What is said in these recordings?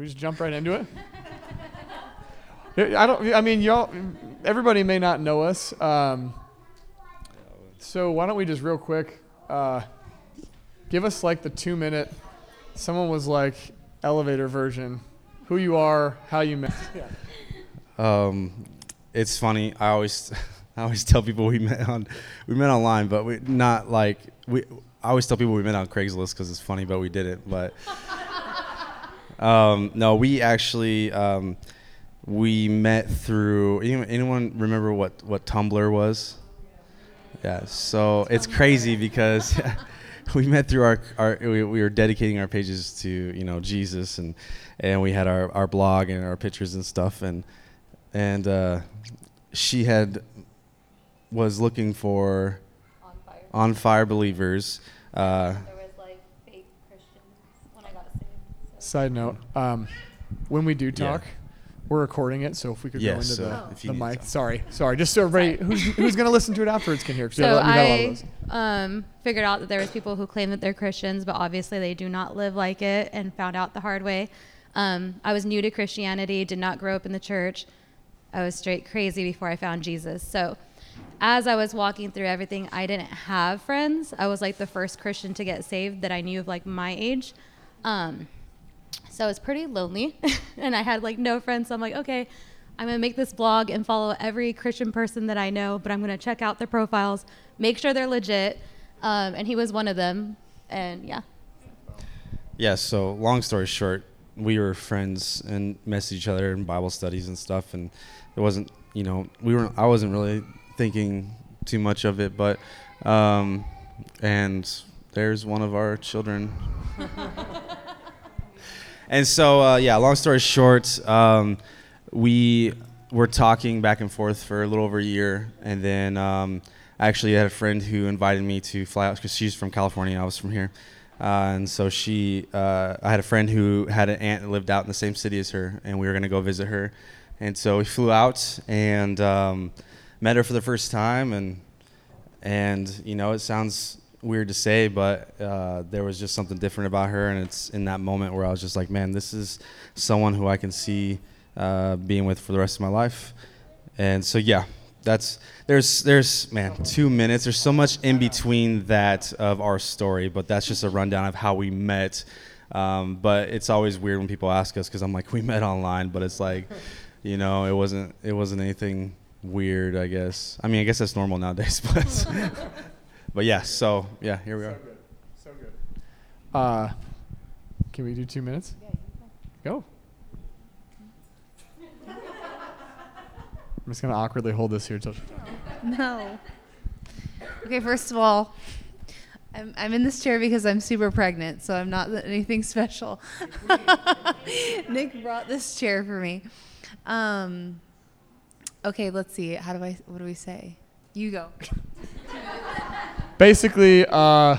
we just jump right into it? I don't. I mean, y'all. Everybody may not know us. Um, so why don't we just real quick uh, give us like the two minute. Someone was like elevator version. Who you are, how you met. Yeah. Um, it's funny. I always, I always tell people we met on, we met online, but we not like we. I always tell people we met on Craigslist because it's funny, but we did it. But um, no, we actually um, we met through. Anyone, anyone remember what what Tumblr was? Yeah. So it's crazy because we met through our, our we, we, were dedicating our pages to you know Jesus and and we had our, our blog and our pictures and stuff and and uh, she had was looking for on fire. on fire believers. Uh, there was like fake Christians when I got saved. So. Side note: um, When we do talk, Yeah. we're recording it, so if we could Yeah, go into so the, if you the need mic. to- Sorry, sorry. Just so everybody who's who's gonna listen to it afterwards can hear. 'cause we So got a- we got a lot of I those. um, figured out that there was people who claim that they're Christians, but obviously they do not live like it, and found out the hard way. Um, I was new to Christianity, did not grow up in the church. I was straight crazy before I found Jesus. So, as I was walking through everything, I didn't have friends. I was like the first Christian to get saved that I knew of like my age. Um, so I was pretty lonely, and I had like no friends. So I'm like, okay, I'm gonna make this blog and follow every Christian person that I know, but I'm gonna check out their profiles, make sure they're legit. Um, and he was one of them, and yeah. yeah. So long story short, we were friends and messaged each other in Bible studies and stuff, and it wasn't you know we were I wasn't really thinking too much of it, but um, and there's one of our children. and so uh, yeah, long story short, um, we were talking back and forth for a little over a year, and then um, I actually had a friend who invited me to fly out because she's from California, I was from here, uh, and so she, uh, I had a friend who had an aunt that lived out in the same city as her, and we were gonna go visit her, and so we flew out and um, met her for the first time, and and you know it sounds weird to say, but uh, there was just something different about her, and it's in that moment where I was just like, man, this is someone who I can see uh, being with for the rest of my life, and so yeah, that's there's there's man two minutes. There's so much in between that of our story, but that's just a rundown of how we met. Um, but it's always weird when people ask us because I'm like, we met online, but it's like, you know, it wasn't it wasn't anything weird. I guess. I mean, I guess that's normal nowadays, but. But yeah, so yeah, here we are. So good. So good. Uh, can we do two minutes? Go. I'm just gonna awkwardly hold this here till. No. Okay, first of all, I'm, I'm in this chair because I'm super pregnant, so I'm not anything special. Nick brought this chair for me. Um, okay, let's see. How do I? What do we say? You go. Basically, uh,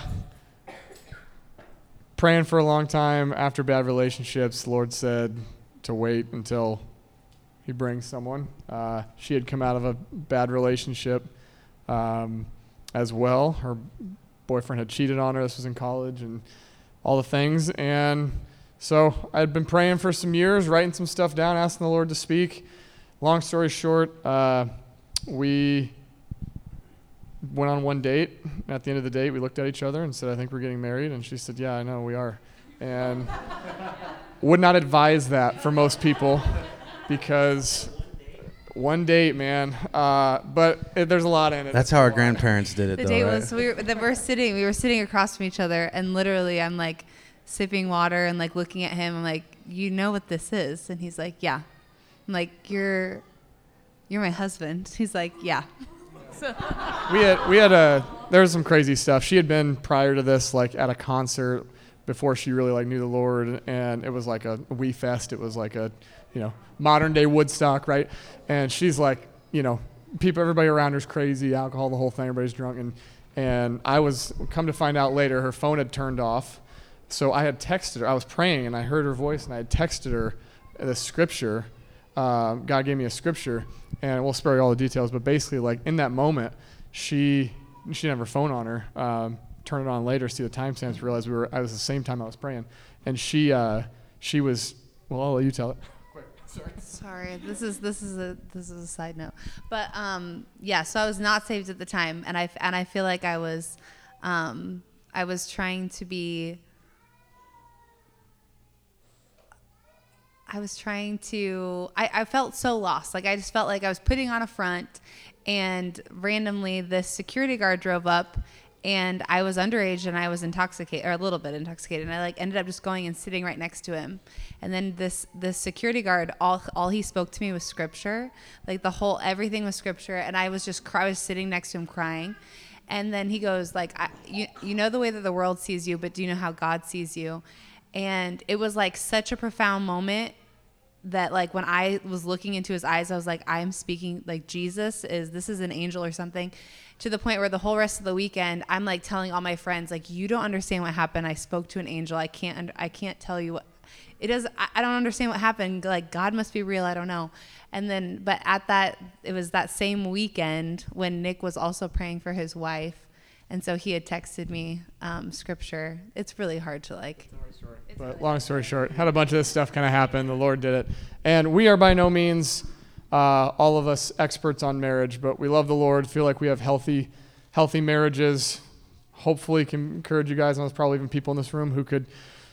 praying for a long time after bad relationships. Lord said to wait until He brings someone. Uh, she had come out of a bad relationship um, as well. Her boyfriend had cheated on her. This was in college and all the things. And so I'd been praying for some years, writing some stuff down, asking the Lord to speak. Long story short, uh, we went on one date. At the end of the date, we looked at each other and said, I think we're getting married. And she said, Yeah, I know, we are. And would not advise that for most people because one date, man. Uh, but it, there's a lot in it. That's how our grandparents did it, The though, date right? was we were, that we're sitting. We were sitting across from each other, and literally, I'm like sipping water and like looking at him. I'm like, you know what this is? And he's like, yeah. I'm like, you're, you're my husband. He's like, yeah. We had we had a there was some crazy stuff. She had been prior to this like at a concert before she really like knew the Lord, and it was like a WE Fest. It was like a you know modern day Woodstock, right? And she's like you know people everybody around her's crazy, alcohol, the whole thing. Everybody's drunk, and and I was come to find out later her phone had turned off. So I had texted her. I was praying and I heard her voice and I had texted her the scripture. Uh, God gave me a scripture, and we'll spare you all the details. But basically, like in that moment, she she didn't have her phone on her. Um, turn it on later, see the timestamps, realize we were. I was the same time I was praying, and she uh, she was Well, I'll let you tell it. Sorry, this is this is a this is a side note, but um, yeah. So I was not saved at the time, and I and I feel like I was, um, I was trying to be. I was trying to. I, I felt so lost. Like I just felt like I was putting on a front, and randomly this security guard drove up, and I was underage and I was intoxicated or a little bit intoxicated and I like ended up just going and sitting right next to him. And then this this security guard all all he spoke to me was scripture. Like the whole everything was scripture and I was just I was sitting next to him crying. And then he goes like you you know the way that the world sees you, but do you know how God sees you? And it was like such a profound moment that like when I was looking into his eyes, I was like, I'm speaking like Jesus is this is an angel or something to the point where the whole rest of the weekend I'm like telling all my friends like you don't understand what happened. I spoke to an angel. I can't I can't tell you what it is I, I don't understand what happened. Like God must be real. I don't know. And then but at that it was that same weekend when Nick was also praying for his wife. And so he had texted me um, scripture. It's really hard to like. But long story short, had a bunch of this stuff kind of happen. The Lord did it, and we are by no means uh, all of us experts on marriage, but we love the Lord. Feel like we have healthy, healthy marriages. Hopefully, can encourage you guys. And there's probably even people in this room who could,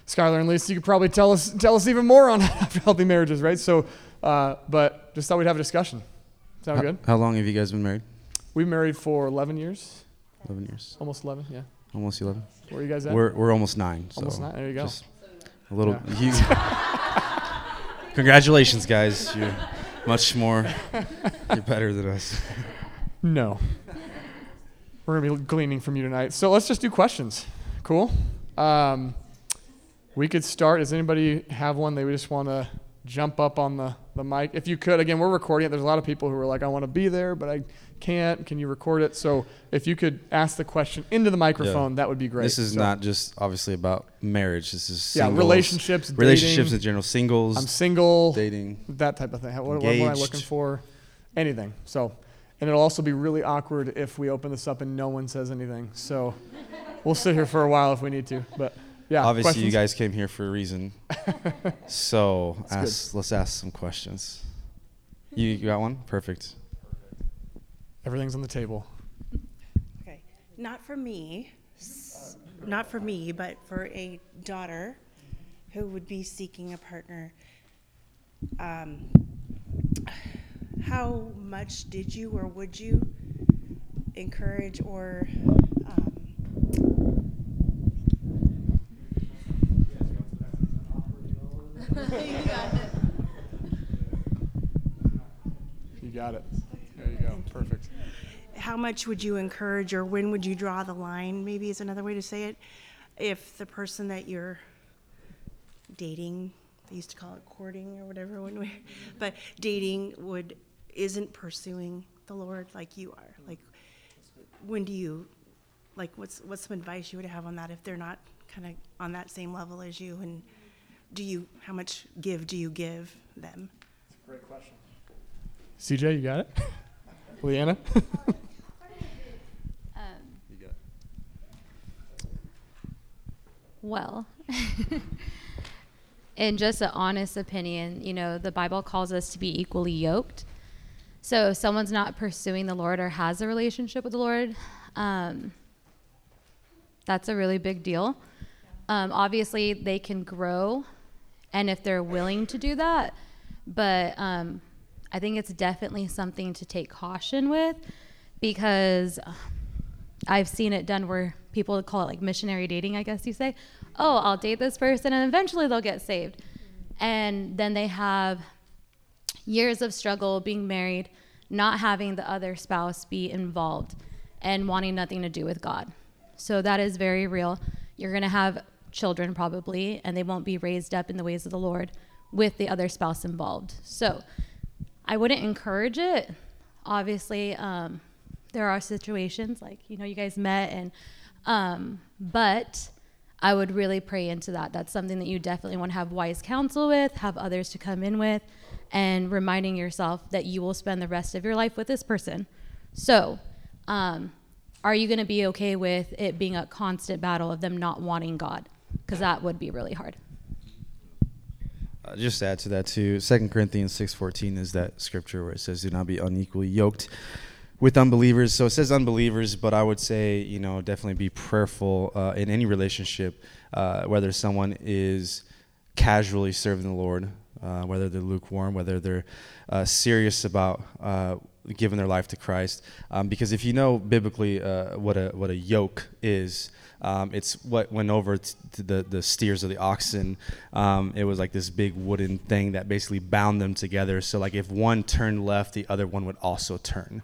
Skylar and Lisa, you could probably tell us tell us even more on healthy marriages, right? So, uh, but just thought we'd have a discussion. Sound how, good? How long have you guys been married? We've been married for 11 years. 11 years. Almost 11, yeah. Almost 11. Where are you guys at? We're we're almost nine. So Almost nine. There you go. Just a little. You, congratulations, guys. You're much more. You're better than us. No. We're going to be gleaning from you tonight. So let's just do questions. Cool? Um, we could start. Does anybody have one they just want to jump up on the, the mic? If you could, again, we're recording it. There's a lot of people who are like, I want to be there, but I can't. Can you record it? So if you could ask the question into the microphone, that would be great. This is So, not just obviously about marriage. This is Yeah, relationships, relationships dating. in general, singles, I'm single, dating. that type of thing. What, what am I looking for? Anything. So, and it'll also be really awkward if we open this up and no one says anything. So, we'll sit here for a while if we need to. But yeah, Obviously, you guys came here for a reason. so ask, let's ask some questions. You, you got one? Perfect. Everything's on the table. Okay, not for me, s- not for me, but for a daughter who would be seeking a partner. Um, how much did you or would you encourage or um, You got it. There you go. Perfect. how much would you encourage or when would you draw the line maybe is another way to say it if the person that you're dating they used to call it courting or whatever when we but dating would isn't pursuing the lord like you are like when do you like what's what's some advice you would have on that if they're not kind of on that same level as you and do you how much give do you give them That's a Great question. CJ, you got it? Leanna? Um, well, in just an honest opinion, you know, the Bible calls us to be equally yoked. So if someone's not pursuing the Lord or has a relationship with the Lord, um, that's a really big deal. Um, obviously, they can grow, and if they're willing to do that, but um, I think it's definitely something to take caution with because uh, I've seen it done where people call it like missionary dating, I guess you say. Oh, I'll date this person and eventually they'll get saved. And then they have years of struggle being married, not having the other spouse be involved and wanting nothing to do with God. So that is very real. You're going to have children probably, and they won't be raised up in the ways of the Lord with the other spouse involved. So I wouldn't encourage it. Obviously, um, there are situations like you know you guys met, and um, but I would really pray into that. That's something that you definitely want to have wise counsel with, have others to come in with, and reminding yourself that you will spend the rest of your life with this person. So, um, are you going to be okay with it being a constant battle of them not wanting God? Because that would be really hard. uh, just to add to that too. Second Corinthians six fourteen is that scripture where it says, "Do not be unequally yoked with unbelievers." So it says unbelievers, but I would say you know definitely be prayerful uh, in any relationship, uh, whether someone is casually serving the Lord, uh, whether they're lukewarm, whether they're uh, serious about uh, giving their life to Christ. Um, because if you know biblically uh, what a what a yoke is, um, it's what went over to the the steers of the oxen. Um, it was like this big wooden thing that basically bound them together. So like if one turned left, the other one would also turn.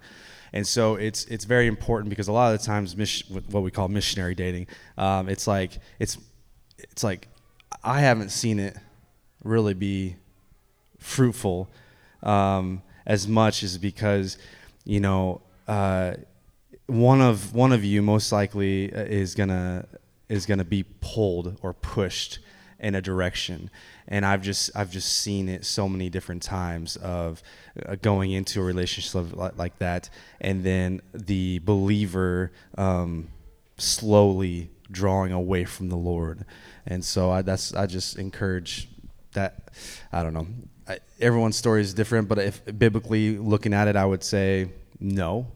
And so it's it's very important because a lot of the times what we call missionary dating, um, it's like it's it's like I haven't seen it really be fruitful um, as much as because you know uh, one of one of you most likely uh, is gonna is gonna be pulled or pushed in a direction. And i've just i've just seen it so many different times of uh, going into a relationship like, like, that. And then the believer um, slowly drawing away from the lord. And so I, that's i just encourage that i don't know. I, everyone's story is different, but if biblically looking at it, I would say no,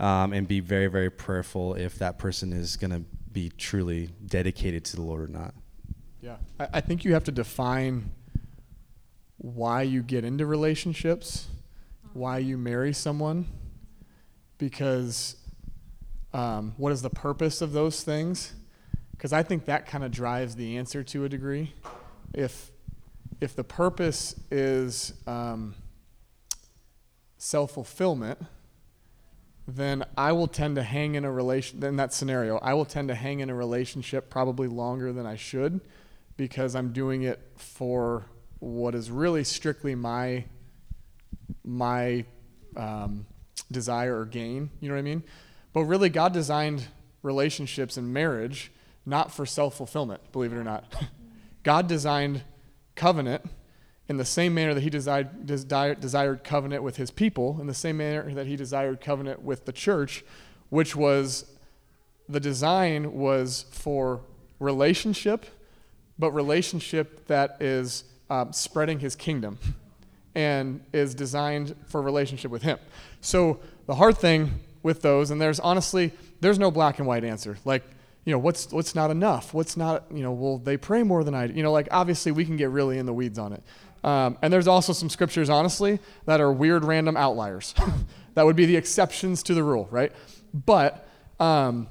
um, and be very, very prayerful if that person is going to be truly dedicated to the Lord or not. Yeah, I, I think you have to define why you get into relationships, why you marry someone, because um, what is the purpose of those things? Because I think that kind of drives the answer to a degree. If if the purpose is um, self fulfillment, then I will tend to hang in a relation. In that scenario, I will tend to hang in a relationship probably longer than I should, because I'm doing it for what is really strictly my my um, desire or gain. You know what I mean? But really, God designed relationships and marriage not for self fulfillment. Believe it or not, God designed covenant in the same manner that he desired, desired covenant with his people, in the same manner that he desired covenant with the church, which was the design was for relationship, but relationship that is um, spreading his kingdom and is designed for relationship with him. So the hard thing with those, and there's honestly, there's no black and white answer. Like, you know, what's what's not enough? What's not, you know, well, they pray more than I do. You know, like obviously we can get really in the weeds on it. Um, and there's also some scriptures, honestly, that are weird random outliers. that would be the exceptions to the rule, right? But um,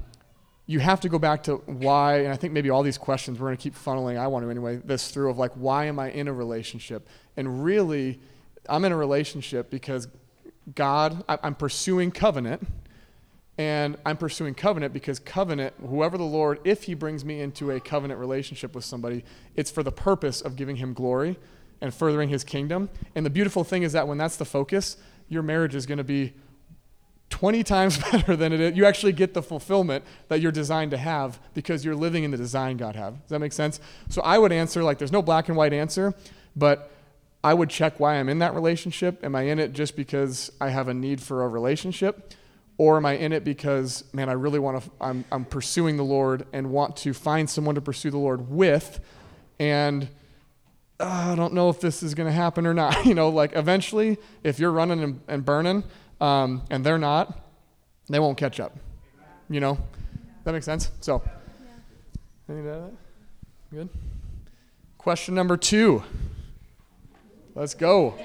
you have to go back to why, and I think maybe all these questions we're going to keep funneling, I want to anyway, this through of like, why am I in a relationship? And really, I'm in a relationship because God, I, I'm pursuing covenant and I'm pursuing covenant because covenant, whoever the Lord, if he brings me into a covenant relationship with somebody, it's for the purpose of giving him glory and furthering his kingdom. And the beautiful thing is that when that's the focus, your marriage is going to be 20 times better than it is. You actually get the fulfillment that you're designed to have because you're living in the design God have. Does that make sense? So I would answer like there's no black and white answer, but I would check why I'm in that relationship. Am I in it just because I have a need for a relationship? Or am I in it because, man, I really want to, I'm, I'm pursuing the Lord and want to find someone to pursue the Lord with, and uh, I don't know if this is going to happen or not. you know, like eventually, if you're running and, and burning um, and they're not, they won't catch up. You know? That makes sense? So, yeah. any of that? Good? Question number two. Let's go.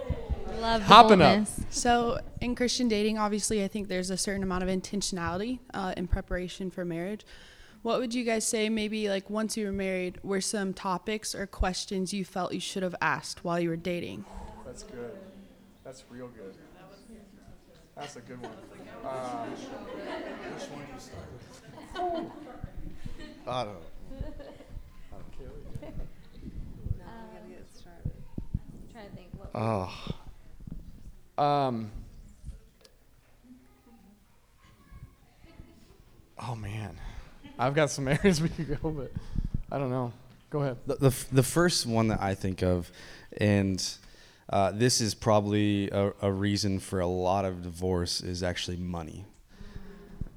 Love hopping up. So in Christian dating, obviously, I think there's a certain amount of intentionality uh, in preparation for marriage. What would you guys say, maybe like once you were married, were some topics or questions you felt you should have asked while you were dating? That's good. That's real good. That's a good one. Uh, which one do you start? With? I don't. I don't um, I'm trying to think. Oh. Um, oh man, I've got some areas we could go, but I don't know. Go ahead. The the, the first one that I think of, and uh, this is probably a, a, reason for a lot of divorce, is actually money.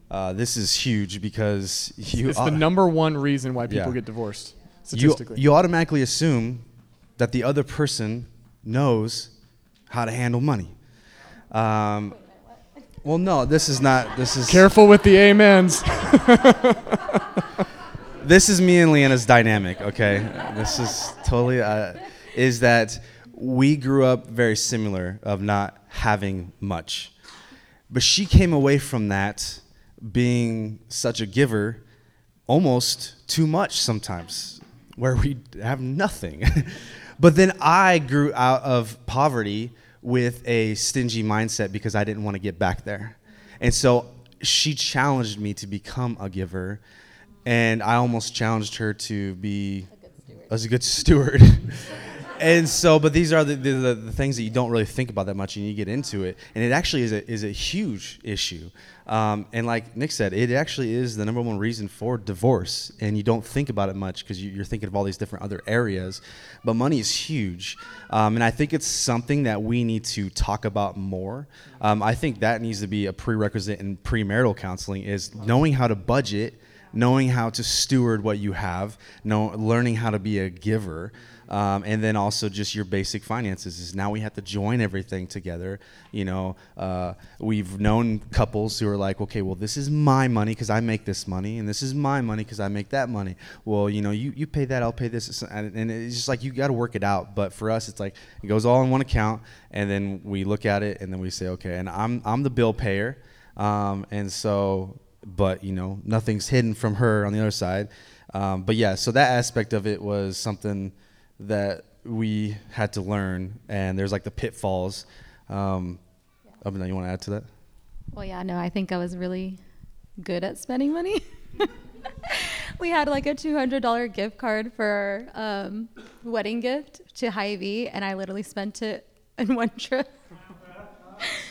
Uh, this is huge because you. It's the number one reason why people yeah. get divorced. Statistically, you, you automatically assume that the other person knows how to handle money. Um, well, no, this is not. This is Careful with the amens. this is me and Leanna's dynamic. Okay, this is totally uh, is that we grew up very similar of not having much, but she came away from that being such a giver, almost too much sometimes, where we have nothing. but then I grew out of poverty with a stingy mindset because I didn't want to get back there. And so she challenged me to become a giver, and I almost challenged her to be as a good steward. and so, but these are the, the, the, things that you don't really think about that much, and you get into it, and it actually is a, is a huge issue. Um, and like Nick said, it actually is the number one reason for divorce, and you don't think about it much because you, are thinking of all these different other areas. But money is huge, um, and I think it's something that we need to talk about more. Um, I think that needs to be a prerequisite in premarital counseling is knowing how to budget, knowing how to steward what you have, know, learning how to be a giver. Um, and then also just your basic finances is now we have to join everything together. You know uh, we've known couples who are like okay well this is my money because i make this money and this is my money because i make that money. Well you know you, you pay that i'll pay this and it's just like you got to work it out. But for us it's like it goes all in one account and then we look at it and then we say okay and i'm, I'm the bill payer. Um, and so but you know nothing's hidden from her on the other side. Um, but yeah so that aspect of it was something that we had to learn, and there's like the pitfalls. Um, yeah. you want to add to that? Well, yeah, no, I think I was really good at spending money. we had like a $200 gift card for um, wedding gift to Hy-Vee, and I literally spent it in one trip.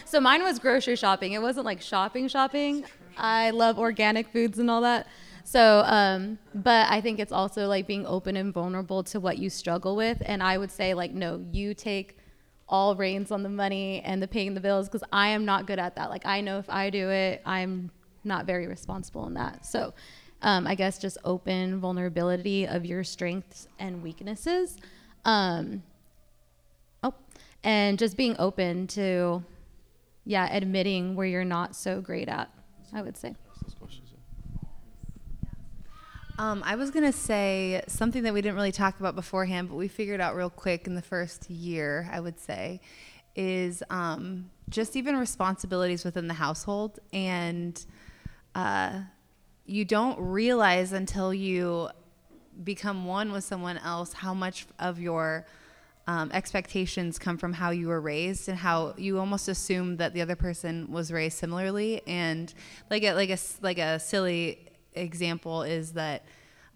so mine was grocery shopping. It wasn't like shopping, shopping. I love organic foods and all that. So, um, but I think it's also like being open and vulnerable to what you struggle with. And I would say, like, no, you take all reins on the money and the paying the bills because I am not good at that. Like, I know if I do it, I'm not very responsible in that. So, um, I guess just open vulnerability of your strengths and weaknesses. Um, oh, and just being open to, yeah, admitting where you're not so great at, I would say. Um, I was gonna say something that we didn't really talk about beforehand, but we figured out real quick in the first year. I would say is um, just even responsibilities within the household, and uh, you don't realize until you become one with someone else how much of your um, expectations come from how you were raised and how you almost assume that the other person was raised similarly and like a like a like a silly example is that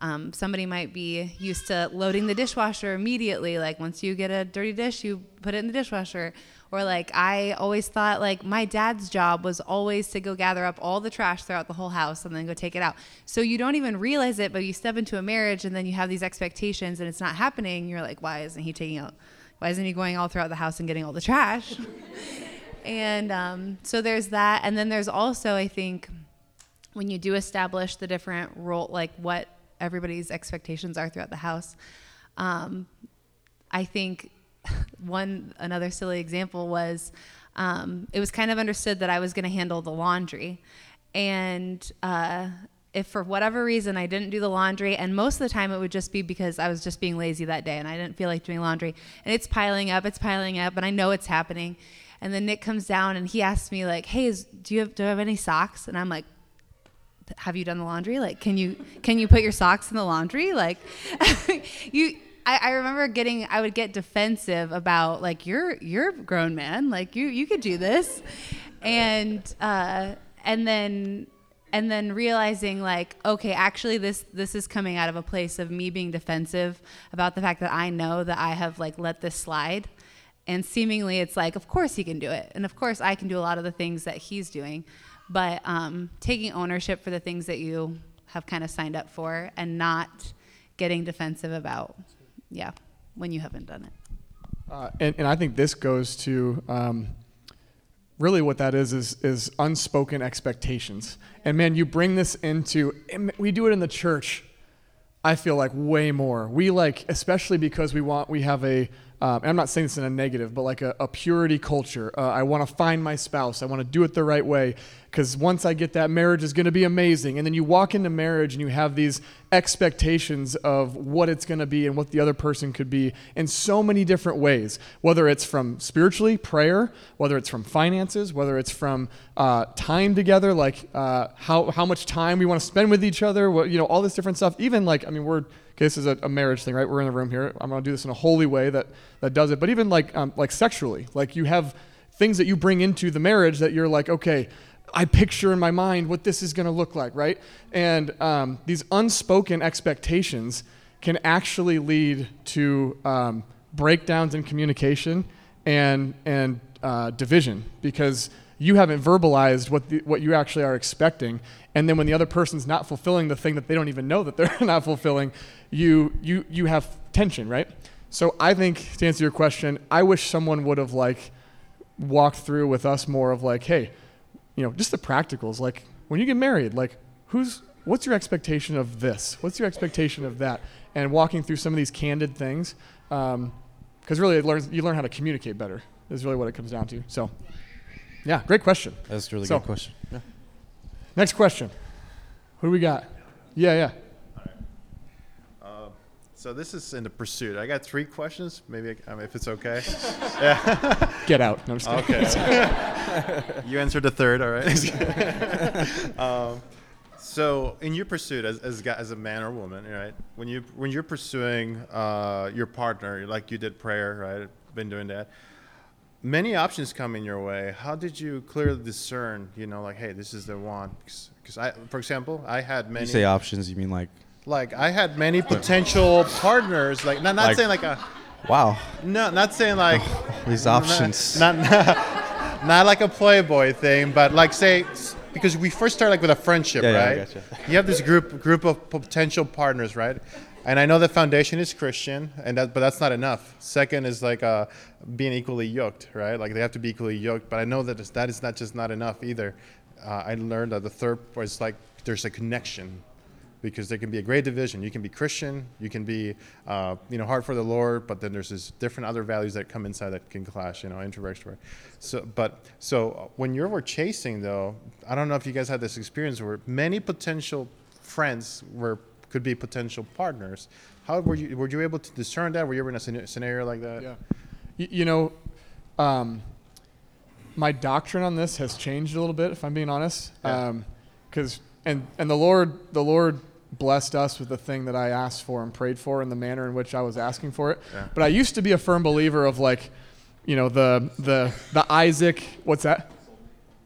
um, somebody might be used to loading the dishwasher immediately. Like once you get a dirty dish, you put it in the dishwasher. Or like I always thought like my dad's job was always to go gather up all the trash throughout the whole house and then go take it out. So you don't even realize it, but you step into a marriage and then you have these expectations and it's not happening. You're like, why isn't he taking out? Why isn't he going all throughout the house and getting all the trash? and um, so there's that, and then there's also I think when you do establish the different role, like what everybody's expectations are throughout the house, um, I think one another silly example was um, it was kind of understood that I was going to handle the laundry, and uh, if for whatever reason I didn't do the laundry, and most of the time it would just be because I was just being lazy that day and I didn't feel like doing laundry, and it's piling up, it's piling up, and I know it's happening. And then Nick comes down and he asks me like, "Hey, is, do you have do I have any socks?" And I'm like, have you done the laundry? Like, can you can you put your socks in the laundry? Like, you. I, I remember getting. I would get defensive about like you're you're a grown man. Like you you could do this, and uh, and then and then realizing like okay actually this this is coming out of a place of me being defensive about the fact that i know that i have like let this slide and seemingly it's like of course he can do it and of course i can do a lot of the things that he's doing but um, taking ownership for the things that you have kind of signed up for and not getting defensive about, yeah, when you haven't done it. Uh, and, and I think this goes to um, really what that is, is is unspoken expectations. And man, you bring this into we do it in the church I feel like way more. We like, especially because we want, we have a um, i'm not saying this in a negative, but like a, a purity culture. Uh, I want to find my spouse. I want to do it the right way. Because once I get that, marriage is going to be amazing. And then you walk into marriage and you have these expectations of what it's going to be and what the other person could be in so many different ways. Whether it's from spiritually, prayer, whether it's from finances, whether it's from uh, time together, like uh, how, how much time we want to spend with each other, what, you know, all this different stuff. Even like, I mean, we're, Okay, this is a, a, marriage thing, right? We're in the room here. I'm going to do this in a holy way that, that does it. But even like um, like sexually, like you have things that you bring into the marriage that you're like, okay, I picture in my mind what this is going to look like, right? And um, these unspoken expectations can actually lead to um, breakdowns in communication and and uh, division because you haven't verbalized what the, what you actually are expecting, and then when the other person's not fulfilling the thing that they don't even know that they're not fulfilling, you you you have tension, right? So I think to answer your question, I wish someone would have like walked through with us more of like, hey, you know, just the practicals. Like when you get married, like who's what's your expectation of this? What's your expectation of that? And walking through some of these candid things, because um, really it learns you learn how to communicate better. Is really what it comes down to. So, yeah, great question. That's a really So- good question. Yeah. Next question. Who do we got? Yeah, yeah. So this is in the pursuit. I got three questions. Maybe um, if it's okay. Yeah. Get out. No, I'm just. Okay. you answered the third. All right. um, so in your pursuit as as, a guy- as a man or woman, right? When you when you're pursuing uh, your partner, like you did prayer, right? Been doing that. Many options come in your way. How did you clearly discern? You know, like, hey, this is the one. Because I, for example, I had many. You say options, you mean like, like I had many potential partners. Like not not Like- saying like a wow, no, not saying like these options. not, not, not like a Playboy thing, but like say because we first start like with a friendship, Yeah, yeah, I right? gotcha. You have this group group of potential partners, right? And I know the foundation is Christian, and that, but that's not enough. Second is like uh, being equally yoked, right? Like they have to be equally yoked. But I know that it's, that is not just not enough either. Uh, I learned that the third was like there's a connection because there can be a great division. You can be Christian, you can be, uh, you know, hard for the Lord, but then there's this different other values that come inside that can clash. You know, introvert, extrovert. So, but so when you were chasing though, I don't know if you guys had this experience where many potential friends were could be potential partners. How were you were you able to discern that? Were you ever in a scenario like that? Yeah. Y- you know, um, my doctrine on this has changed a little bit, if I'm being honest. Yeah. Because and and the Lord the Lord blessed us with the thing that I asked for and prayed for in the manner in which I was asking for it. Yeah. But I used to be a firm believer of like, you know, the the the Isaac. What's that?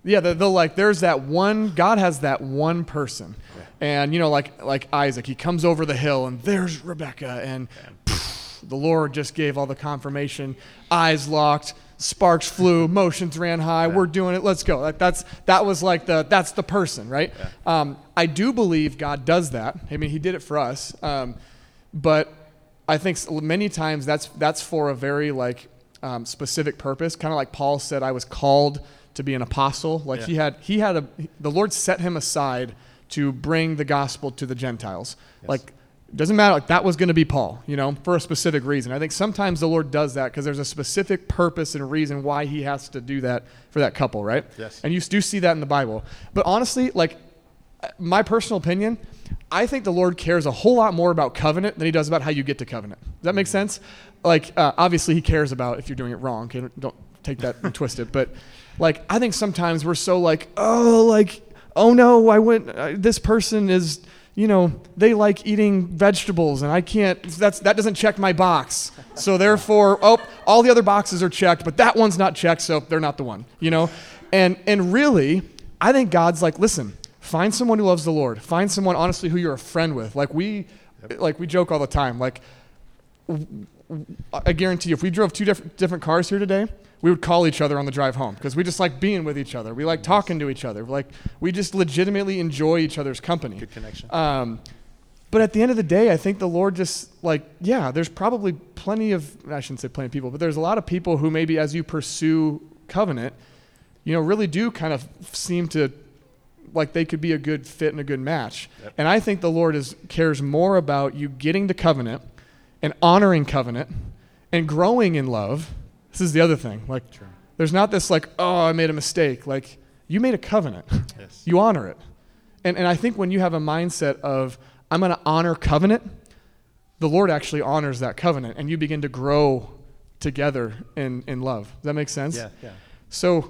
Yeah, the, the like there's that one God has that one person. And you know like like Isaac, he comes over the hill and there's Rebecca and the Lord just gave all the confirmation. Eyes locked, sparks flew, motions ran high. We're doing it. Let's go. Like that's that was like the that's the person, right? Um, I do believe God does that. I mean, He did it for us. Um, but I think many times that's that's for a very like um, specific purpose. Kind of like Paul said, I was called to be an apostle. Like he had he had a the Lord set him aside to bring the gospel to the Gentiles. Like doesn't matter like that was going to be Paul, you know, for a specific reason. I think sometimes the Lord does that because there's a specific purpose and reason why he has to do that for that couple, right? Yes. And you do see that in the Bible. But honestly, like my personal opinion, I think the Lord cares a whole lot more about covenant than he does about how you get to covenant. Does that make sense? Like, uh, obviously, he cares about if you're doing it wrong. Okay, don't take that and twist it. But, like, I think sometimes we're so like, oh, like, oh no, I went. Uh, this person is, you know, they like eating vegetables, and I can't. That's that doesn't check my box. So therefore, oh, all the other boxes are checked, but that one's not checked, so they're not the one. You know, and and really, I think God's like, listen, find someone who loves the Lord. Find someone honestly who you're a friend with. Like we, like we joke all the time. Like I guarantee you, if we drove two different different cars here today, we would call each other on the drive home because we just like being with each other. We like talking to each other. Like we just legitimately enjoy each other's company. Good connection. Um, but at the end of the day, I think the Lord just like, yeah, there's probably plenty of, I shouldn't say plenty of people, but there's a lot of people who maybe as you pursue covenant, you know, really do kind of seem to like they could be a good fit and a good match. And I think the Lord is cares more about you getting to covenant and honoring covenant and growing in love. This is the other thing. Like there's not this like, oh, I made a mistake. Like you made a covenant. Yes. you honor it. And and I think when you have a mindset of I'm going to honor covenant, the Lord actually honors that covenant and you begin to grow together in in love. Does that make sense? Yeah, yeah. So,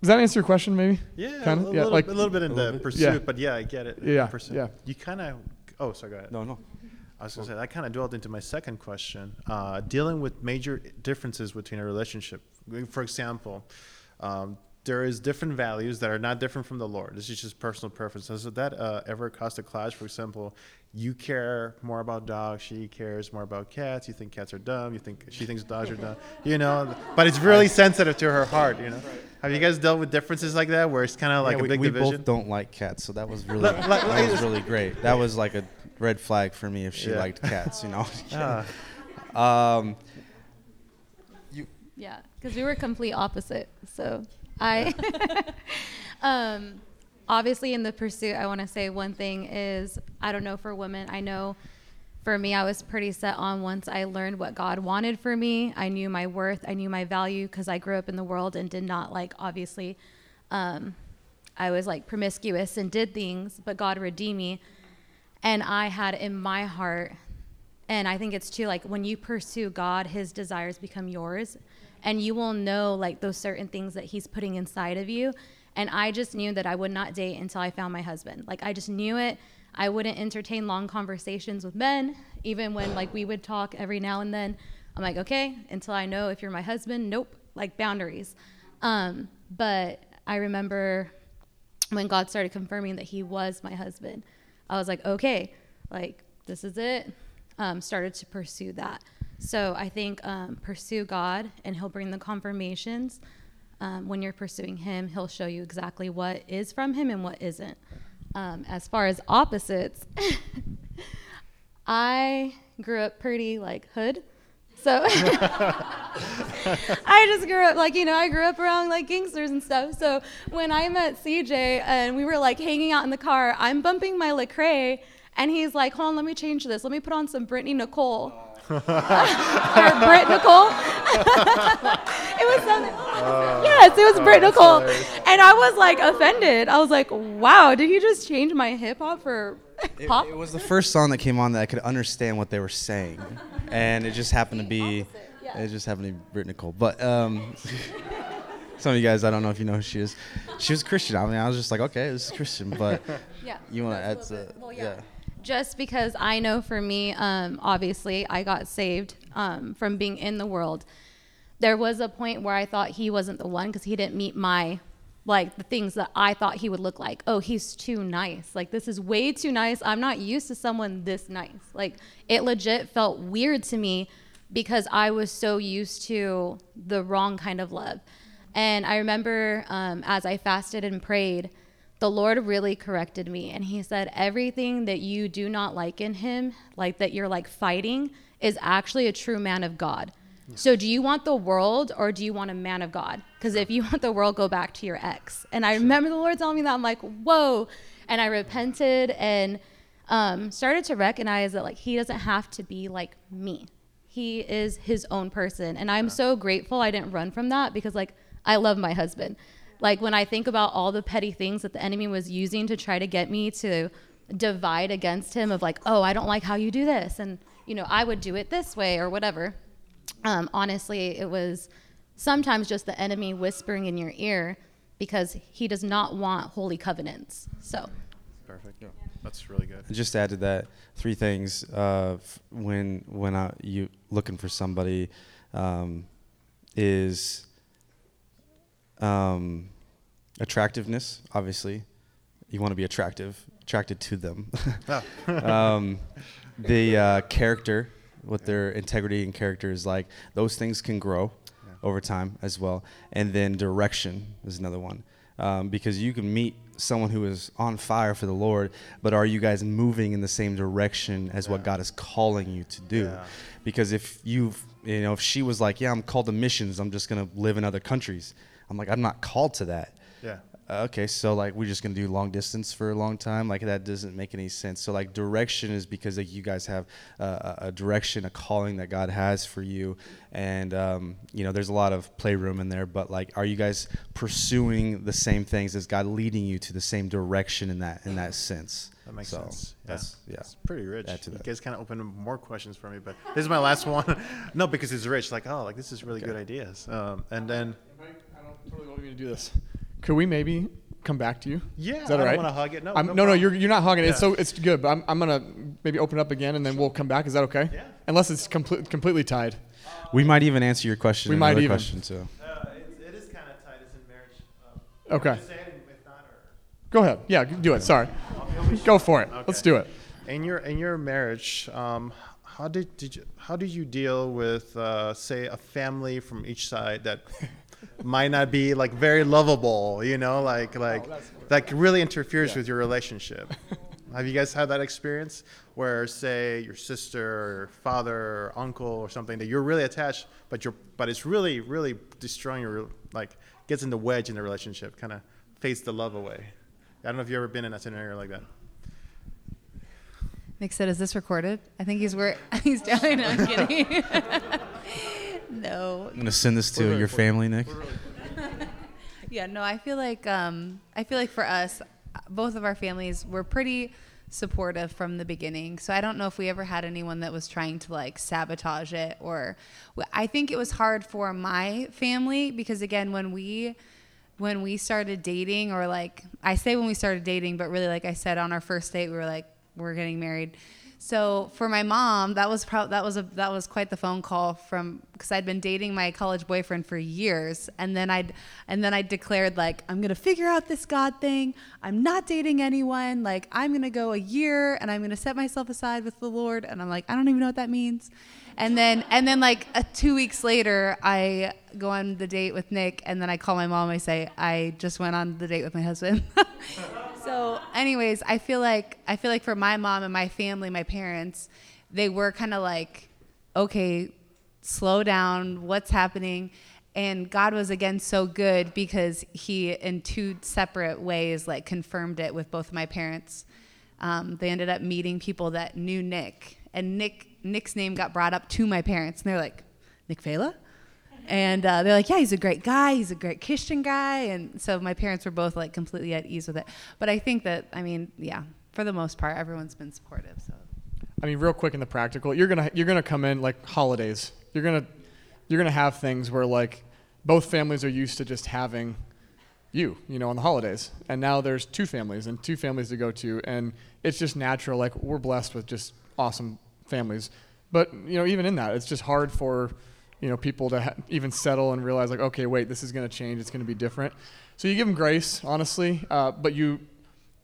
does that answer your question maybe? Yeah, Kinda? a, Yeah, little, like- a little bit in the little bit. pursuit, Yeah. but yeah, I get it. Yeah, Pursuit. yeah. You kind of. Oh, sorry. Go ahead. No, no. I was gonna say that kind of dwelled into my second question, uh, dealing with major differences between a relationship. For example, um, there is different values that are not different from the Lord. This is just personal preference. Does that uh, ever cause a clash? For example, you care more about dogs, she cares more about cats. You think cats are dumb. You think she thinks dogs are dumb. You know, but it's really sensitive to her heart. You know, have you guys dealt with differences like that, where it's kind of like Yeah, a we, big we division? both don't like cats, so that was really that was really great. That was like a red flag for me if she Yeah. liked cats, you know. Ah. um, Yeah, because we were complete opposite. So I, um, obviously in the pursuit, I want to say one thing is I don't know for women. I know for me, I was pretty set on once I learned what God wanted for me. I knew my worth. I knew my value because I grew up in the world and did not like obviously. Um, I was like promiscuous and did things, but God redeemed me. And I had in my heart and I think it's too like when you pursue God, his desires become yours. And you will know like those certain things that he's putting inside of you. And I just knew that I would not date until I found my husband. Like I just knew it. I wouldn't entertain long conversations with men, even when like we would talk every now and then. I'm like, okay, until I know if you're my husband, nope, like boundaries. Um, but I remember when God started confirming that he was my husband, I was like, okay, like this is it. Um, started to pursue that. So I think um, pursue God, and He'll bring the confirmations. Um, when you're pursuing Him, He'll show you exactly what is from Him and what isn't. Um, as far as opposites, I grew up pretty like hood. So I just grew up like you know I grew up around like gangsters and stuff. So when I met CJ and we were like hanging out in the car, I'm bumping my Lecrae, and he's like, "Hold on, let me change this. Let me put on some Brittany Nicole." or Britt Nicole. it was something. Oh, yes, it was Britt oh, Nicole, and I was like offended. I was like, "Wow, did he just change my hip hop for it, pop?" it was the first song that came on that I could understand what they were saying, and it just happened to be, it just happened to be Britt Nicole. But um, some of you guys, I don't know if you know who she is. She was Christian. I mean, I was just like, okay, this is Christian, but yeah. you want to add to, well, yeah. just because I know for me, um, obviously, I got saved um, from being in the world. There was a point where I thought he wasn't the one because he didn't meet my, like, the things that I thought he would look like. Oh, he's too nice. Like, this is way too nice. I'm not used to someone this nice. Like, it legit felt weird to me because I was so used to the wrong kind of love. And I remember um, as I fasted and prayed, the Lord really corrected me. And He said, everything that you do not like in Him, like that you're like fighting, is actually a true man of God. So, do you want the world or do you want a man of God? Because if you want the world, go back to your ex. And I remember the Lord telling me that. I'm like, whoa. And I repented and um, started to recognize that, like, He doesn't have to be like me. He is His own person. And I'm so grateful I didn't run from that because, like, I love my husband. Like, when I think about all the petty things that the enemy was using to try to get me to divide against him, of like, oh, I don't like how you do this. And, you know, I would do it this way or whatever um, honestly, it was sometimes just the enemy whispering in your ear because he does not want holy covenants. So, Perfect. Yeah. That's really good. And just to add to that, three things. Uh, f- when when I, you looking for somebody um, is um, attractiveness. Obviously, you want to be attractive, attracted to them. um, the uh, character, what their integrity and character is like. Those things can grow over time as well. And then direction is another one, um, because you can meet someone who is on fire for the Lord, but are you guys moving in the same direction as what God is calling you to do? Yeah. Because if you've, you know, if she was like, yeah, I'm called to missions, I'm just gonna live in other countries. I'm like, I'm not called to that. Yeah. Okay, so like we're just gonna do long distance for a long time. Like that doesn't make any sense. So like direction is because like you guys have uh, a a direction, a calling that God has for you, and um, you know there's a lot of playroom in there. But like, are you guys pursuing the same things? Is God leading you to the same direction in that in that sense? That makes So, sense. Yeah. That's yeah. It's pretty rich. Add to You guys kind of opened more questions for me, but this is my last one. no, because it's rich. Like, oh, like this is really Okay. good ideas. Um, and then, I don't totally want me to do this. Could we maybe come back to you? yeah, Is that I all right? don't want to hug it. No, I'm, no, no, no, you're, you're not hogging it. It's Yeah. so it's good, but I'm, I'm gonna maybe open it up again and then we'll come back. Is that okay? Yeah. Unless it's complete, completely tied. We might even answer your question. We in might another even. question too. Uh, it, it is kind of tight. It's in marriage. Um, Okay. just say it, if not, or- Go ahead. Yeah, do it. Sorry. Go for it. Let's do it. In your in your marriage, um, how did, did you how did you deal with uh, say a family from each side that might not be like very lovable, you know, like like oh, that really interferes with your relationship? Have you guys had that experience where say your sister or father or uncle or something that you're really attached, but you're but it's really really destroying your like gets in the wedge in the relationship, kind of fades the love away. I don't know if you've ever been in a scenario like that. Nick said, "Is this recorded?" I think he's where he's down. No, I'm kidding. no, I'm gonna send this to We're- your family, Nick. yeah, no. I feel like um, I feel like for us, both of our families were pretty supportive from the beginning. So I don't know if we ever had anyone that was trying to like sabotage it or I think it was hard for my family because again, when we when we started dating or like I say when we started dating, but really like I said on our first date, we were like we're getting married. So for my mom, that was pro- that was a that was quite the phone call from because I'd been dating my college boyfriend for years, and then I'd and then I declared like I'm gonna figure out this God thing. I'm not dating anyone. Like I'm gonna go a year, and I'm gonna set myself aside with the Lord. And I'm like I don't even know what that means. And then and then like uh, two weeks later, I go on the date with Nick, and then I call my mom. I say I just went on the date with my husband. so anyways i feel like i feel like for my mom and my family my parents they were kind of like okay slow down. What's happening? And god was again so good because he in two separate ways like confirmed it with both of my parents. Um, they ended up meeting people that knew nick and nick nick's name got brought up to my parents and they're like nick Fela? And uh, they're like, yeah, he's a great guy. He's a great Christian guy. And so my parents were both like completely at ease with it. But I think that, I mean, yeah, for the most part, everyone's been supportive. So I mean, real quick in the practical, you're gonna you're gonna come in like holidays. You're gonna you're gonna have things where like both families are used to just having you, you know, on the holidays, and now there's two families and two families to go to, and it's just natural. Like we're blessed with just awesome families, but you know, even in that, it's just hard for you know people to ha- even settle and realize like, okay, wait, this is gonna change. It's gonna be different. So you give them grace, honestly, uh, but you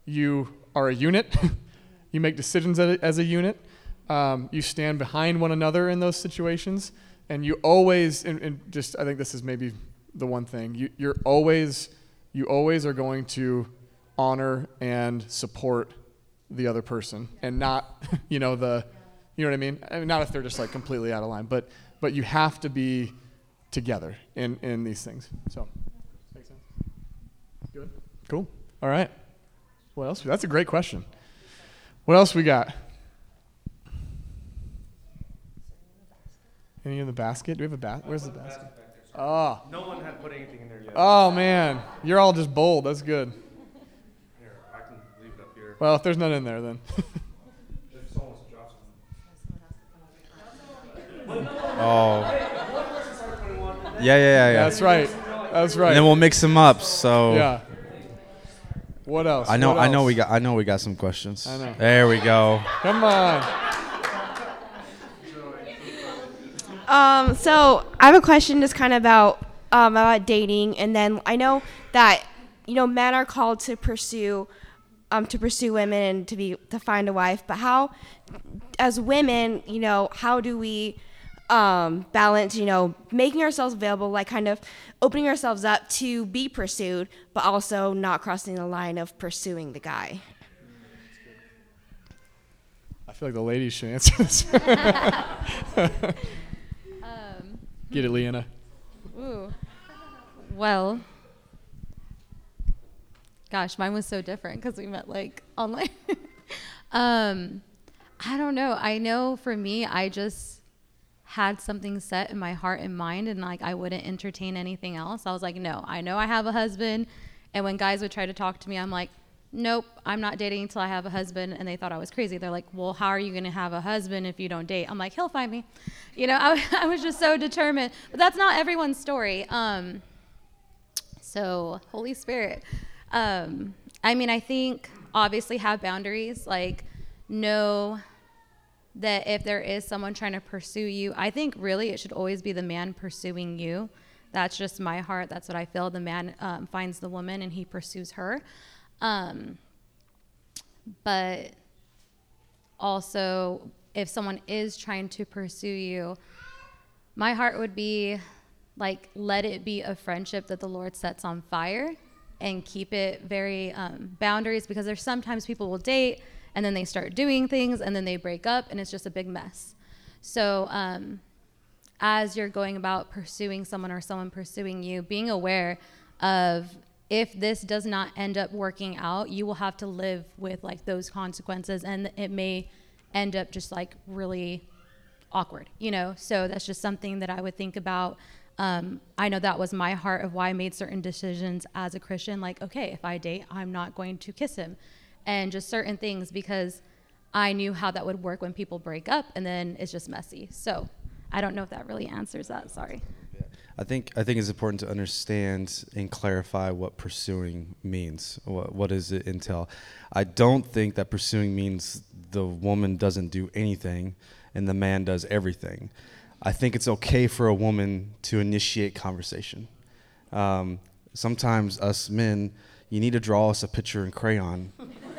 you are a unit. you make decisions as a, as a unit. Um, you stand behind one another in those situations, and you always, and, and just I think this is maybe the one thing you, you're always, you always are going to honor and support the other person, and not, you know, the, you know what I mean? I mean, not if they're just like completely out of line, but but you have to be together in in these things. So, make sense? Good. Cool. All right. What else? That's a great question. What else we got? Any in the basket? Do we have a basket? Where's the basket? Oh. No one had put anything in there yet. Oh man, you're all just bold. That's good. Here, I can leave it up here. Well, if there's none in there, then. If someone wants to drop something. Oh. Yeah, yeah, yeah, yeah. That's right. That's right. And then we'll mix them up. So yeah. What else? I know, What I know we got, I know we got some questions. I know. There we go. Come on. Um, so I have a question just kind of about um, about dating, and then I know that you know men are called to pursue um, to pursue women and to be to find a wife, but how, as women, you know, how do we um, balance, you know, making ourselves available, like kind of opening ourselves up to be pursued, but also not crossing the line of pursuing the guy. I feel like the ladies should answer this. Um, Get it, Leanna. ooh. Well, gosh, mine was so different because we met like online. um, I don't know. I know for me, I just had something set in my heart and mind, and like I wouldn't entertain anything else. I was like, no, I know I have a husband. And when guys would try to talk to me, I'm like, nope, I'm not dating until I have a husband. And they thought I was crazy. They're like, well, how are you going to have a husband if you don't date? I'm like, he'll find me. You know, I, I was just so determined. But that's not everyone's story. Um, so, Holy Spirit. Um, I mean, I think obviously have boundaries. Like, know that if there is someone trying to pursue you, I think really it should always be the man pursuing you. That's just my heart. That's what I feel. The man um, finds the woman and he pursues her. Um, but also, if someone is trying to pursue you, my heart would be like, let it be a friendship that the Lord sets on fire and keep it very um, boundaries because there's sometimes people will date and then they start doing things and then they break up and it's just a big mess. So, um, as you're going about pursuing someone or someone pursuing you, being aware of if this does not end up working out, you will have to live with like those consequences and it may end up just like really awkward, you know? So that's just something that I would think about. Um, I know that was my heart of why I made certain decisions as a Christian. Like, okay, if I date, I'm not going to kiss him. And just certain things because I knew how that would work when people break up and then it's just messy. So I don't know if that really answers that. Sorry. I think I think it's important to understand and clarify what pursuing means. What what does it entail? I don't think that pursuing means the woman doesn't do anything and the man does everything. I think it's okay for a woman to initiate conversation. Um, sometimes us men, you need to draw us a picture in crayon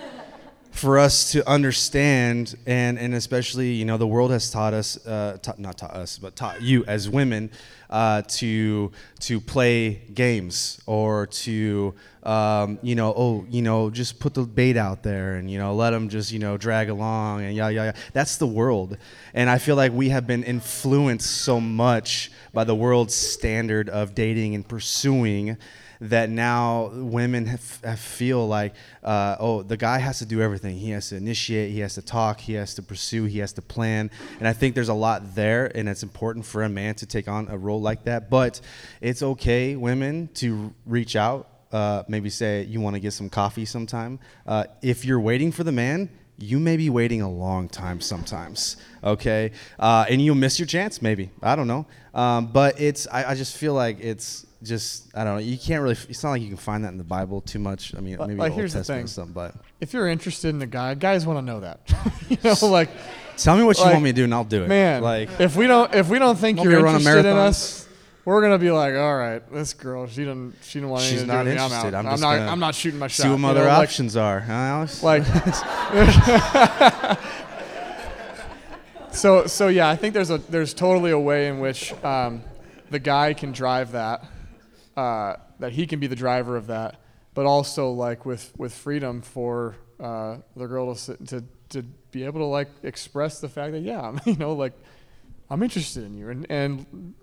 for us to understand and and especially you know the world has taught us uh, not taught us but taught you as women uh, to to play games or to um, you know oh you know just put the bait out there and you know let them just you know drag along and yeah yeah yeah. That's the world. And I feel like we have been influenced so much by the world's standard of dating and pursuing that now women have, have feel like, uh, oh, the guy has to do everything. He has to initiate, he has to talk, he has to pursue, he has to plan. And I think there's a lot there, and it's important for a man to take on a role like that. But it's okay, women, to reach out. Uh, maybe say you want to get some coffee sometime. Uh, if you're waiting for the man, you may be waiting a long time sometimes okay uh, and you'll miss your chance maybe i don't know um, but it's I, I, just feel like it's just I don't know. You can't really. It's not like you can find that in the Bible too much. I mean, maybe like, Old here's Testament the thing. something. But if you're interested in a guy, guys want to know that. you know, like tell me what you want me to do, and I'll do it. Man, like if we don't if we don't think you're me to a interested in us, we're gonna be like, all right, this girl, she didn't she didn't want anything to not do with me. I'm interested. out. I'm I'm, not I'm not shooting my shot. see what you other know, like- options are. Huh, Alex? Like, so so yeah, I think there's a there's totally a way in which um, the guy can drive that, uh, that he can be the driver of that, but also like with with freedom for uh, the girl to sit, to to be able to like express the fact that yeah, I'm, you know, like I'm interested in you and and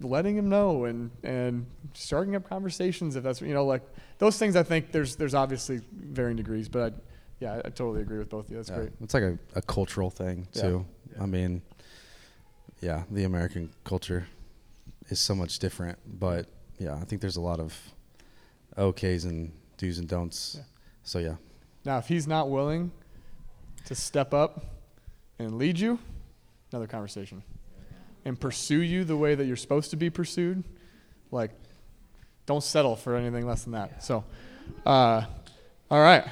letting him know and and starting up conversations if that's you know like those things I think there's there's obviously varying degrees, but I, yeah, I, I totally agree with both of you. That's Yeah, great. It's like a, a cultural thing Yeah. too. I mean, yeah, the American culture is so much different, but yeah, I think there's a lot of okays and do's and don'ts. Yeah. So yeah, Now, if he's not willing to step up and lead you, another conversation. And pursue you the way that you're supposed to be pursued, like, don't settle for anything less than that. So, uh, all right.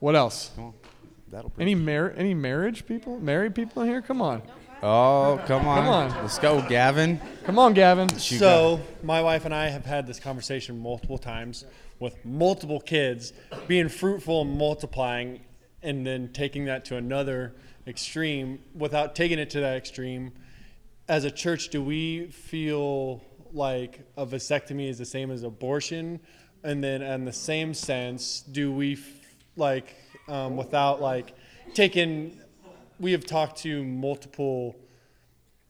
What else? come that'll. Any mar- any marriage people? Married people in here? Come on. Oh, come on. Come on. Let's go, Gavin. Come on, Gavin. You So, my wife and I have had this conversation multiple times with multiple kids, being fruitful and multiplying, and then taking that to another extreme without taking it to that extreme. As a church, do we feel like a vasectomy is the same as abortion? And then, in the same sense, do we f- like, um, without like taking, we have talked to multiple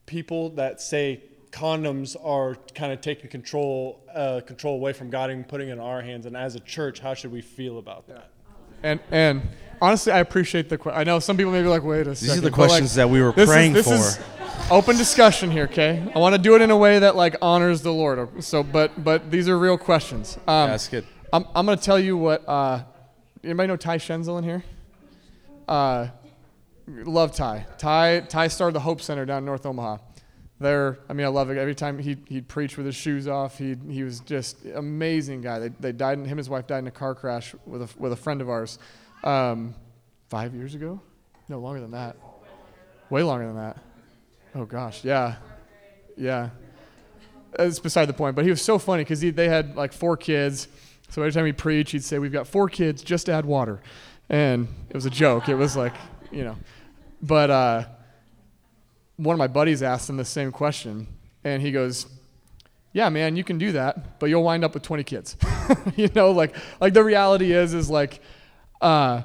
people that say condoms are kind of taking control uh, control away from God and putting it in our hands. And as a church, how should we feel about that? And and honestly, I appreciate the. que- I know some people may be like, "Wait a second. These are the but, like, questions that we were this is- praying this for. is open discussion here, okay? I want to do it in a way that like honors the Lord. So, but but these are real questions. Um, Yeah, that's good. I'm I'm gonna tell you what. Uh, anybody know Ty Schenzel in here? Uh, love Ty. Ty Ty started the Hope Center down in North Omaha. There, I mean, I love it. Every time he he'd preach with his shoes off, he he was just amazing guy. They they died. in, Him and his wife died in a car crash with a with a friend of ours, um, five years ago. No, longer than that. Way longer than that. Oh gosh, yeah, yeah. It's beside the point. But he was so funny because they had like four kids. So every time he preached, he'd say, "We've got four kids, just add water," and it was a joke. It was like, you know, but uh, one of my buddies asked him the same question, and he goes, "Yeah, man, you can do that, but you'll wind up with 20 kids." you know, like like the reality is is like, uh,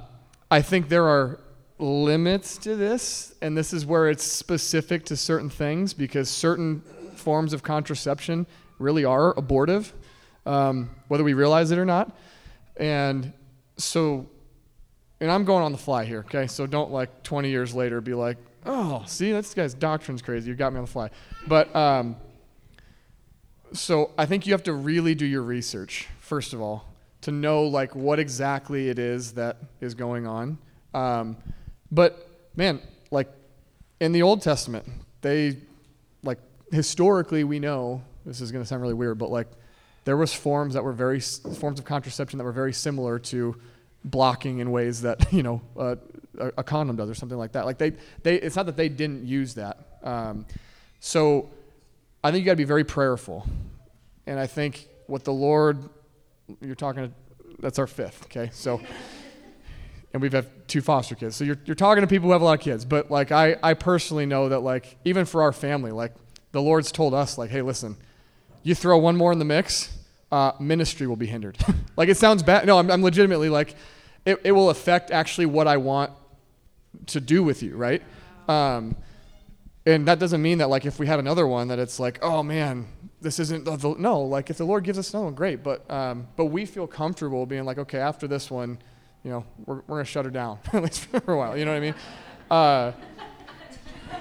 I think there are limits to this, and this is where it's specific to certain things because certain forms of contraception really are abortive, um, whether we realize it or not, and so and I'm going on the fly here, okay? So don't like 20 years later be like, oh, see, this guy's doctrine's crazy. You got me on the fly. But um, so I think you have to really do your research, first of all, to know like what exactly it is that is going on. Um, but man, like in the Old Testament, they like historically we know this is going to sound really weird, but like there was forms that were very forms of contraception that were very similar to blocking in ways that you know uh, a, a condom does or something like that. Like they, they it's not that they didn't use that. Um, so I think you got to be very prayerful, and I think what the Lord, you're talking, to, that's our fifth. Okay, so. And we've had two foster kids. So you're, you're talking to people who have a lot of kids. But like I, I personally know that like even for our family, like the Lord's told us, like, hey, listen, you throw one more in the mix, uh, ministry will be hindered. like it sounds bad. No, I'm, I'm legitimately like, it, it will affect actually what I want to do with you, right? Um, and that doesn't mean that like if we have another one that it's like, oh man, this isn't the, the no. Like if the Lord gives us another one, great. But um, but we feel comfortable being like, okay, after this one, you know, we're we're gonna shut her down at least for a while. You know what I mean? Uh,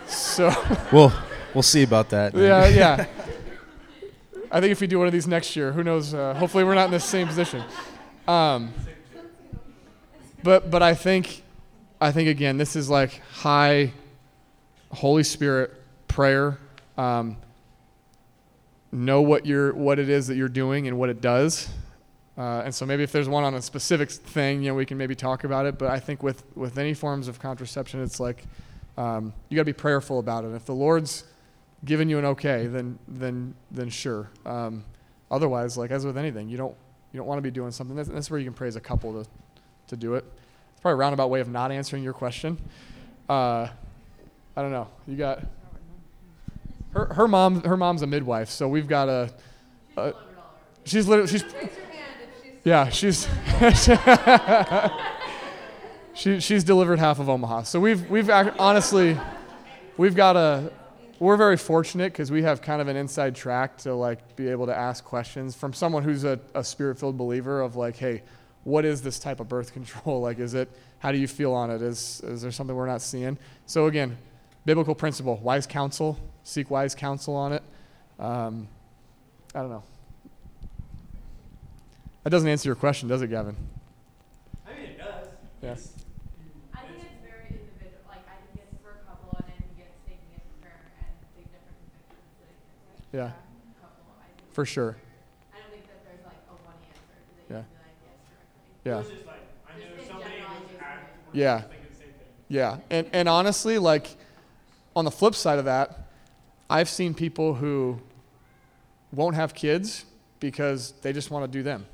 so. We'll we'll see about that. Yeah, yeah. I think if we do one of these next year, who knows? Uh, hopefully, we're not in the same position. Um, but but I think I think again, this is like high Holy Spirit prayer. Um, know what you're what it is that you're doing and what it does. Uh, and so maybe if there's one on a specific thing, you know, we can maybe talk about it. But I think with with any forms of contraception, it's like um, you got to be prayerful about it. If the Lord's given you an okay, then then then sure. Um, otherwise, like as with anything, you don't you don't want to be doing something. That's, that's where you can praise a couple to to do it. It's probably a roundabout way of not answering your question. Uh, I don't know. You got her her mom her mom's a midwife, so we've got a. a she's literally she's. Yeah, she's. she, she's delivered half of Omaha. So we've we've ac- honestly, we've got a. We're very fortunate because we have kind of an inside track to like be able to ask questions from someone who's a, a spirit-filled believer of like, hey, what is this type of birth control? Like, is it? How do you feel on it? Is is there something we're not seeing? So again, biblical principle: wise counsel, seek wise counsel on it. Um, I don't know. That doesn't answer your question, does it, Gavin? I mean, it does. Yeah. It's- I think it's very individual. Like I think it's for a couple, and I think it's taking it to prayer and big different convictions. That it can take Yeah. for a couple. I think For sure. I don't think that there's like a one answer that you Yeah. can be like yes directly. Yeah. It's just like, I Just know in somebody general, who's I had, just- Yeah. thinking the same thing. Yeah, and and honestly, like on the flip side of that, I've seen people who won't have kids because they just want to do them.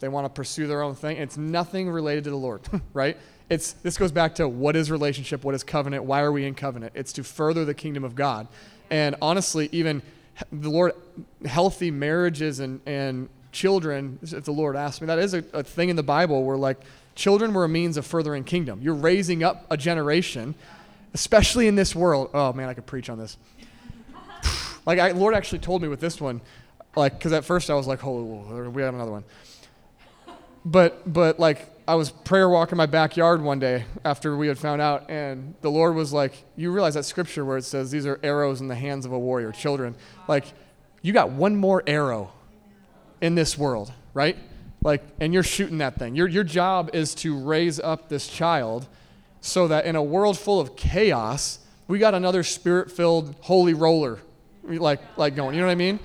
They want to pursue their own thing. It's nothing related to the Lord, right? It's this goes back to what is relationship, what is covenant, why are we in covenant? It's to further the kingdom of God. And honestly, even h- the Lord healthy marriages and and children, if the Lord asked me, that is a, a thing in the Bible where like children were a means of furthering kingdom. You're raising up a generation, especially in this world. Oh man, I could preach on this. Like, I, Lord actually told me with this one, like, because at first I was like, oh, we have another one. But, but like, I was prayer walking my backyard one day after we had found out, and the Lord was like, You realize that scripture where it says, These are arrows in the hands of a warrior, children. Like, you got one more arrow in this world, right? Like, and you're shooting that thing. Your, your job is to raise up this child so that in a world full of chaos, we got another spirit filled holy roller like, like going. You know what I mean?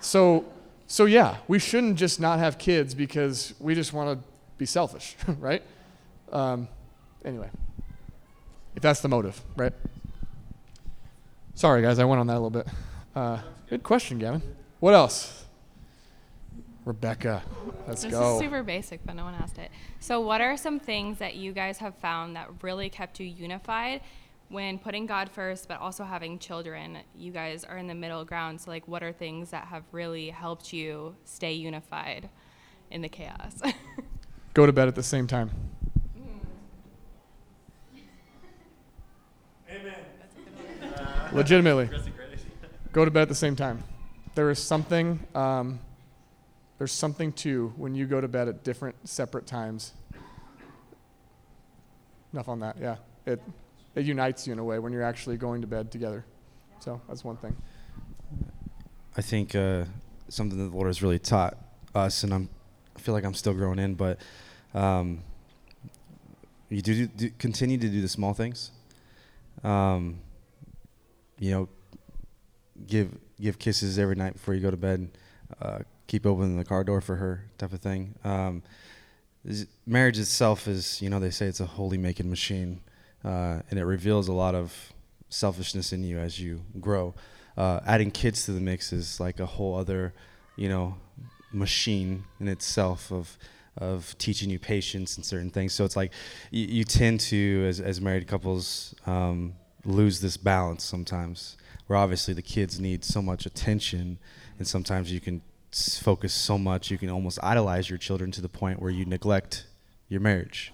So, so yeah, we shouldn't just not have kids because we just want to be selfish, right? Um, anyway, if that's the motive, right? Sorry, guys, I went on that a little bit. Uh, good question, Gavin. What else? Rebecca, let's this go. is super basic, but no one asked it. So, what are some things that you guys have found that really kept you unified when putting God first, but also having children? You guys are in the middle ground. So, like, what are things that have really helped you stay unified in the chaos? Go to bed at the same time. Amen. Legitimately. Go to bed at the same time. There is something. Um, there's something too when you go to bed at different, separate times. Enough on that. Yeah, it it unites you in a way when you're actually going to bed together. So that's one thing. I think uh, something that the Lord has really taught us, and I'm, I feel like I'm still growing in, but um, you do, do continue to do the small things. Um, you know, give give kisses every night before you go to bed. Uh, keep opening the car door for her, type of thing. Um, marriage itself is, you know, they say it's a holy making machine, uh, and it reveals a lot of selfishness in you as you grow. Uh, adding kids to the mix is like a whole other, you know, machine in itself of of teaching you patience and certain things. So it's like you, you tend to, as as married couples, um, lose this balance sometimes. Where obviously the kids need so much attention, and sometimes you can focus so much you can almost idolize your children to the point where you neglect your marriage.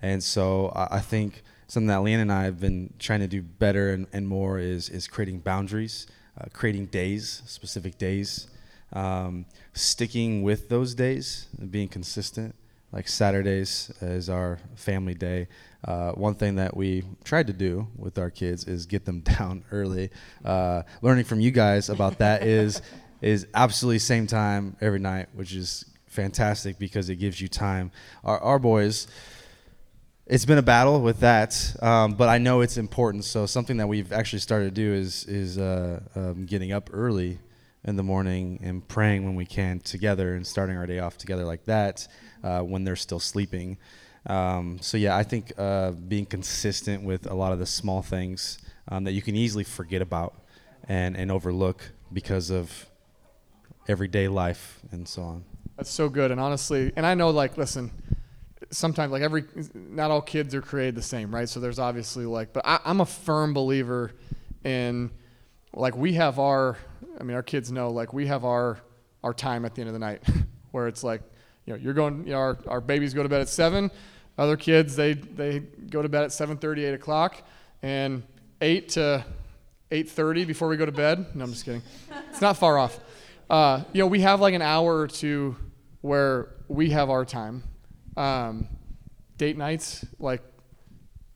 And so I, I think something that Leanne and I have been trying to do better and, and more is is creating boundaries, uh, creating days, specific days, um, sticking with those days, and being consistent. Like Saturdays is our family day. Uh, one thing that we tried to do with our kids is get them down early. Uh, learning from you guys about that is is absolutely same time every night, which is fantastic because it gives you time. Our, our boys, it's been a battle with that, um, but I know it's important. So something that we've actually started to do is is uh, um, getting up early in the morning and praying when we can together and starting our day off together like that uh, when they're still sleeping. Um, so yeah, I think uh, being consistent with a lot of the small things um, that you can easily forget about and and overlook because of everyday life and so on. That's so good. And honestly, and I know, like, listen, sometimes, like, every, not all kids are created the same, right? So there's obviously, like, but I, I'm a firm believer in, like, we have our, I mean, our kids know, like, we have our, our time at the end of the night where it's like, you know, you're going, you know, our, our babies go to bed at seven. Other kids, they, they go to bed at 7.30, 8 o'clock. And 8 to 8.30 before we go to bed. No, I'm just kidding. It's not far off. Uh, you know, we have like an hour or two where we have our time. Um, date nights, like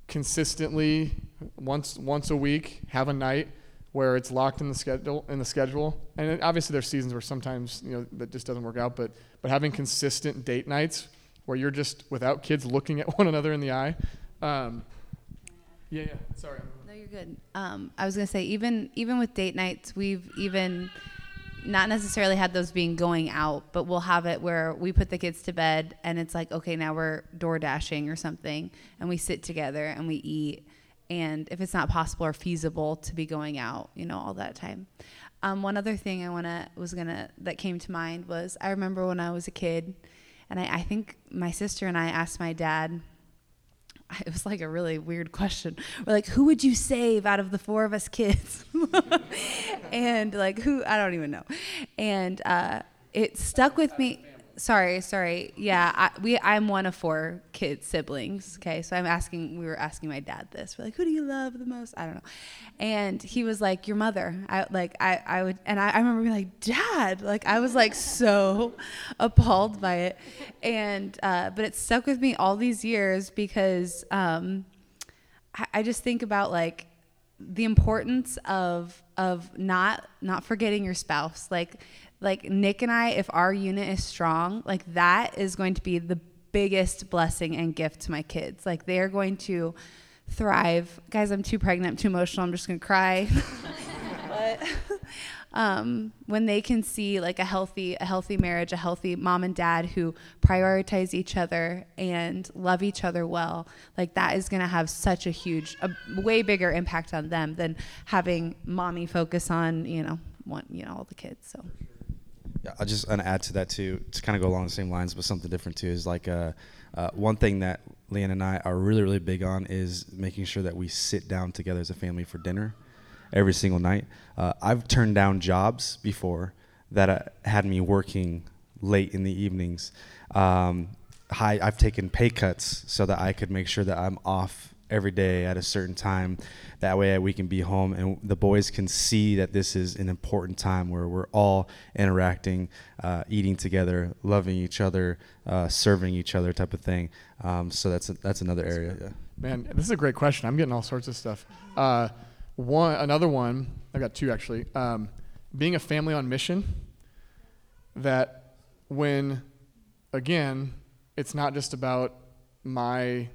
consistently once once a week, have a night where it's locked in the schedule in the schedule. And then obviously there's seasons where sometimes you know that just doesn't work out, but but having consistent date nights where you're just without kids looking at one another in the eye. Um, yeah, yeah. Sorry. No, you're good. Um, I was gonna say even even with date nights, we've even not necessarily had those being going out, but we'll have it where we put the kids to bed and it's like, okay, now we're door dashing or something, and we sit together and we eat. And if it's not possible or feasible to be going out, you know, all that time. Um, one other thing I wanna was gonna that came to mind was I remember when I was a kid, and I, I think my sister and I asked my dad it was like a really weird question. We're like, who would you save out of the four of us kids? and like, who? I don't even know. And uh, it stuck with me. Sorry, sorry. Yeah, I, we. I'm one of four kids siblings. Okay, so I'm asking. We were asking my dad this. We're like, who do you love the most? I don't know. And he was like, your mother. I like. I. I would. And I, I remember being like, Dad. Like I was like so appalled by it, and uh, but it stuck with me all these years because um, I, I just think about like the importance of of not not forgetting your spouse like like nick and i if our unit is strong like that is going to be the biggest blessing and gift to my kids. Like they're going to thrive. Guys i'm too pregnant I'm too emotional i'm just to cry. But um, when they can see like a healthy a healthy marriage a healthy mom and dad who prioritize each other and love each other well like that is to have such a huge a way bigger impact on them than having mommy focus on you know one you know all the kids so Yeah, I'll just add to that too, to kind of go along the same lines, but something different too is like uh, uh, one thing that Leanne and I are really, really big on is making sure that we sit down together as a family for dinner every single night. Uh, I've turned down jobs before that uh, had me working late in the evenings. Um, I've taken pay cuts so that I could make sure that I'm off every day at a certain time. That way we can be home and the boys can see that this is an important time where we're all interacting, uh, eating together, loving each other, uh, serving each other, type of thing. Um, so that's a, that's another area. Yeah. Man, this is a great question. I'm getting all sorts of stuff. Uh, one, another one. I've got two actually. Um, being a family on mission. That when, again, it's not just about my,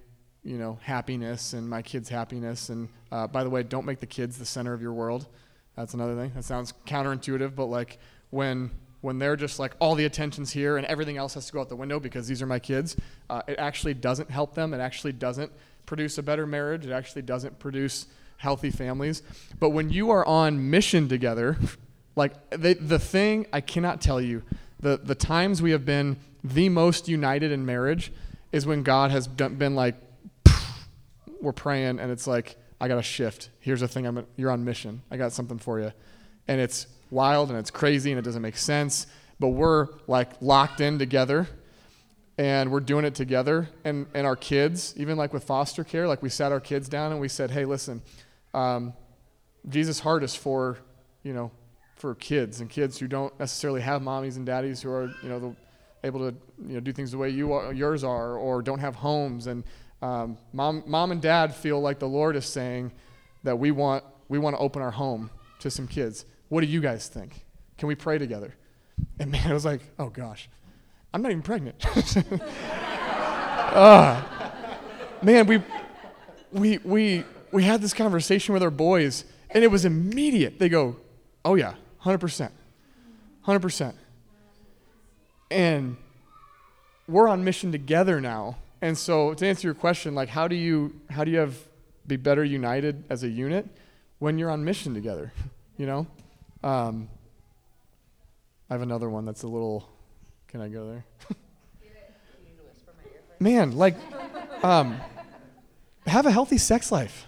you know, happiness and my kids' happiness. And uh, by the way, don't make the kids the center of your world. That's another thing. That sounds counterintuitive, but like when when they're just like all the attention's here and everything else has to go out the window because these are my kids, uh, it actually doesn't help them. It actually doesn't produce a better marriage. It actually doesn't produce healthy families. But when you are on mission together, like the, the thing I cannot tell you, the, the times we have been the most united in marriage is when God has been like, we're praying and it's like, I got a shift. Here's the thing, I'm, you're on mission. I got something for you. And it's wild and it's crazy and it doesn't make sense, but we're like locked in together and we're doing it together. And, and our kids, even like with foster care, like we sat our kids down and we said, hey, listen, um, Jesus' heart is for, you know, for kids and kids who don't necessarily have mommies and daddies who are, you know, the, able to, you know, do things the way you are, yours are, or don't have homes. And um, mom, mom and dad feel like the Lord is saying that we want, we want to open our home to some kids. What do you guys think? Can we pray together? And man, I was like, oh gosh, I'm not even pregnant. uh, man, we, we, we, we had this conversation with our boys, and it was immediate. They go, oh yeah, 100%. 100%. And we're on mission together now. And so to answer your question, like how do you how do you have be better united as a unit when you're on mission together? You know? Um, I have another one that's a little can I go there? Man, like um, have a healthy sex life.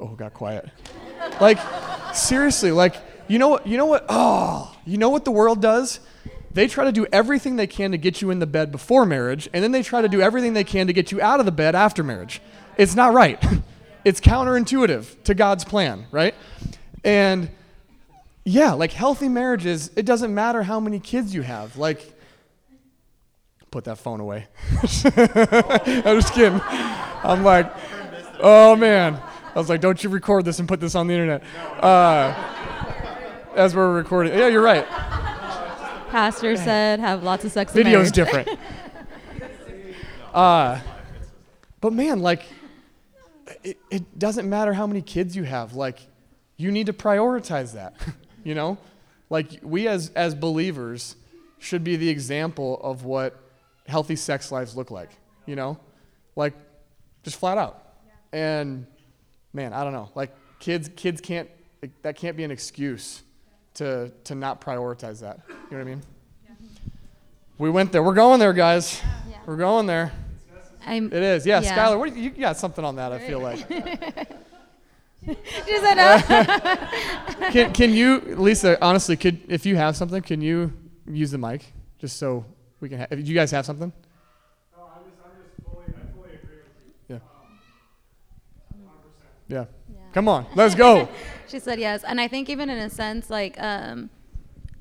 Oh, got quiet. Like seriously, like you know what you know what oh, you know what the world does? They try to do everything they can to get you in the bed before marriage, and then they try to do everything they can to get you out of the bed after marriage. It's not right. it's counterintuitive to God's plan, right? And yeah, like healthy marriages, it doesn't matter how many kids you have. Like, put that phone away. I'm just kidding. I'm like, oh man. I was like, don't you record this and put this on the internet. Uh, as we're recording. Yeah, you're right. Pastor said have lots of sex. Video's marriage. different. uh, but man, like, it, it doesn't matter how many kids you have. Like, you need to prioritize that. you know, like we as as believers should be the example of what healthy sex lives look like. You know, like just flat out. And man, I don't know. Like kids, kids can't. That can't be an excuse to to not prioritize that. You know what I mean? We went there. We're going there, guys. We're going there. I'm, it is. Yeah, yeah. Skylar, what, you got something on that, I feel like. She said no. Uh, can, can you, Lisa, honestly, could if you have something, can you use the mic? just so we can. Ha- do you guys have something? No, I just fully agree with you. Um, yeah. Yeah. Come on, let's go. she said yes, and I think even in a sense, like um,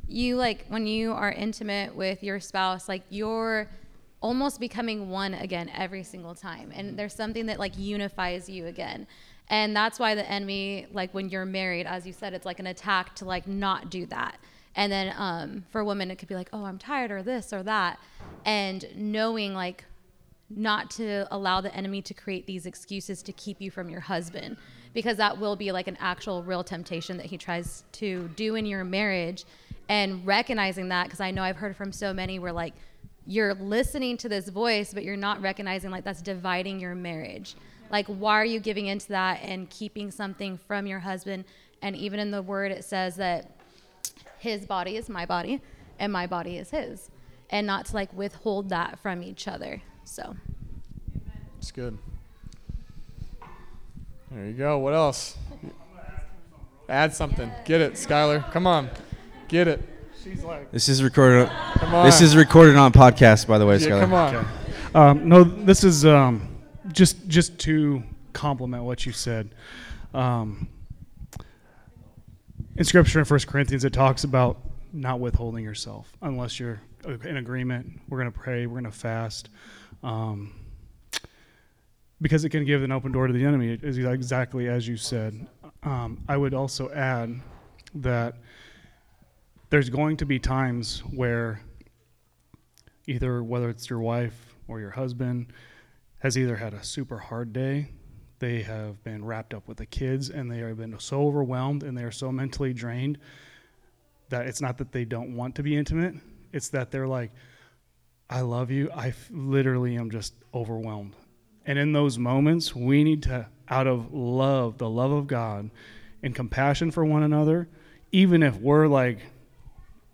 you like when you are intimate with your spouse, like you're almost becoming one again every single time, and there's something that like unifies you again. And that's why the enemy, like when you're married, as you said, it's like an attack to like not do that. And then um, for women, it could be like, oh, I'm tired or this or that. And knowing like not to allow the enemy to create these excuses to keep you from your husband because that will be like an actual real temptation that he tries to do in your marriage. And recognizing that because I know I've heard from so many where like you're listening to this voice but you're not recognizing like that's dividing your marriage. Like why are you giving into that and keeping something from your husband? And even in the word it says that his body is my body and my body is his and not to like withhold that from each other. So. It's good. There you go. What else? Add something. Get it, Skylar. Come on. Get it. She's like, This is recorded. Come on. This is recorded on podcast, by the way, Yeah, Skylar. come on. Okay. Um, no, this is um, just just to complement what you said. Um, in Scripture, in 1 Corinthians, it talks about not withholding yourself unless you're in agreement. We're going to pray. We're going to fast. Um, because it can give an open door to the enemy, is exactly as you said. Um, I would also add that there's going to be times where either whether it's your wife or your husband has either had a super hard day they have been wrapped up with the kids and they have been so overwhelmed and they are so mentally drained that it's not that they don't want to be intimate it's that they're like i love you i f- literally am just overwhelmed and in those moments we need to out of love the love of god and compassion for one another even if we're like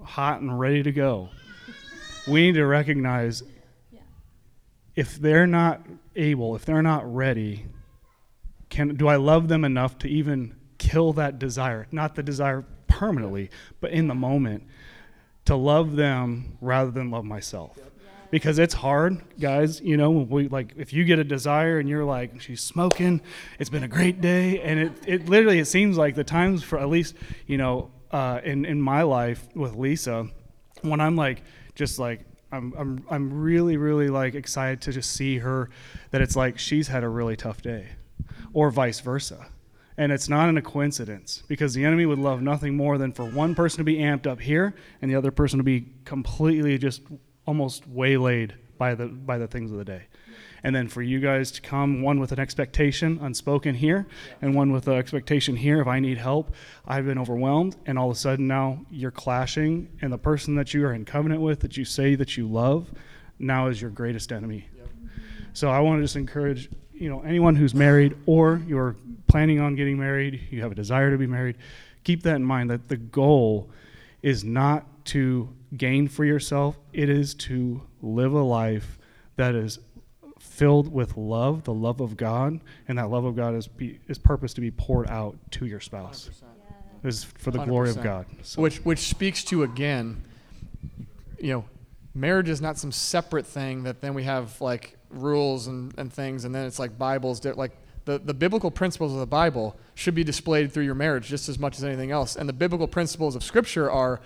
hot and ready to go we need to recognize if they're not able, if they're not ready, can do I love them enough to even kill that desire? Not the desire permanently, but in the moment to love them rather than love myself. Because it's hard, guys. You know, we like if you get a desire and you're like, she's smoking, it's been a great day, and it, it literally it seems like the times for at least you know uh, in in my life with Lisa, when I'm like just like I'm I'm I'm really really like excited to just see her that it's like she's had a really tough day or vice versa. And it's not in a coincidence because the enemy would love nothing more than for one person to be amped up here and the other person to be completely just almost waylaid by the by the things of the day. And then for you guys to come, one with an expectation unspoken here, and one with an expectation here. If I need help, I've been overwhelmed, and all of a sudden now you're clashing, and the person that you are in covenant with, that you say that you love, now is your greatest enemy. So I want to just encourage, you know, anyone who's married or you're planning on getting married, you have a desire to be married, keep that in mind that the goal is not to gain for yourself, it is to live a life that is filled with love, the love of God, and that love of God is be, is purposed to be poured out to your spouse. Is for the glory of God. So- Which which speaks to again, you know, marriage is not some separate thing that then we have like rules and, and things and then it's like Bibles like the, the biblical principles of the Bible should be displayed through your marriage just as much as anything else. And the biblical principles of scripture are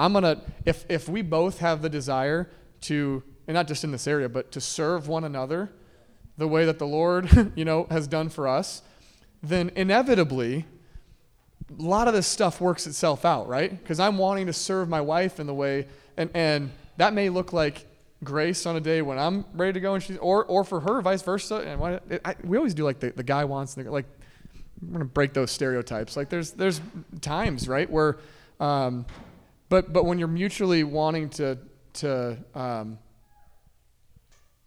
I'm gonna if if we both have the desire to and not just in this area, but to serve one another the way that the Lord, you know, has done for us, then inevitably a lot of this stuff works itself out, right? Because I'm wanting to serve my wife in the way, and, and that may look like grace on a day when I'm ready to go, and she's, or, or for her, vice versa. And why, it, I, we always do like the, the guy wants, like, we're gonna break those stereotypes. Like there's there's times, right, where, um, but but when you're mutually wanting to to um,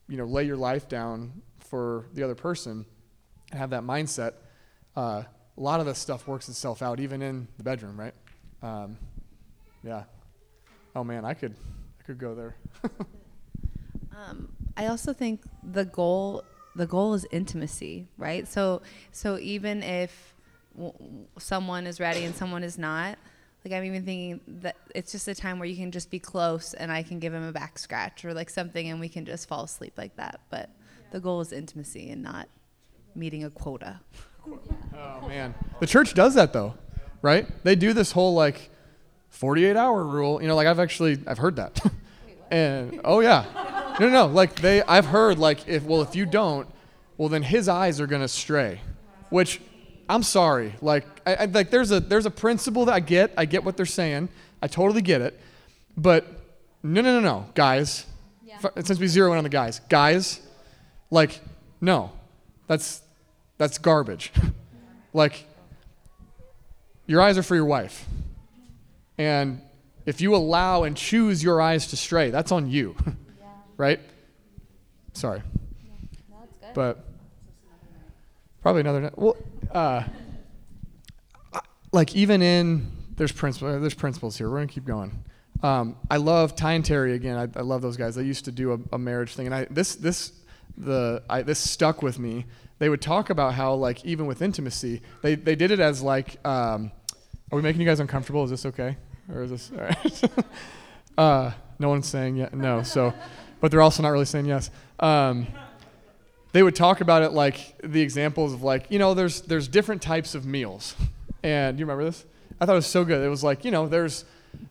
you know lay your life down for the other person and have that mindset, uh, a lot of this stuff works itself out, even in the bedroom, right? Um, yeah. Oh man, I could, I could go there. Um, I also think the goal the goal is intimacy, right? So so even if w- someone is ready and someone is not, Like I'm even thinking that it's just a time where you can just be close and I can give him a back scratch or like something and we can just fall asleep like that. But the goal is intimacy and not meeting a quota. Oh man, the church does that though, right? They do this whole like 48 hour rule. You know, like I've actually I've heard that, and oh yeah, no no no, like they I've heard like if well if you don't, well then his eyes are gonna stray, which I'm sorry, like I, I like there's a there's a principle that I get I get what they're saying I totally get it, but no no no no guys, F- since we zero in on the guys guys, like no, that's that's garbage. like, your eyes are for your wife. And if you allow and choose your eyes to stray, that's on you. right? Sorry. But probably another. night. Well, uh, like even in there's principle there's principles here. We're gonna keep going. Um, I love Ty and Terry again. I, I love those guys. They used to do a, a marriage thing, and I this this the I, this stuck with me. They would talk about how like even with intimacy, they they did it as like. Um, are we making you guys uncomfortable? Is this okay, or is this all right? uh, no one's saying yet no. So, but they're also not really saying yes. Um, they would talk about it like the examples of like you know there's there's different types of meals. And you remember this? I thought it was so good. It was like you know there's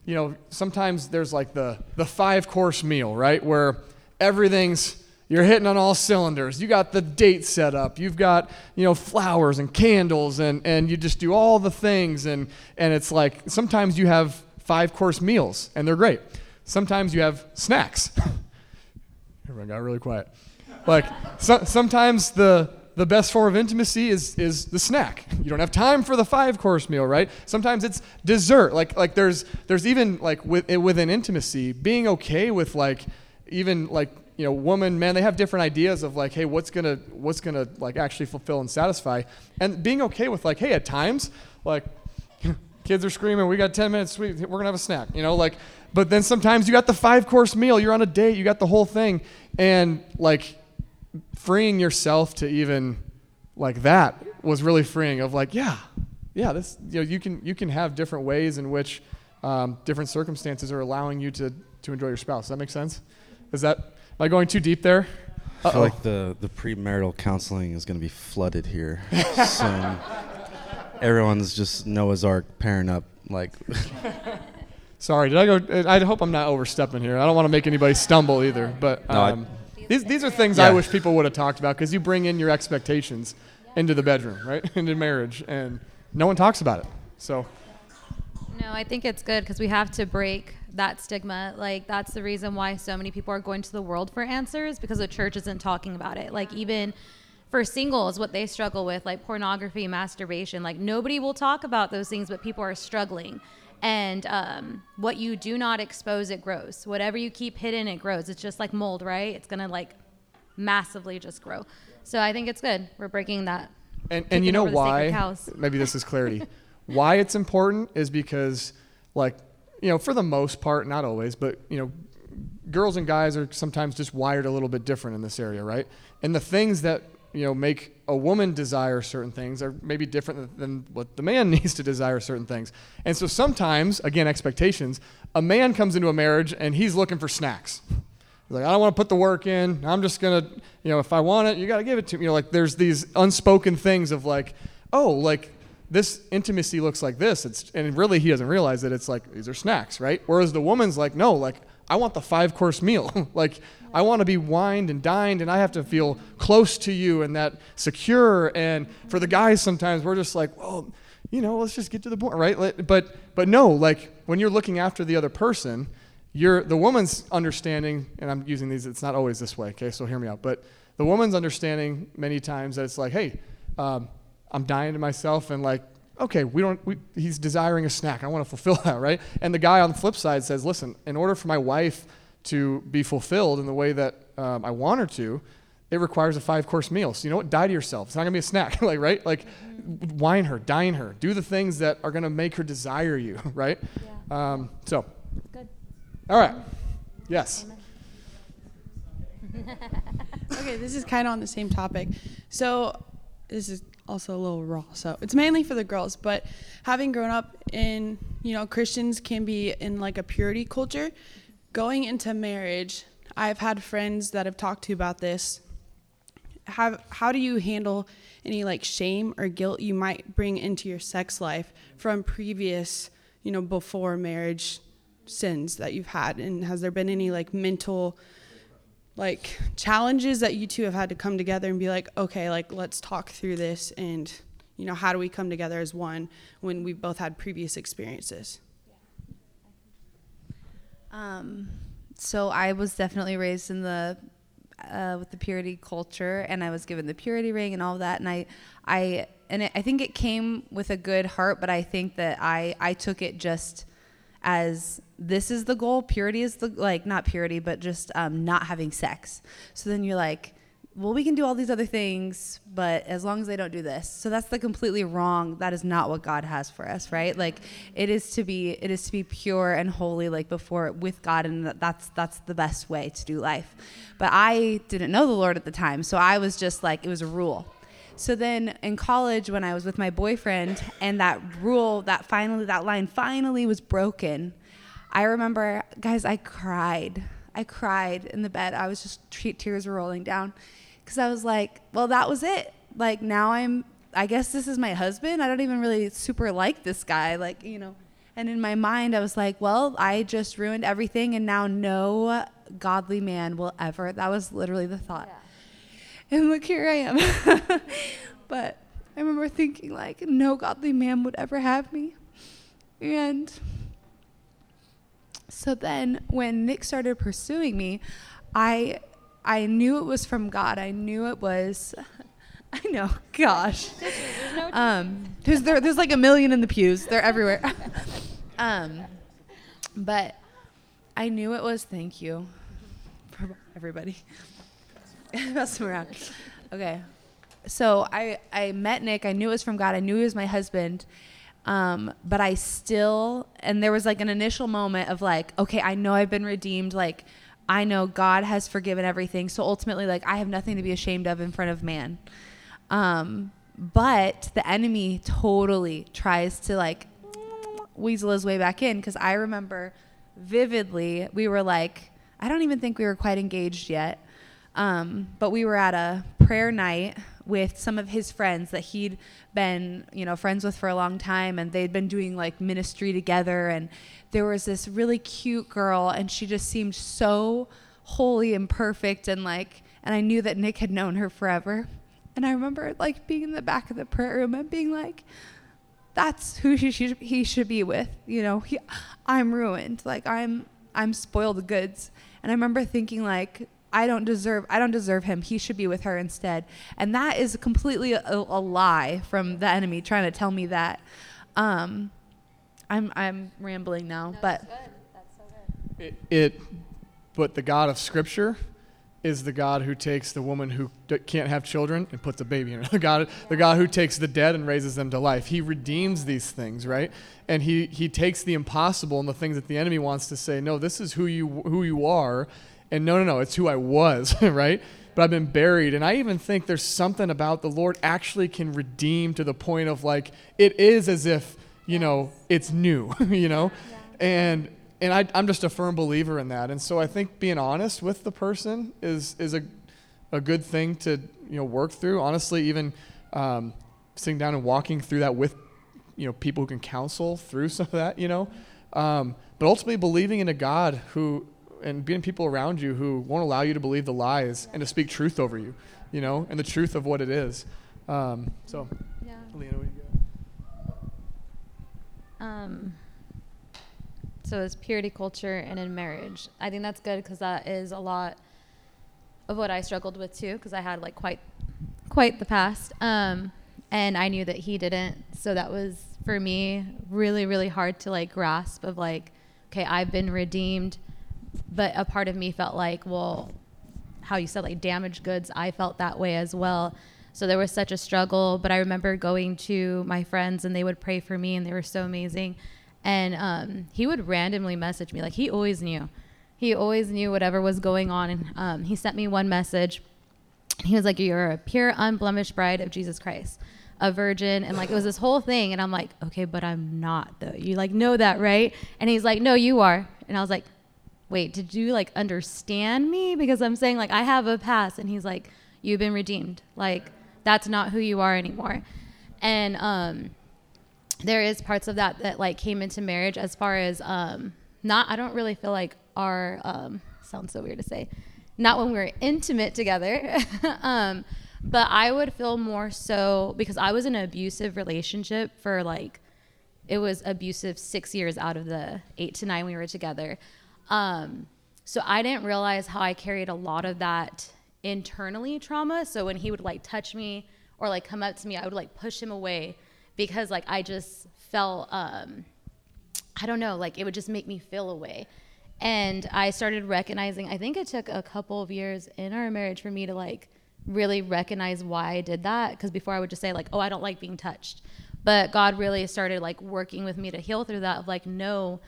you know sometimes there's like the the five course meal right? Where everything's you're hitting on all cylinders. You got the date set up. You've got you know flowers and candles and and you just do all the things. And and it's like sometimes you have five course meals and they're great. Sometimes you have snacks. Everyone got really quiet like so, sometimes the the best form of intimacy is is the snack. You don't have time for the five course meal, right? Sometimes it's dessert. Like like there's there's even like with, within intimacy being okay with like even like you know woman man they have different ideas of like hey what's gonna what's gonna like actually fulfill and satisfy and being okay with like hey at times like kids are screaming we got 10 minutes we, we're gonna have a snack you know like but then sometimes you got the five course meal you're on a date you got the whole thing and like freeing yourself to even like that was really freeing of like yeah yeah this you know you can you can have different ways in which um, different circumstances are allowing you to to enjoy your spouse. Does that make sense? Is that am i going too deep there? I feel like the, the premarital counseling is going to be flooded here so Everyone's just Noah's Ark pairing up. Like, sorry did i go i hope i'm not overstepping here. I don't want to make anybody stumble either but No, I- um, these, these are things i wish people would have talked about because you bring in your expectations into the bedroom right into marriage and no one talks about it so No, I think it's good because we have to break that stigma. Like that's the reason why so many people are going to the world for answers because the church isn't talking about it. Like even for singles, what they struggle with, like pornography, masturbation, like nobody will talk about those things, but people are struggling. And um, what you do not expose, it grows. Whatever you keep hidden, it grows. It's just like mold, right? It's gonna like massively just grow. So I think it's good. We're breaking that. and and you know over the sacred why maybe this is clarity why it's important is because like you know for the most part not always but you know girls and guys are sometimes just wired a little bit different in this area right and the things that you know make a woman desire certain things are maybe different than what the man needs to desire certain things and so sometimes again expectations a man comes into a marriage and he's looking for snacks He's like, I don't want to put the work in. I'm just gonna, you know, if I want it, you got to give it to me. You know, like there's these unspoken things of like, oh, like this intimacy looks like this. It's and really he doesn't realize that it's like these are snacks, right? Whereas the woman's like, no, like I want the five course meal. like I want to be wined and dined, and I have to feel close to you and that secure. And for the guys, sometimes we're just like, well, you know, let's just get to the point, right? But but no, like when you're looking after the other person you're the woman's understanding, and I'm using these. It's not always this way, okay? So hear me out. But the woman's understanding many times that it's like, hey, um, I'm dying to myself, and like, okay, we don't. We, he's desiring a snack. I want to fulfill that, right? And the guy on the flip side says, listen, in order for my wife to be fulfilled in the way that um, I want her to, it requires a five course meal. So you know what? Die to yourself. It's not gonna be a snack, like right? Like, wine her, dine her, do the things that are gonna make her desire you, right? Um, so. Good. All right. Yes. okay, this is kind of on the same topic. So, this is also a little raw. So, it's mainly for the girls, but having grown up in you know, Christians can be in like a purity culture. Going into marriage, I've had friends that have talked to about this. Have how do you handle any like shame or guilt you might bring into your sex life from previous, you know, before marriage sins that you've had and has there been any like mental like challenges that you two have had to come together and be like, okay, like let's talk through this and you know, how do we come together as one when we've both had previous experiences? Um, so I was definitely raised in the uh, with the purity culture, and I was given the purity ring and all of that. And I, I, and it, I think it came with a good heart, but I think that I, I took it just as this is the goal. Purity is the like not purity, but just um, not having sex. So then you're like, well, we can do all these other things, but as long as they don't do this. So that's the completely wrong. That is not what God has for us, right? Like it is to be it is to be pure and holy like before with God and that's that's the best way to do life. But I didn't know the Lord at the time, so I was just like it was a rule. So then in college when I was with my boyfriend and that rule that finally that line finally was broken, I remember guys I cried. I cried in the bed. I was just tears were rolling down because I was like, well, that was it. Like now I'm, I guess this is my husband. I don't even really super like this guy. Like, you know, and in my mind, I was like, well, I just ruined everything and now no godly man will ever. That was literally the thought. And look, here I am. but I remember thinking, like, no godly man would ever have me. And so then when Nick started pursuing me, I I knew it was from God. I knew it was I know, gosh. Um there's there, there's like a million in the pews. They're everywhere. um but I knew it was thank you for everybody. Pass them around. Okay. So I I met Nick. I knew it was from God. I knew he was my husband. Um, but I still, and there was like an initial moment of like, okay, I know I've been redeemed. Like, I know God has forgiven everything. So ultimately, like, I have nothing to be ashamed of in front of man. Um, but the enemy totally tries to like weasel his way back in because I remember vividly, we were like, I don't even think we were quite engaged yet. Um, but we were at a prayer night with some of his friends that he'd been, you know, friends with for a long time and they'd been doing like ministry together and there was this really cute girl and she just seemed so holy and perfect and like and I knew that Nick had known her forever. And I remember like being in the back of the prayer room and being like that's who he should, he should be with, you know. He, I'm ruined. Like I'm I'm spoiled goods. And I remember thinking like I don't deserve I don't deserve him. He should be with her instead. And that is completely a, a lie from the enemy trying to tell me that. Um, I'm I'm rambling now, but It, it, but the God of Scripture is the God who takes the woman who d- can't have children and puts a baby in her. The God, the God who takes the dead and raises them to life. He redeems these things, right? And he he takes the impossible and the things that the enemy wants to say, no, this is who you who you are, and no, no, no, it's who I was, right? But I've been buried, and I even think there's something about the Lord actually can redeem to the point of like it is as if you know it's new, you know, and and I, I'm just a firm believer in that. And so I think being honest with the person is is a a good thing to you know work through. Honestly, even um, sitting down and walking through that with you know people who can counsel through some of that, you know. Um, but ultimately, believing in a God who and being people around you who won't allow you to believe the lies and to speak truth over you, you know, and the truth of what it is. Um, so, Yeah. Alina, what do you got? Um, so it's purity culture and in marriage. I think that's good because that is a lot of what I struggled with too because I had like quite quite the past. Um, and I knew that he didn't. So that was for me really really hard to like grasp of like okay, I've been redeemed, but a part of me felt like, well, how you said like damaged goods, I felt that way as well. So there was such a struggle, but I remember going to my friends and they would pray for me and they were so amazing. And um, he would randomly message me, like he always knew. He always knew whatever was going on. And um, he sent me one message. He was like, You're a pure, unblemished bride of Jesus Christ. a virgin and like it was this whole thing and I'm like, "Okay, but I'm not though. You like know that, right?" And he's like, "No, you are." And I was like, "Wait, did you like understand me because I'm saying like I have a past?" And he's like, "You've been redeemed. Like that's not who you are anymore." And um there is parts of that that like came into marriage as far as um not I don't really feel like our um sounds so weird to say not when we were intimate together um but I would feel more so because I was in an abusive relationship for like it was abusive 6 years out of the 8 to 9 we were together um so I didn't realize how I carried a lot of that internally trauma so when he would like touch me or like come up to me I would like push him away because like I just felt um I don't know, like it would just make me feel away. And I started recognizing, I think it took a couple of years in our marriage for me to like really recognize why I did that because before I would just say like, "Oh, I don't like being touched." But God really started like working with me to heal through that of like, "No,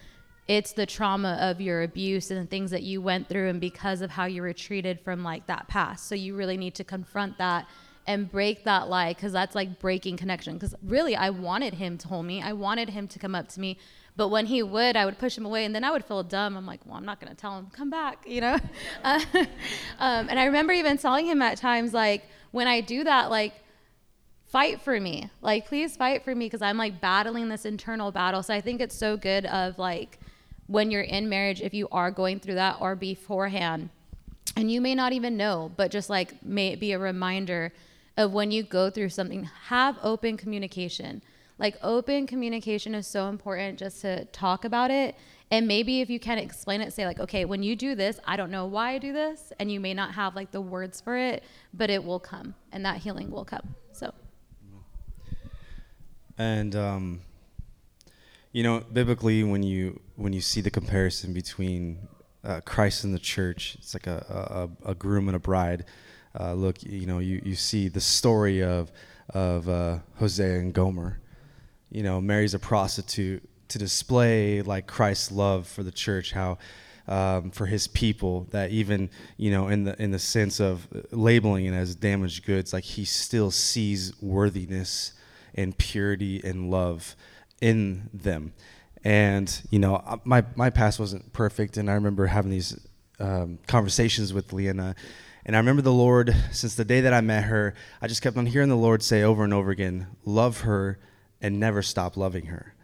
it's the trauma of your abuse and the things that you went through and because of how you were treated from like that past. So you really need to confront that and break that lie because that's like breaking connection. Because really, I wanted him to hold me, I wanted him to come up to me. But when he would, I would push him away, and then I would feel dumb. I'm like, well, I'm not going to tell him, come back, you know? Uh, um, and I remember even telling him at times, like, when I do that, like, fight for me. Like, please fight for me because I'm like battling this internal battle. So I think it's so good of like when you're in marriage, if you are going through that or beforehand, and you may not even know, but just like may it be a reminder of when you go through something, have open communication. Like open communication is so important just to talk about it. And maybe if you can't explain it, say like, okay, when you do this, I don't know why I do this, and you may not have like the words for it, but it will come, and that healing will come. So. And um, you know, biblically, when you when you see the comparison between uh, Christ and the church, it's like a a, a groom and a bride. Uh, look, you know, you, you see the story of of uh, Hosea and Gomer. You know, marries a prostitute to display like Christ's love for the church, how um, for His people that even you know in the in the sense of labeling it as damaged goods, like He still sees worthiness and purity and love in them. And you know, uh, my my past wasn't perfect, and I remember having these um, conversations with Leanna. And I remember the Lord, since the day that I met her, I just kept on hearing the Lord say over and over again, love her and never stop loving her.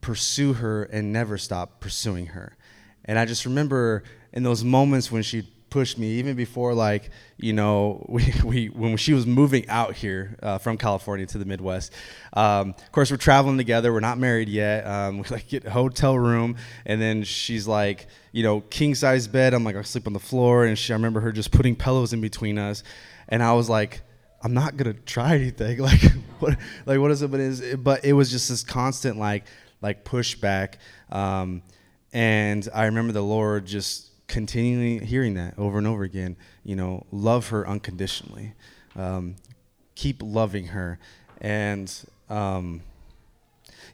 Pursue her and never stop pursuing her. And I just remember in those moments when she pushed me, even before like, you know, we, we when she was moving out here uh, from California to the Midwest. Um, of course, we're traveling together. We're not married yet. Um, we like get a hotel room, and then she's like, you know, king size bed. I'm like, I sleep on the floor, and she, I remember her just putting pillows in between us, and I was like, I'm not gonna try anything. Like, what, like what is it? But is but it was just this constant like like pushback. Um, and I remember the Lord just continually hearing that over and over again. You know, love her unconditionally. Um, keep loving her, and um,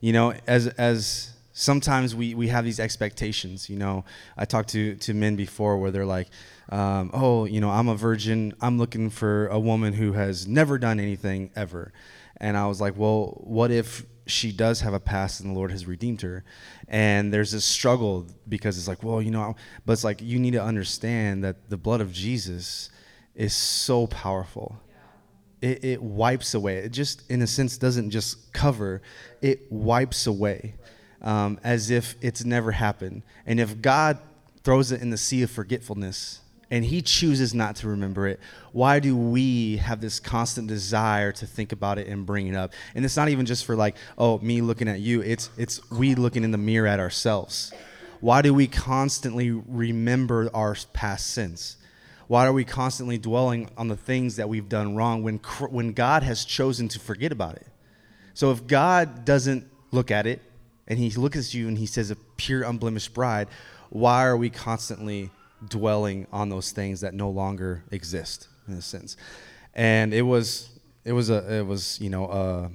you know, as as sometimes we, we have these expectations. You know, I talked to, to men before where they're like, um, oh, you know, I'm a virgin. I'm looking for a woman who has never done anything ever. And I was like, well, what if she does have a past and the Lord has redeemed her? And there's this struggle because it's like, well, you know, but it's like you need to understand that the blood of Jesus is so powerful. It, it wipes away. It just, in a sense, doesn't just cover, it wipes away um, as if it's never happened. And if God throws it in the sea of forgetfulness and he chooses not to remember it, why do we have this constant desire to think about it and bring it up? And it's not even just for like, oh, me looking at you, it's, it's we looking in the mirror at ourselves. Why do we constantly remember our past sins? Why are we constantly dwelling on the things that we've done wrong when, when God has chosen to forget about it? So if God doesn't look at it and he looks at you and he says, a pure, unblemished bride, why are we constantly dwelling on those things that no longer exist in a sense? And it was, it was a, it was, you know, uh,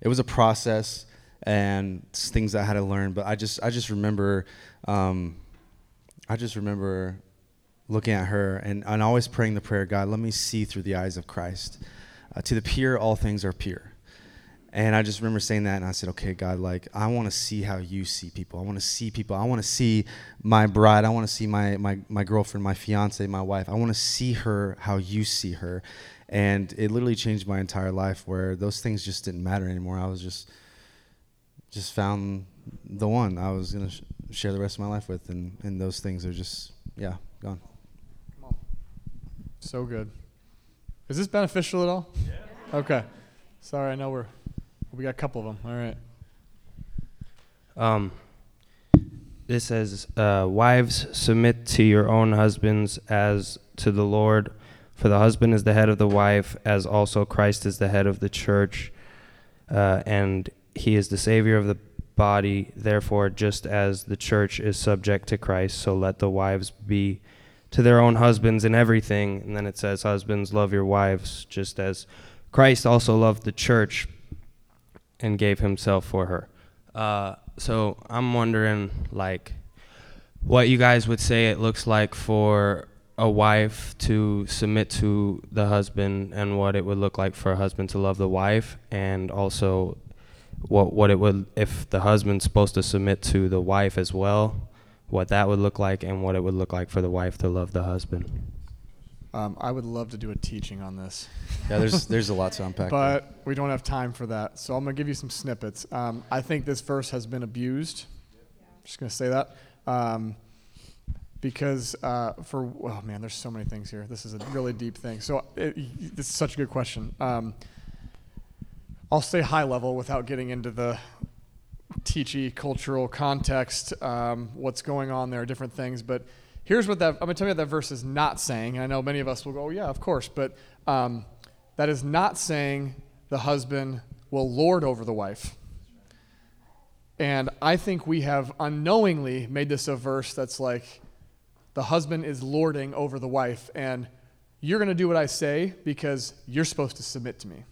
it was a process and things I had to learn. But I just, I just remember, um, I just remember looking at her and, and always praying the prayer, God, let me see through the eyes of Christ. Uh, to the pure, all things are pure. And I just remember saying that, and I said, "Okay, God, like I want to see how you see people. I want to see people. I want to see my bride. I want to see my my my girlfriend, my fiance, my wife. I want to see her how you see her." And it literally changed my entire life, where those things just didn't matter anymore. I was just just found the one I was gonna sh- share the rest of my life with, and and those things are just yeah gone. Come on, so good. Is this beneficial at all? Yeah. Okay. Sorry, I know we're we got a couple of them. All right. Um, it says, uh, "Wives, submit to your own husbands as to the Lord, for the husband is the head of the wife, as also Christ is the head of the church, uh, and he is the savior of the body. Therefore, just as the church is subject to Christ, so let the wives be." To their own husbands in everything. And then it says, Husbands, love your wives, just as Christ also loved the church and gave himself for her. Uh, so I'm wondering, like, what you guys would say it looks like for a wife to submit to the husband, and what it would look like for a husband to love the wife, and also what what it would if the husband's supposed to submit to the wife as well, what that would look like, and what it would look like for the wife to love the husband. Um, I would love to do a teaching on this. Yeah, there's- there's a lot to unpack but we don't have time for that. So I'm gonna give you some snippets. Um, I think this verse has been abused. Just gonna say that um, because uh, for oh man, there's so many things here. This is a really deep thing. So it, this is such a good question. Um, I'll stay high level without getting into the teachy cultural context, um, what's going on there, different things. But here's what that I'm going to tell you what that verse is not saying. I know many of us will go, oh, yeah, of course. But um, that is not saying the husband will lord over the wife. And I think we have unknowingly made this a verse that's like the husband is lording over the wife, and you're going to do what I say because you're supposed to submit to me.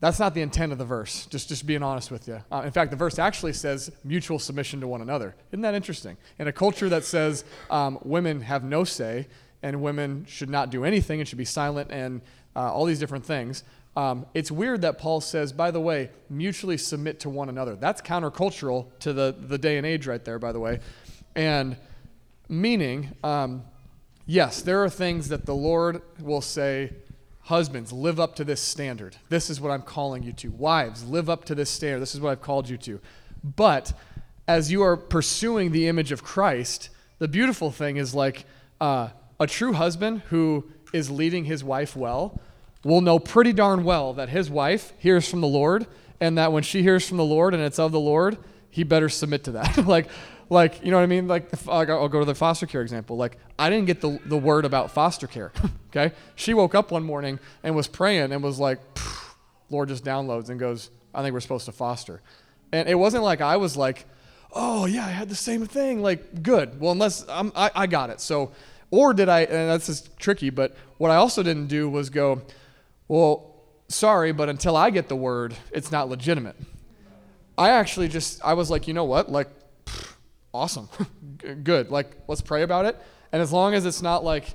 That's not the intent of the verse, just, just being honest with you. Uh, in fact, the verse actually says mutual submission to one another. Isn't that interesting? In a culture that says um, women have no say and women should not do anything and should be silent and uh, all these different things, um, it's weird that Paul says, by the way, mutually submit to one another. That's countercultural to the, the day and age right there, by the way. And meaning, um, yes, there are things that the Lord will say, Husbands, live up to this standard. This is what I'm calling you to. Wives, live up to this standard. This is what I've called you to. But as you are pursuing the image of Christ, the beautiful thing is like uh, a true husband who is leading his wife well will know pretty darn well that his wife hears from the Lord and that when she hears from the Lord and it's of the Lord, he better submit to that. like, like you know what I mean? Like, I'll go to the foster care example. Like, I didn't get the, the word about foster care. okay, she woke up one morning and was praying and was like, Lord just downloads and goes, I think we're supposed to foster. And it wasn't like I was like, oh yeah, I had the same thing. Like, good. Well, unless I'm, I, I got it. So, or did I? And that's just tricky. But what I also didn't do was go, well, sorry, but until I get the word, it's not legitimate. I actually just I was like, you know what? Like awesome. Good. Like, let's pray about it. And as long as it's not like,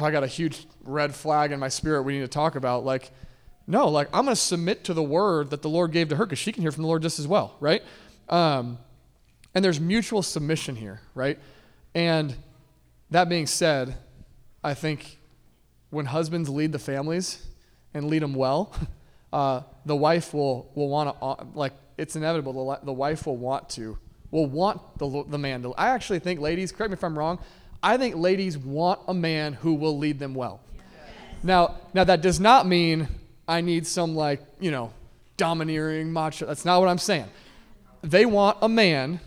I got a huge red flag in my spirit we need to talk about, like, no, like, I'm going to submit to the word that the Lord gave to her because she can hear from the Lord just as well, right? Um, and there's mutual submission here, right? And that being said, I think when husbands lead the families and lead them well, uh, the wife will, will want to, uh, like, it's inevitable, the, the wife will want to will want the, the man to. I actually think, ladies, correct me if I'm wrong, I think ladies want a man who will lead them well. Yes. Now, now that does not mean I need some like you know domineering macho. That's not what I'm saying. They want a man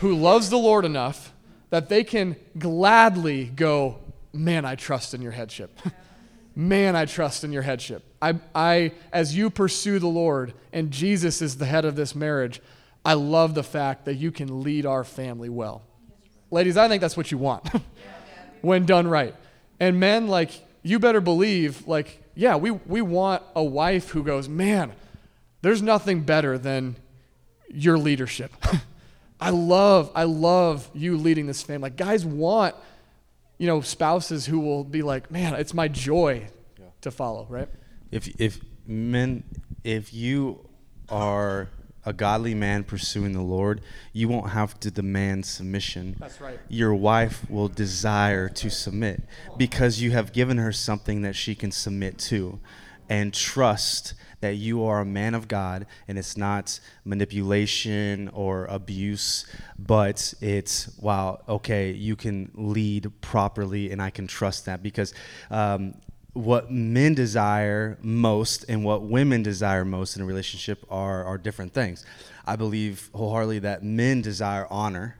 who loves the Lord enough that they can gladly go, man, I trust in your headship. man, I trust in your headship. I, I, as you pursue the Lord and Jesus is the head of this marriage, I love the fact that you can lead our family well. Ladies, I think that's what you want when done right. And men, like, you better believe, like, yeah, we, we want a wife who goes, man, there's nothing better than your leadership. I love, I love you leading this family. Like, guys want, you know, spouses who will be like, man, it's my joy yeah. to follow, right? If, if men, if you are a godly man pursuing the Lord, you won't have to demand submission. That's right. Your wife will desire to submit because you have given her something that she can submit to and trust that you are a man of God and it's not manipulation or abuse, but it's, wow, okay, you can lead properly and I can trust that because um, what men desire most and what women desire most in a relationship are, are different things. I believe wholeheartedly that men desire honor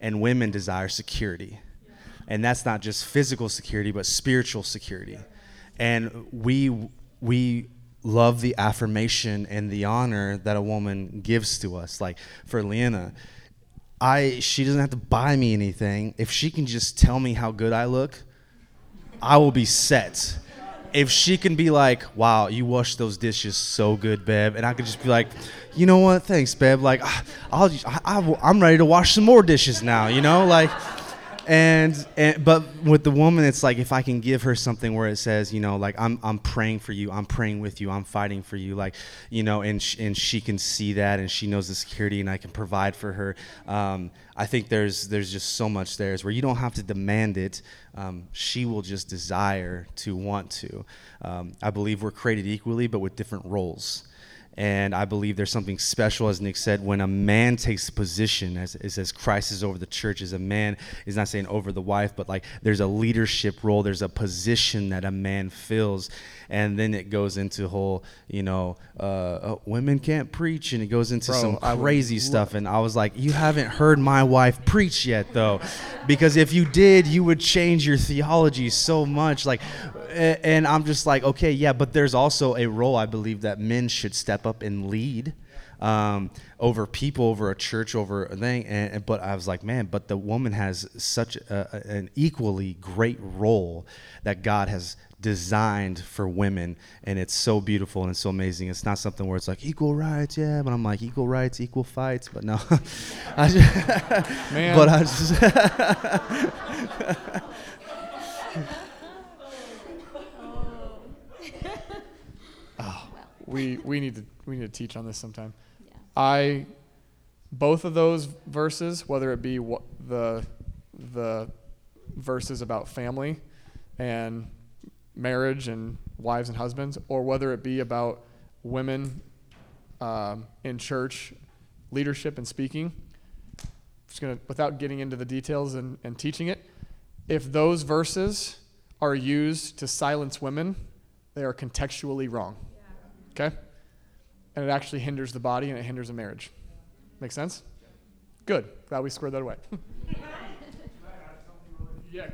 and women desire security. And that's not just physical security, but spiritual security. And we, we love the affirmation and the honor that a woman gives to us. Like for Leanna, I, she doesn't have to buy me anything. If she can just tell me how good I look, I will be set if she can be like, "Wow, you washed those dishes so good, babe," and I could just be like, "You know what? Thanks, babe. Like, ah, I'll, just, I, I, I'm ready to wash some more dishes now." You know, like, and and but with the woman, it's like if I can give her something where it says, you know, like I'm I'm praying for you, I'm praying with you, I'm fighting for you, like, you know, and sh- and she can see that, and she knows the security, and I can provide for her. Um, I think there's there's just so much there is where you don't have to demand it. Um, she will just desire to want to. Um, I believe we're created equally, but with different roles. And I believe there's something special, as Nick said, when a man takes position, as, it says, Christ is over the church, as a man is not saying over the wife, but like there's a leadership role, there's a position that a man fills. And then it goes into whole, you know, uh, uh, women can't preach, and it goes into Bro, some crazy stuff. And I was like, you haven't heard my wife preach yet, though, because if you did, you would change your theology so much. Like, and I'm just like, okay, yeah, but there's also a role I believe that men should step up and lead um, over people, over a church, over a thing. And, and- but I was like, man, but the woman has such a- an equally great role that God has designed for women, and it's so beautiful and it's so amazing. It's not something where it's like equal rights, yeah, but I'm like equal rights, equal fights, but no, I just, Man. but I just. Oh, we we need to we need to teach on this sometime. I both of those verses, whether it be wha- the the verses about family and marriage and wives and husbands, or whether it be about women um, in church leadership and speaking. Just gonna without getting into the details and, and teaching it. If those verses are used to silence women, they are contextually wrong. Okay? And it actually hinders the body and it hinders a marriage. Make sense? Good. Glad we squared that away. yeah,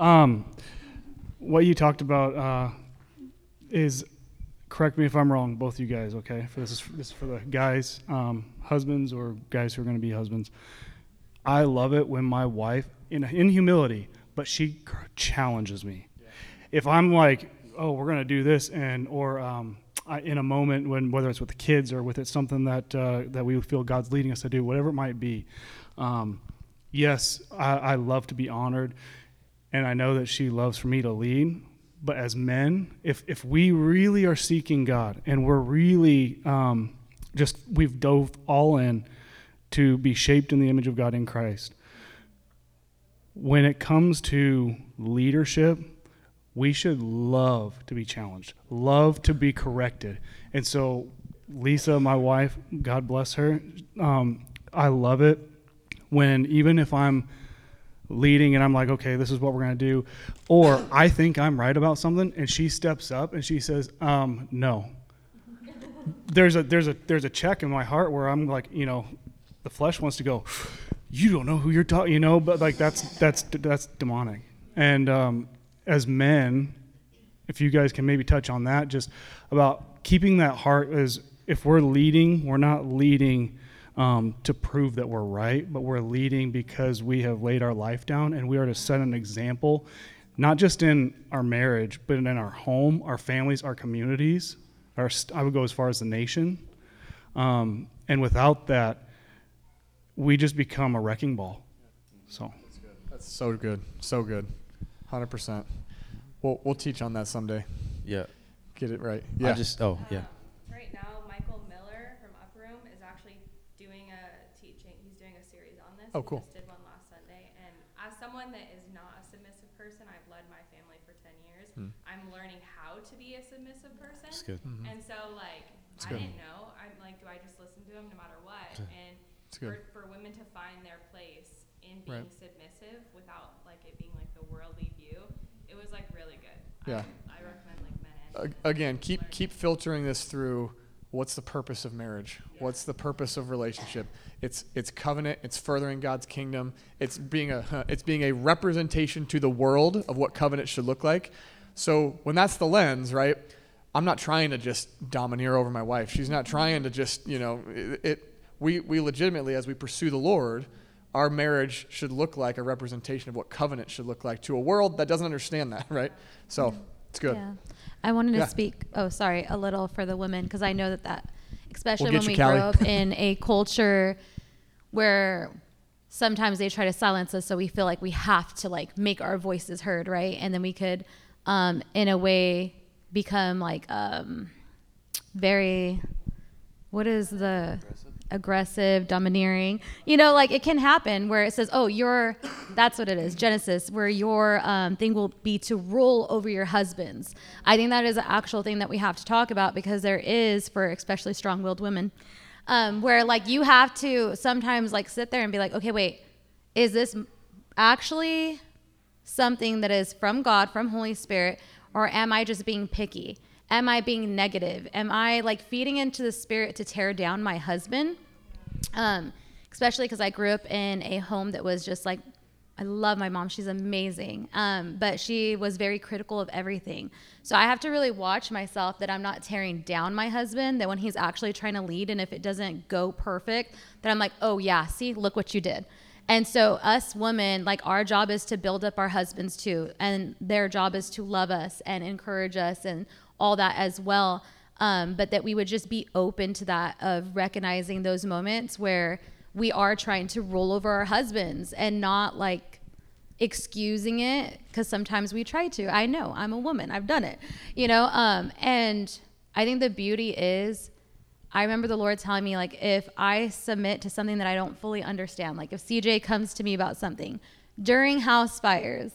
Um, what you talked about uh, is correct me if I'm wrong, both you guys. Okay, for this is this is for the guys, um, husbands or guys who are going to be husbands. I love it when my wife, in in humility, but she challenges me. If I'm like, oh, we're going to do this, and or um, I, in a moment when whether it's with the kids or with it's something that uh, that we feel God's leading us to do, whatever it might be. Um, yes, I, I love to be honored, and I know that she loves for me to lead. But as men, if if we really are seeking God and we're really um, just we've dove all in to be shaped in the image of God in Christ, when it comes to leadership, we should love to be challenged, love to be corrected. And so, Lisa, my wife, God bless her, um, I love it when even if I'm leading and I'm like, okay, this is what we're going to do, or I think I'm right about something, and she steps up and she says, um, no. There's a there's a there's a check in my heart where I'm like, you know, the flesh wants to go, you don't know who you're talking, you know, but like that's that's that's demonic. And um, as men, if you guys can maybe touch on that, just about keeping that heart as if we're leading, we're not leading um, to prove that we're right, but we're leading because we have laid our life down and we are to set an example, not just in our marriage, but in our home, our families, our communities. Our, st- I would go as far as the nation. Um, and without that, we just become a wrecking ball. So. That's so good. So good. 100%. we'll we'll teach on that someday. Yeah. Get it right. I Yeah. just oh yeah. Right now, Michael Miller from UPPERROOM is actually doing a teaching. He's doing a Oh, cool. just did one last Sunday. And as someone that is not a submissive person, I've led my family for 10 years. Hmm. I'm learning how to be a submissive person. That's good. Mhm. And so, like, That's I good. didn't know. I'm like, do I just listen to him no matter what? And for, for women to find their place in being Right. submissive without like it being like the worldly view, it was like really good. Yeah. I, I recommend like men and Ag- again, keep keep filtering this through. What's the purpose of marriage? What's the purpose of relationship? It's it's covenant. It's furthering God's kingdom. It's being a it's being a representation to the world of what covenant should look like. So when that's the lens, right? I'm not trying to just domineer over my wife. She's not trying to just you know it. it we we legitimately as we pursue the Lord, our marriage should look like a representation of what covenant should look like to a world that doesn't understand that, right? So it's good. Yeah. I wanted to Yeah. speak, oh, sorry, a little for the women, because I know that that, especially get when you, we Callie. grow up in a culture where sometimes they try to silence us, so we feel like we have to like make our voices heard, right? And then we could, um, in a way, become like um, very, what is the aggressive, domineering. You know, like it can happen where it says, "Oh, your," that's what it is, Genesis, where your um, thing will be to rule over your husbands. I think that is an actual thing that we have to talk about because there is for especially strong-willed women, um, where like you have to sometimes like sit there and be like, "Okay, wait, is this actually something that is from God, from Holy Spirit, or am I just being picky?" Am I being negative? Am I like feeding into the spirit to tear down my husband? um, especially because I grew up in a home that was just like, I love my mom. She's amazing. Um, but she was very critical of everything. So I have to really watch myself that I'm not tearing down my husband, that when he's actually trying to lead and if it doesn't go perfect, that I'm like, oh, yeah, see, look what you did. And so, us women, like, our job is to build up our husbands too. And their job is to love us and encourage us and all that as well. Um, but that we would just be open to that of recognizing those moments where we are trying to roll over our husbands and not like excusing it because sometimes we try to. I know i'm a woman i've done it you know? Um, and i think the beauty is i remember the lord telling me like if i submit to something that i don't fully understand like if cj comes to me about something during house fires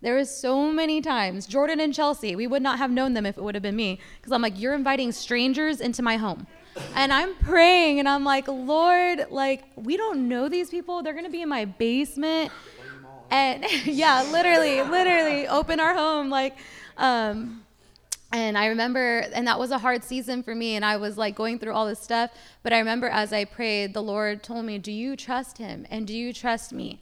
there was so many times jordan and chelsea we would not have known them if it would have been me because i'm like you're inviting strangers into my home and i'm praying and i'm like lord like we don't know these people they're gonna be in my basement and yeah literally literally open our home like um and I remember, and that was a hard season for me. And I was like going through all this stuff. But I remember as I prayed, the Lord told me, Do you trust him? And do you trust me?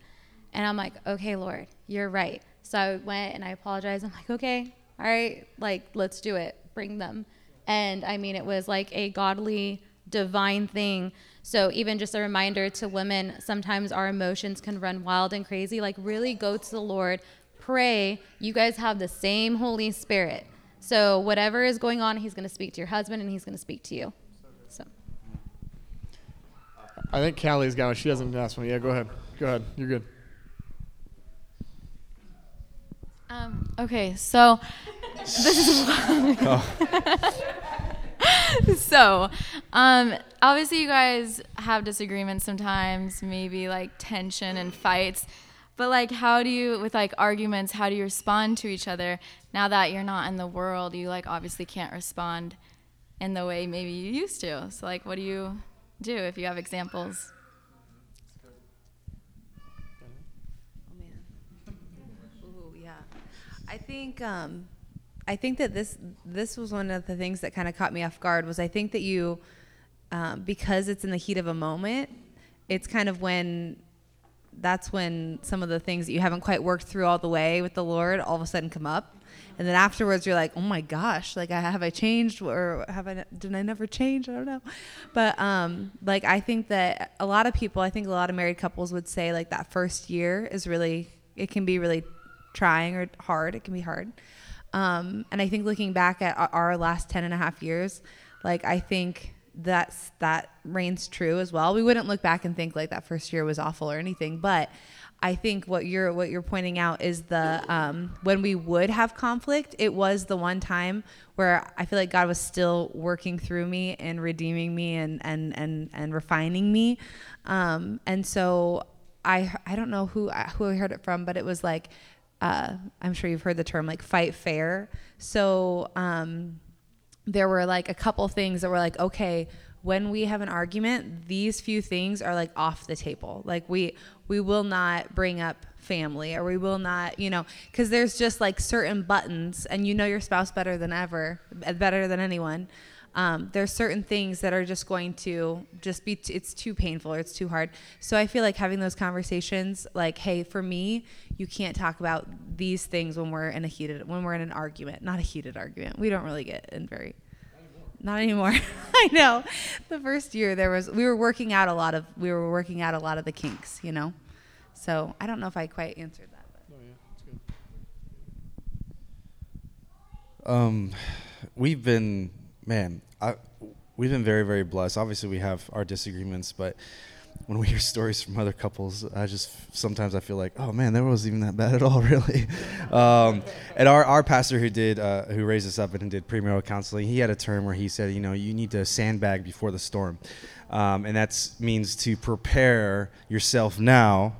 And I'm like, Okay, Lord, you're right. So I went and I apologized. I'm like, Okay, all right, like, let's do it. Bring them. And I mean, it was like a godly, divine thing. So even just a reminder to women, sometimes our emotions can run wild and crazy. Like, really go to the Lord, pray. You guys have the same Holy Spirit. So whatever is going on, he's going to speak to your husband and he's going to speak to you. So I think Callie's got one. She doesn't ask one. Yeah, go ahead. Go ahead. You're good. Um, okay, so this is so um, obviously you guys have disagreements sometimes, maybe like tension and fights. But like, how do you, with like arguments, how do you respond to each other now that you're not in the world? You like obviously can't respond in the way maybe you used to. So like, what do you do if you have examples? Ooh, yeah. I think um, I think that this this was one of the things that kind of caught me off guard was I think that you um, because it's in the heat of a moment, it's kind of when that's when some of the things that you haven't quite worked through all the way with the Lord all of a sudden come up. And then afterwards, you're like, "Oh my gosh! Like, I, have I changed, or have I? Did I never change? I don't know." But um, like, I think that a lot of people, I think a lot of married couples would say, like, that first year is really, it can be really trying or hard. It can be hard. Um, and I think looking back at our- last 10 and a half years, like, I think that's that reigns true as well. We wouldn't look back and think like that first year was awful or anything, but I think what you're what you're pointing out is the um, when we would have conflict, it was the one time where I feel like God was still working through me and redeeming me and and and and refining me, um, and so I I don't know who who I heard it from, but it was like uh, I'm sure you've heard the term like fight fair. So um, there were like a couple things that were like okay when we have an argument these few things are like off the table like we we will not bring up family or we will not you know because there's just like certain buttons and you know your spouse better than ever better than anyone um, there's certain things that are just going to just be t- it's too painful or it's too hard. So i feel like having those conversations like hey for me you can't talk about these things when we're in a heated when we're in an argument. Not a heated argument. We don't really get in very not anymore. I know. The first year there was we were working out a lot of we were working out a lot of the kinks you know? So i don't know if i quite answered that Um, we've been, man, I, we've been very, very blessed. Obviously, we have our disagreements, but when we hear stories from other couples, I just sometimes I feel like, oh man, that wasn't even that bad at all, really. um, and our, our pastor who did uh, who raised us up and did premarital counseling, he had a term where he said, you know, you need to sandbag before the storm, um, and that means to prepare yourself now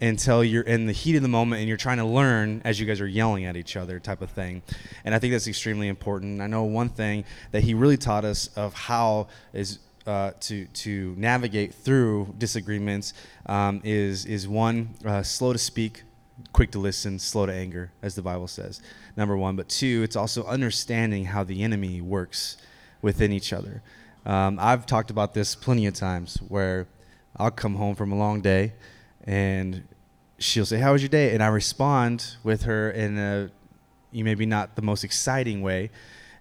until you're in the heat of the moment and you're trying to learn as you guys are yelling at each other type of thing. And i think that's extremely important. I know one thing that he really taught us of how is uh, to to navigate through disagreements um, is is one uh, slow to speak quick to listen slow to anger as the bible says number one. But two it's also understanding how the enemy works within each other. Um, i've talked about this plenty of times where i'll come home from a long day and she'll say, "How was your day?" And I respond with her in a, you maybe not the most exciting way,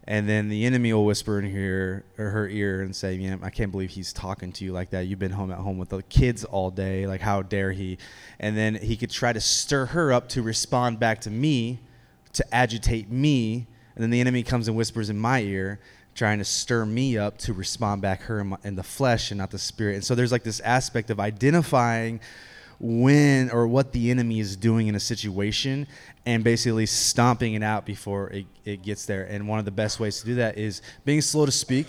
and then the enemy will whisper in her or her ear and say, "Yeah, I can't believe he's talking to you like that. You've been home at home with the kids all day. Like, how dare he?" And then he could try to stir her up to respond back to me, to agitate me, and then the enemy comes and whispers in my ear trying to stir me up to respond back her in, my, in, the flesh and not the spirit. And so there's like this aspect of identifying when or what the enemy is doing in a situation and basically stomping it out before it, it gets there. And one of the best ways to do that is being slow to speak.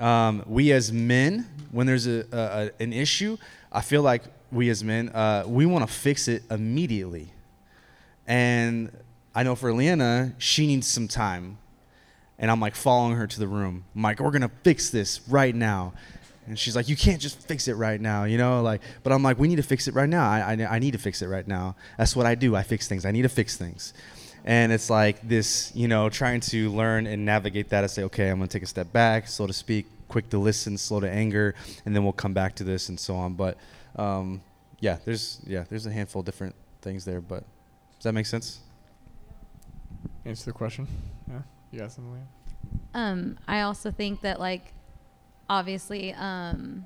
Um, we as men, when there's a, a, an issue, I feel like we as men, uh, we want to fix it immediately. And I know for Leanna, she needs some time. And I'm like following her to the room. I'm like, we're going to fix this right now. And she's like, you can't just fix it right now, you know? Like, but I'm like, we need to fix it right now. I, I, I need to fix it right now. That's what I do. I fix things. I need to fix things. And it's like this, you know, trying to learn and navigate that I say, okay, I'm going to take a step back, so to speak, quick to listen, slow to anger, and then we'll come back to this and so on. But um, yeah, there's yeah, there's a handful of different things there. But does that make sense? Answer the question. Yeah, you got something. Um, I also think that like obviously um,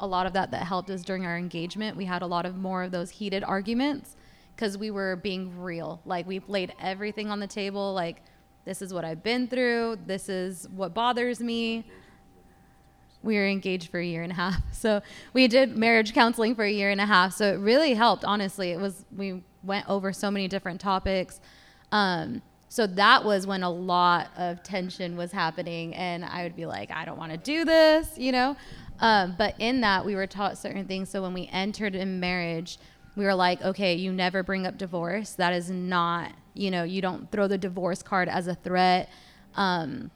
a lot of that that helped us during our engagement we had a lot of more of those heated arguments because we were being real. Like we laid everything on the table like this is what i've been through this is what bothers me. We were engaged for a year and a half. So we did marriage counseling for a year and a half so it really helped honestly. It was we went over so many different topics. Um, so that was when a lot of tension was happening, and I would be like, I don't want to do this, you know. Um, but in that, we were taught certain things. So when we entered in marriage, we were like, okay, you never bring up divorce. That is not, you know, you don't throw the divorce card as a threat. Um,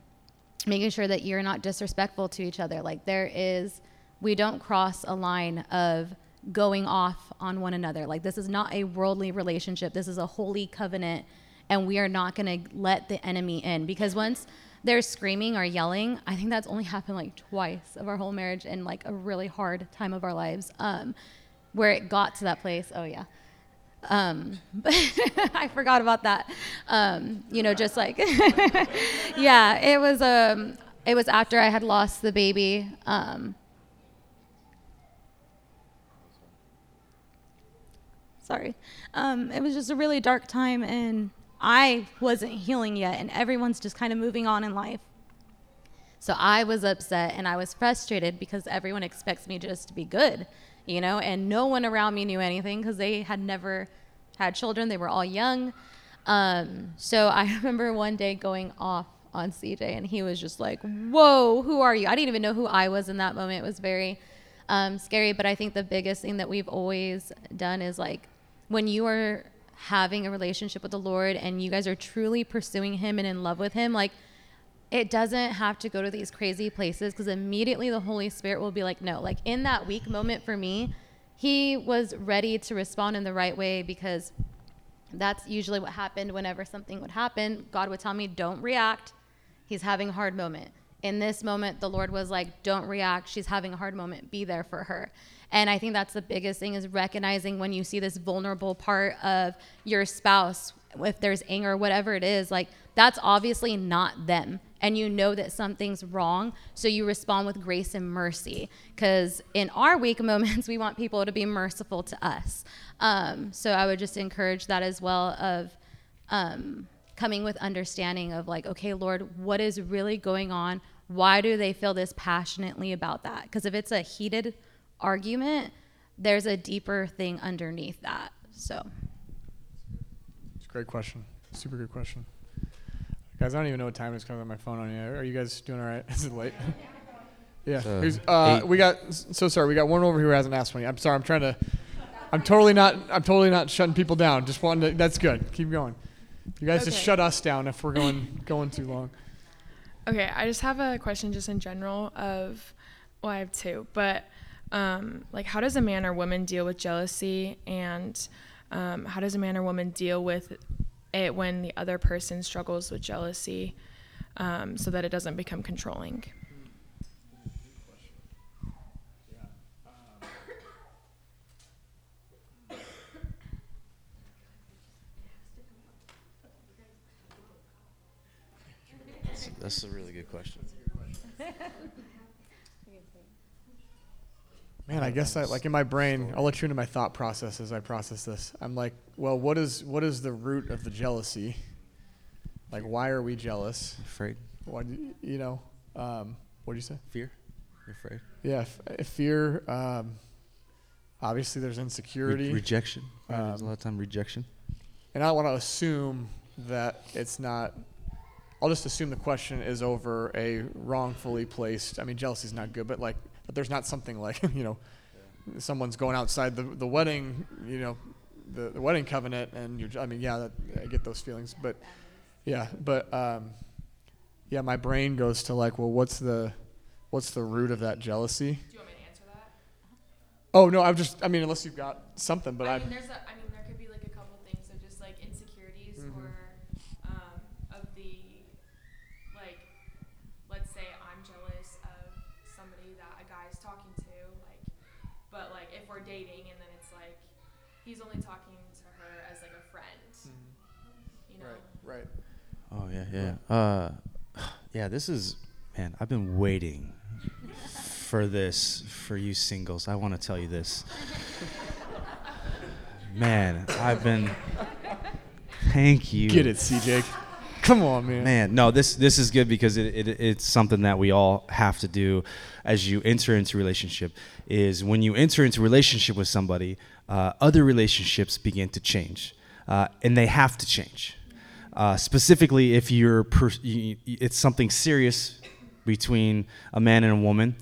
making sure that you're not disrespectful to each other. Like there is, we don't cross a line of going off on one another. Like this is not a worldly relationship. This is a holy covenant and we are not going to let the enemy in because once they're screaming or yelling, I think that's only happened like twice of our whole marriage in like a really hard time of our lives, um, where it got to that place. Oh yeah. Um, but I forgot about that. Um, you know, just like, yeah, it was, um, it was after I had lost the baby. Um, sorry. Um, it was just a really dark time and I wasn't healing yet, and everyone's just kind of moving on in life. So I was upset and I was frustrated because everyone expects me just to be good, you know, and no one around me knew anything because they had never had children. They were all young. Um, so I remember one day going off on CJ and he was just like, Whoa, who are you? I didn't even know who I was in that moment. It was very um, scary. But I think the biggest thing that we've always done is like when you are having a relationship with the Lord and you guys are truly pursuing Him and in love with Him, like it doesn't have to go to these crazy places because immediately the Holy Spirit will be like, no, like in that weak moment for me, He was ready to respond in the right way because that's usually what happened whenever something would happen. God would tell me, don't react. He's having a hard moment. In this moment, the Lord was like, don't react. She's having a hard moment. Be there for her. And I think that's the biggest thing is recognizing when you see this vulnerable part of your spouse, if there's anger, whatever it is, like that's obviously not them. And you know that something's wrong. So you respond with grace and mercy. Because in our weak moments, we want people to be merciful to us. Um, so I would just encourage that as well of um, coming with understanding of like, okay, Lord, what is really going on? Why do they feel this passionately about that? Because if it's a heated argument, there's a deeper thing underneath that. So, It's a great question. Super good question. Guys, I don't even know what time it is because I have my phone on you. Are you guys doing all right? Is it late? yeah. Uh, Here's- uh, we got. So sorry. We got one over here who hasn't asked one. yet. I'm sorry. I'm trying to. I'm totally not. I'm totally not shutting people down. Just wanted to. That's good. Keep going. You guys just shut us down if we're going going too long. Okay, I just have a question just in general of well, I have two, but um, like how does a man or woman deal with jealousy and um, how does a man or woman deal with it when the other person struggles with jealousy um, so that it doesn't become controlling? That's, that's a really good question. Man, I guess I like in my brain. I'll let you into my thought process as I process this. I'm like, well, what is what is the root of the jealousy? Like, why are we jealous? Afraid. Why, you know, um, what do you say? Fear. You're afraid. Yeah, f- uh, fear. Um, obviously, there's Re- insecurity, rejection. Right, there's a Um, lot of time rejection. and I want to assume that it's not. I'll just assume the question is over a wrongfully placed. I mean, jealousy is not good, but like, but there's not something like you know, someone's going outside the the wedding, you know, the, the wedding covenant, and you're. I mean, yeah, that, I get those feelings, but yeah, but um, yeah, my brain goes to like, well, what's the, what's the root of that jealousy? Do you want me to answer that? Oh no, I'm just. I mean, unless you've got something, but I mean, there's a, I mean, there could be like a couple things of just like insecurities Mhm. or um, of the like, let's say I'm jealous of somebody that a guy's talking to, like, but like if we're dating and then it's like he's only talking to her as like a friend, you know. Right. Right. Oh yeah. Uh, yeah. This is man. I've been waiting for this for you singles. I want to tell you this. Man, I've been. Thank you. Get it, CJ. Come on, man. Man, no, this this is good because it, it it's something that we all have to do as you enter into relationship. Is when you enter into relationship with somebody, uh, other relationships begin to change, uh, and they have to change. Uh, specifically, if you're per- it's something serious between a man and a woman,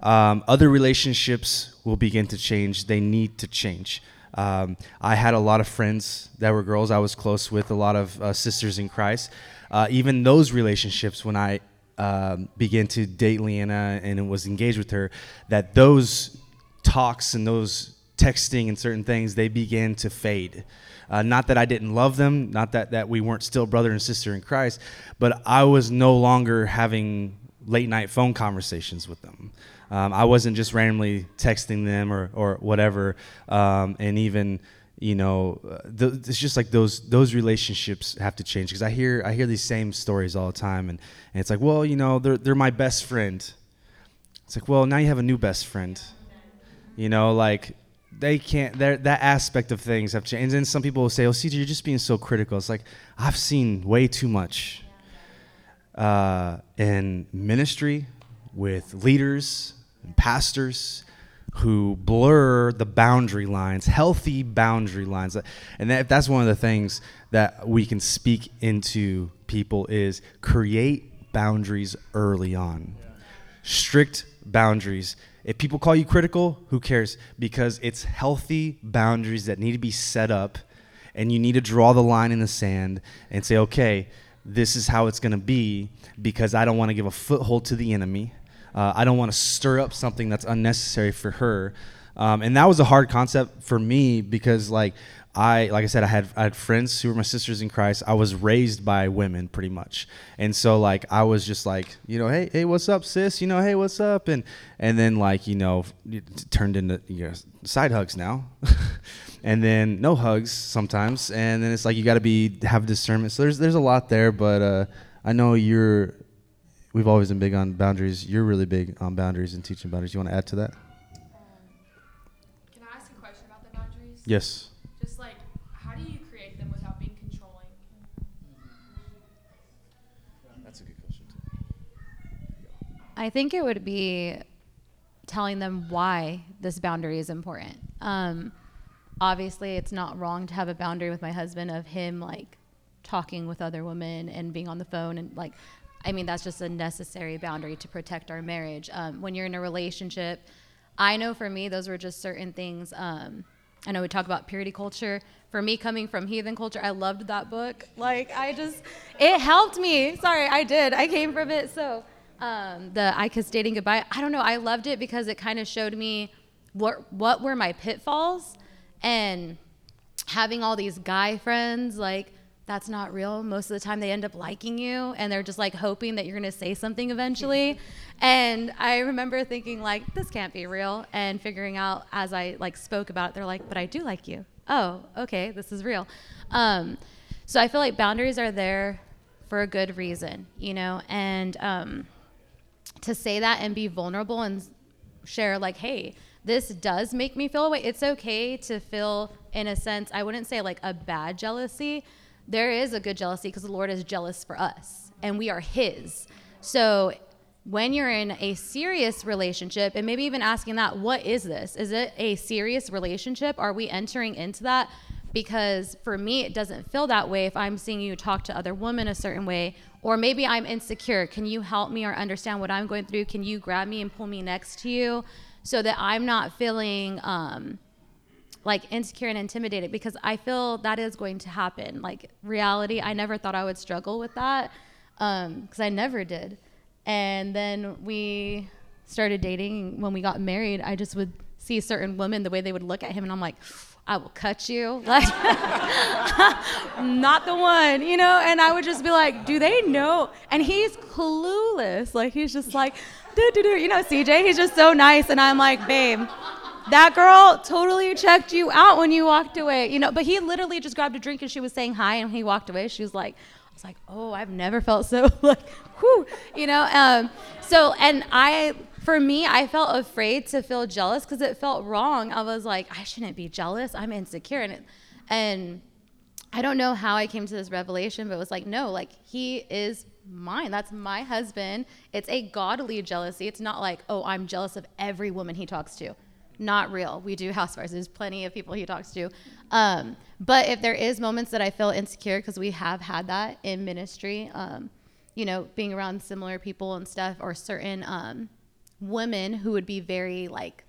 um, other relationships will begin to change. They need to change. Um, I had a lot of friends that were girls I was close with, a lot of uh, sisters in Christ. Uh, even those relationships, when I um, began to date Leanna and was engaged with her, that those talks and those texting and certain things, they began to fade. Uh, not that I didn't love them, not that, that we weren't still brother and sister in Christ, but I was no longer having late night phone conversations with them. Um, I wasn't just randomly texting them or, or whatever. Um, and even, you know, uh, th- it's just like those those relationships have to change because I hear I hear these same stories all the time, and, and it's like, well, you know, they're they're my best friend. It's like, well, now you have a new best friend. You know, like they can't. That aspect of things have changed. And then some people will say, "Oh, CJ, you're just being so critical." It's like I've seen way too much. uh, in ministry with leaders and pastors who blur the boundary lines, healthy boundary lines. And that, that's one of the things that we can speak into people is create boundaries early on. Strict boundaries. If people call you critical, who cares? Because it's healthy boundaries that need to be set up and you need to draw the line in the sand and say, okay, this is how it's going to be because I don't want to give a foothold to the enemy. Uh, I don't want to stir up something that's unnecessary for her. Um, and that was a hard concept for me because, like, I, like I said, I had I had friends who were my sisters in Christ. I was raised by women, pretty much, and so like I was just like, you know, hey, hey, what's up, sis? You know, hey, what's up? And and then like you know, it turned into you know, side hugs now, and then no hugs sometimes, and then it's like you got to be have discernment. So there's there's a lot there, but uh, I know you're. We've always been big on boundaries. You're really big on boundaries and teaching boundaries. You want to add to that? Can I ask a question about the boundaries? Yes. Just like, how do you create them without being controlling? That's a good question I think it would be telling them why this boundary is important. Um, obviously, it's not wrong to have a boundary with my husband of him like talking with other women and being on the phone and like, I mean, that's just a necessary boundary to protect our marriage. Um, when you're in a relationship, I know for me, those were just certain things. Um, I know we talk about purity culture. For me, coming from heathen culture, I loved that book. Like, I just, it helped me. Sorry, I did. I came from it. So, um, the I Kissed Dating Goodbye, I don't know. I loved it because it kind of showed me what, what were my pitfalls and having all these guy friends, like, that's not real. Most of the time, they end up liking you and they're just like hoping that you're going to say something eventually. And I remember thinking, like, this can't be real. And figuring out as I like spoke about it, they're like, but I do like you. Oh, okay, this is real. Um, so I feel like boundaries are there for a good reason, you know? And um, to say that and be vulnerable and share, like, hey, this does make me feel away. It's okay to feel, in a sense, I wouldn't say like a bad jealousy. There is a good jealousy because the Lord is jealous for us and we are His. So when you're in a serious relationship, and maybe even asking that, what is this? Is it a serious relationship? Are we entering into that? Because for me, it doesn't feel that way if I'm seeing you talk to other women a certain way, or maybe I'm insecure. Can you help me or understand what I'm going through? Can you grab me and pull me next to you so that I'm not feeling um, like insecure and intimidated? Because I feel that is going to happen. Like reality, I never thought I would struggle with that because um, I never did. And then we started dating. When we got married, I just would see certain women the way they would look at him, and I'm like, I will cut you. Like, not the one, you know? And I would just be like, do they know? And he's clueless. Like, he's just like, do, do, do. You know, CJ, he's just so nice. And I'm like, babe, that girl totally checked you out when you walked away, you know? But he literally just grabbed a drink and she was saying hi, and he walked away. She was like, I was like, oh, I've never felt so like, whew, you know? Um, so, and I, for me, I felt afraid to feel jealous because it felt wrong. I was like, I shouldn't be jealous. I'm insecure. And, and I don't know how I came to this revelation, but it was like, no, like he is mine. That's my husband. It's a godly jealousy. It's not like, oh, I'm jealous of every woman he talks to. Not real. We do house fires. There's plenty of people he talks to. Um, but if there is moments that I feel insecure, because we have had that in ministry, um, you know, being around similar people and stuff, or certain um, women who would be very like,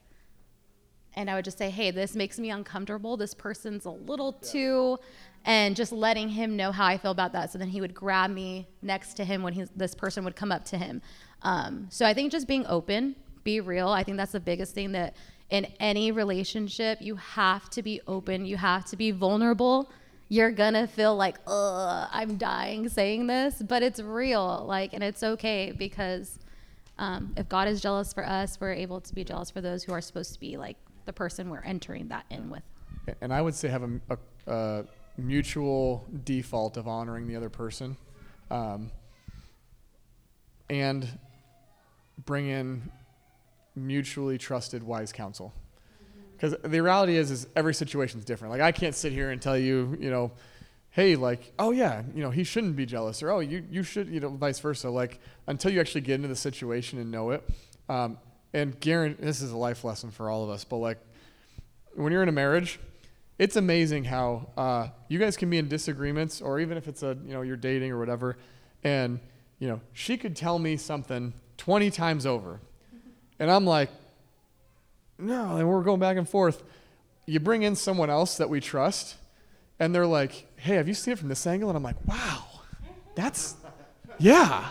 and I would just say, hey, this makes me uncomfortable. This person's a little too, and just letting him know how I feel about that. So then he would grab me next to him when he's, this person would come up to him. Um, so I think just being open, be real. I think that's the biggest thing that in any relationship, you have to be open, you have to be vulnerable. You're gonna feel like, ugh, I'm dying saying this, but it's real. Like, and it's okay because um, if God is jealous for us, we're able to be jealous for those who are supposed to be like the person we're entering that in with. And I would say have a, a, a mutual default of honoring the other person, um, and bring in mutually trusted wise counsel because the reality is is every situation is different like i can't sit here and tell you you know hey, like, oh yeah, you know, he shouldn't be jealous, or oh, you you should, you know, vice versa. Like until you actually get into the situation and know it. Um, and guarantee this is a life lesson for all of us, but like when you're in a marriage, it's amazing how uh, you guys can be in disagreements, or even if it's a you know you're dating or whatever, and you know she could tell me something 20 times over, and I'm like, no, and we're going back and forth. You bring in someone else that we trust, and they're like, hey, have you seen it from this angle? And I'm like, wow, that's yeah,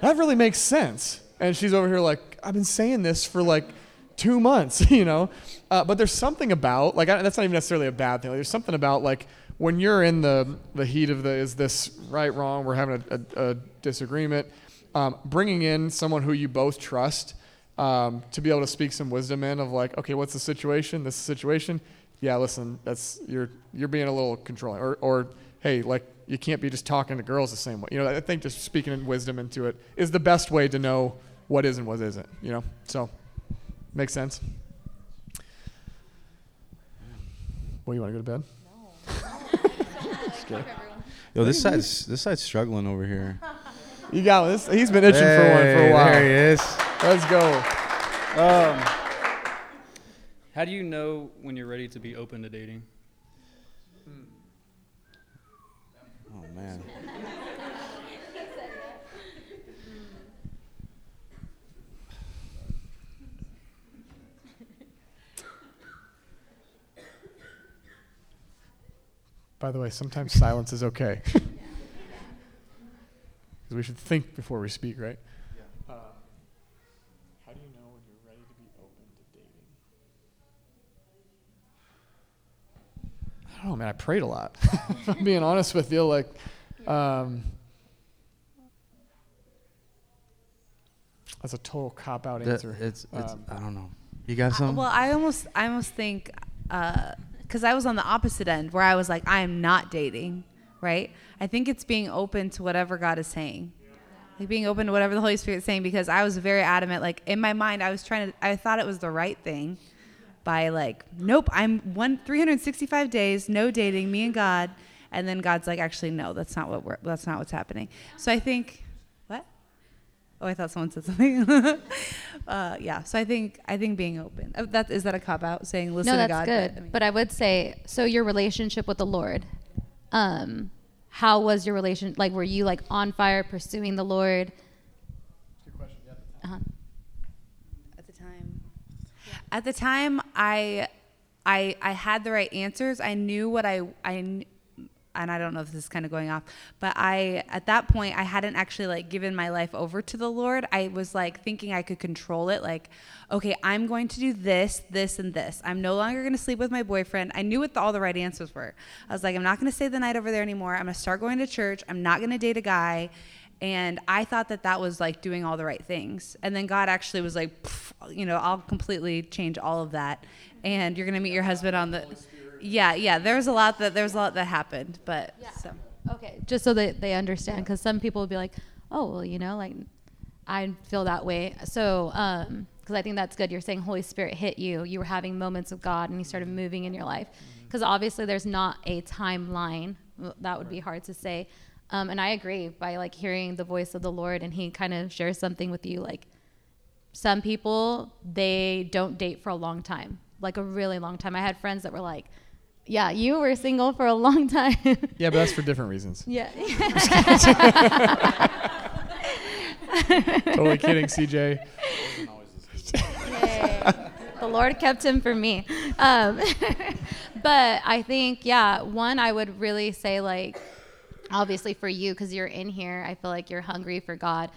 that really makes sense. And she's over here like, I've been saying this for like two months, you know? Uh, but there's something about, like, I, that's not even necessarily a bad thing. Like, there's something about, like, when you're in the, the heat of the, is this right, wrong, we're having a, a, a disagreement, um, bringing in someone who you both trust um, to be able to speak some wisdom in of, like, okay, what's the situation? This is the situation. Yeah, listen, that's, you're, you're being a little controlling. Or, or, hey, like, you can't be just talking to girls the same way. You know, I think just speaking in wisdom into it is the best way to know what is and what isn't, you know? So, makes sense. Well, you want to go to bed? Just kidding. Yo, this side's this side's struggling over here. You got this. He's been itching for one for a while. there he is. Let's go. Um, how do you know when you're ready to be open to dating? Oh man. By the way, sometimes silence is okay. Because we should think before we speak, right? Uh, how do you know when you're ready to be open to dating? I don't know, man. I prayed a lot. I'm being honest with you, like, um, that's a total cop out answer. it's- it's- Um, I don't know. You got I- something? well, I almost, I almost think, because I was on the opposite end where I was like, I am not dating, right? I think it's being open to whatever God is saying, like being open to whatever the Holy Spirit is saying. Because I was very adamant, like in my mind, I was trying to, I thought it was the right thing, by like, nope, I'm one 365 days, no dating, me and God, and then God's like, actually, no, that's not what we're, that's not what's happening. So I think, what? Oh, I thought someone said something. uh, yeah. So I think I think being open. Uh, that is that a cop out saying listen no, to God. good. But, I mean, but I would say, so your relationship with the Lord, um, how was your relation? Like, were you like on fire pursuing the Lord? Uh-huh. At the time, I, I, I had the right answers. I knew what I, I, and I don't know if this is kind of going off, but I, at that point, I hadn't actually like given my life over to the Lord. I was like thinking I could control it. Like, okay, I'm going to do this, this, and this. I'm no longer going to sleep with my boyfriend. I knew what the, all the right answers were. I was like, I'm not going to stay the night over there anymore. I'm going to start going to church. I'm not going to date a guy. And I thought that that was like doing all the right things. And then God actually was like, you know, I'll completely change all of that. And you're going to meet your husband on the. Yeah, yeah. There was a lot that there was a lot that happened, but so. Okay, just so that they understand, because some people would be like, "Oh, well, you know, like I feel that way." So, um, because I think that's good. You're saying Holy Spirit hit you. You were having moments of God, and He started moving in your life. Because obviously, there's not a timeline. That would be hard to say. Um, and I agree by like hearing the voice of the Lord, and He kind of shares something with you. Like some people, they don't date for a long time, like a really long time. I had friends that were like, "Yeah, you were single for a long time." yeah, but that's for different reasons. Yeah. totally kidding, CJ. Yay. the Lord kept him for me. Um, but I think, yeah, one, I would really say, like, obviously for you, because you're in here, I feel like you're hungry for God.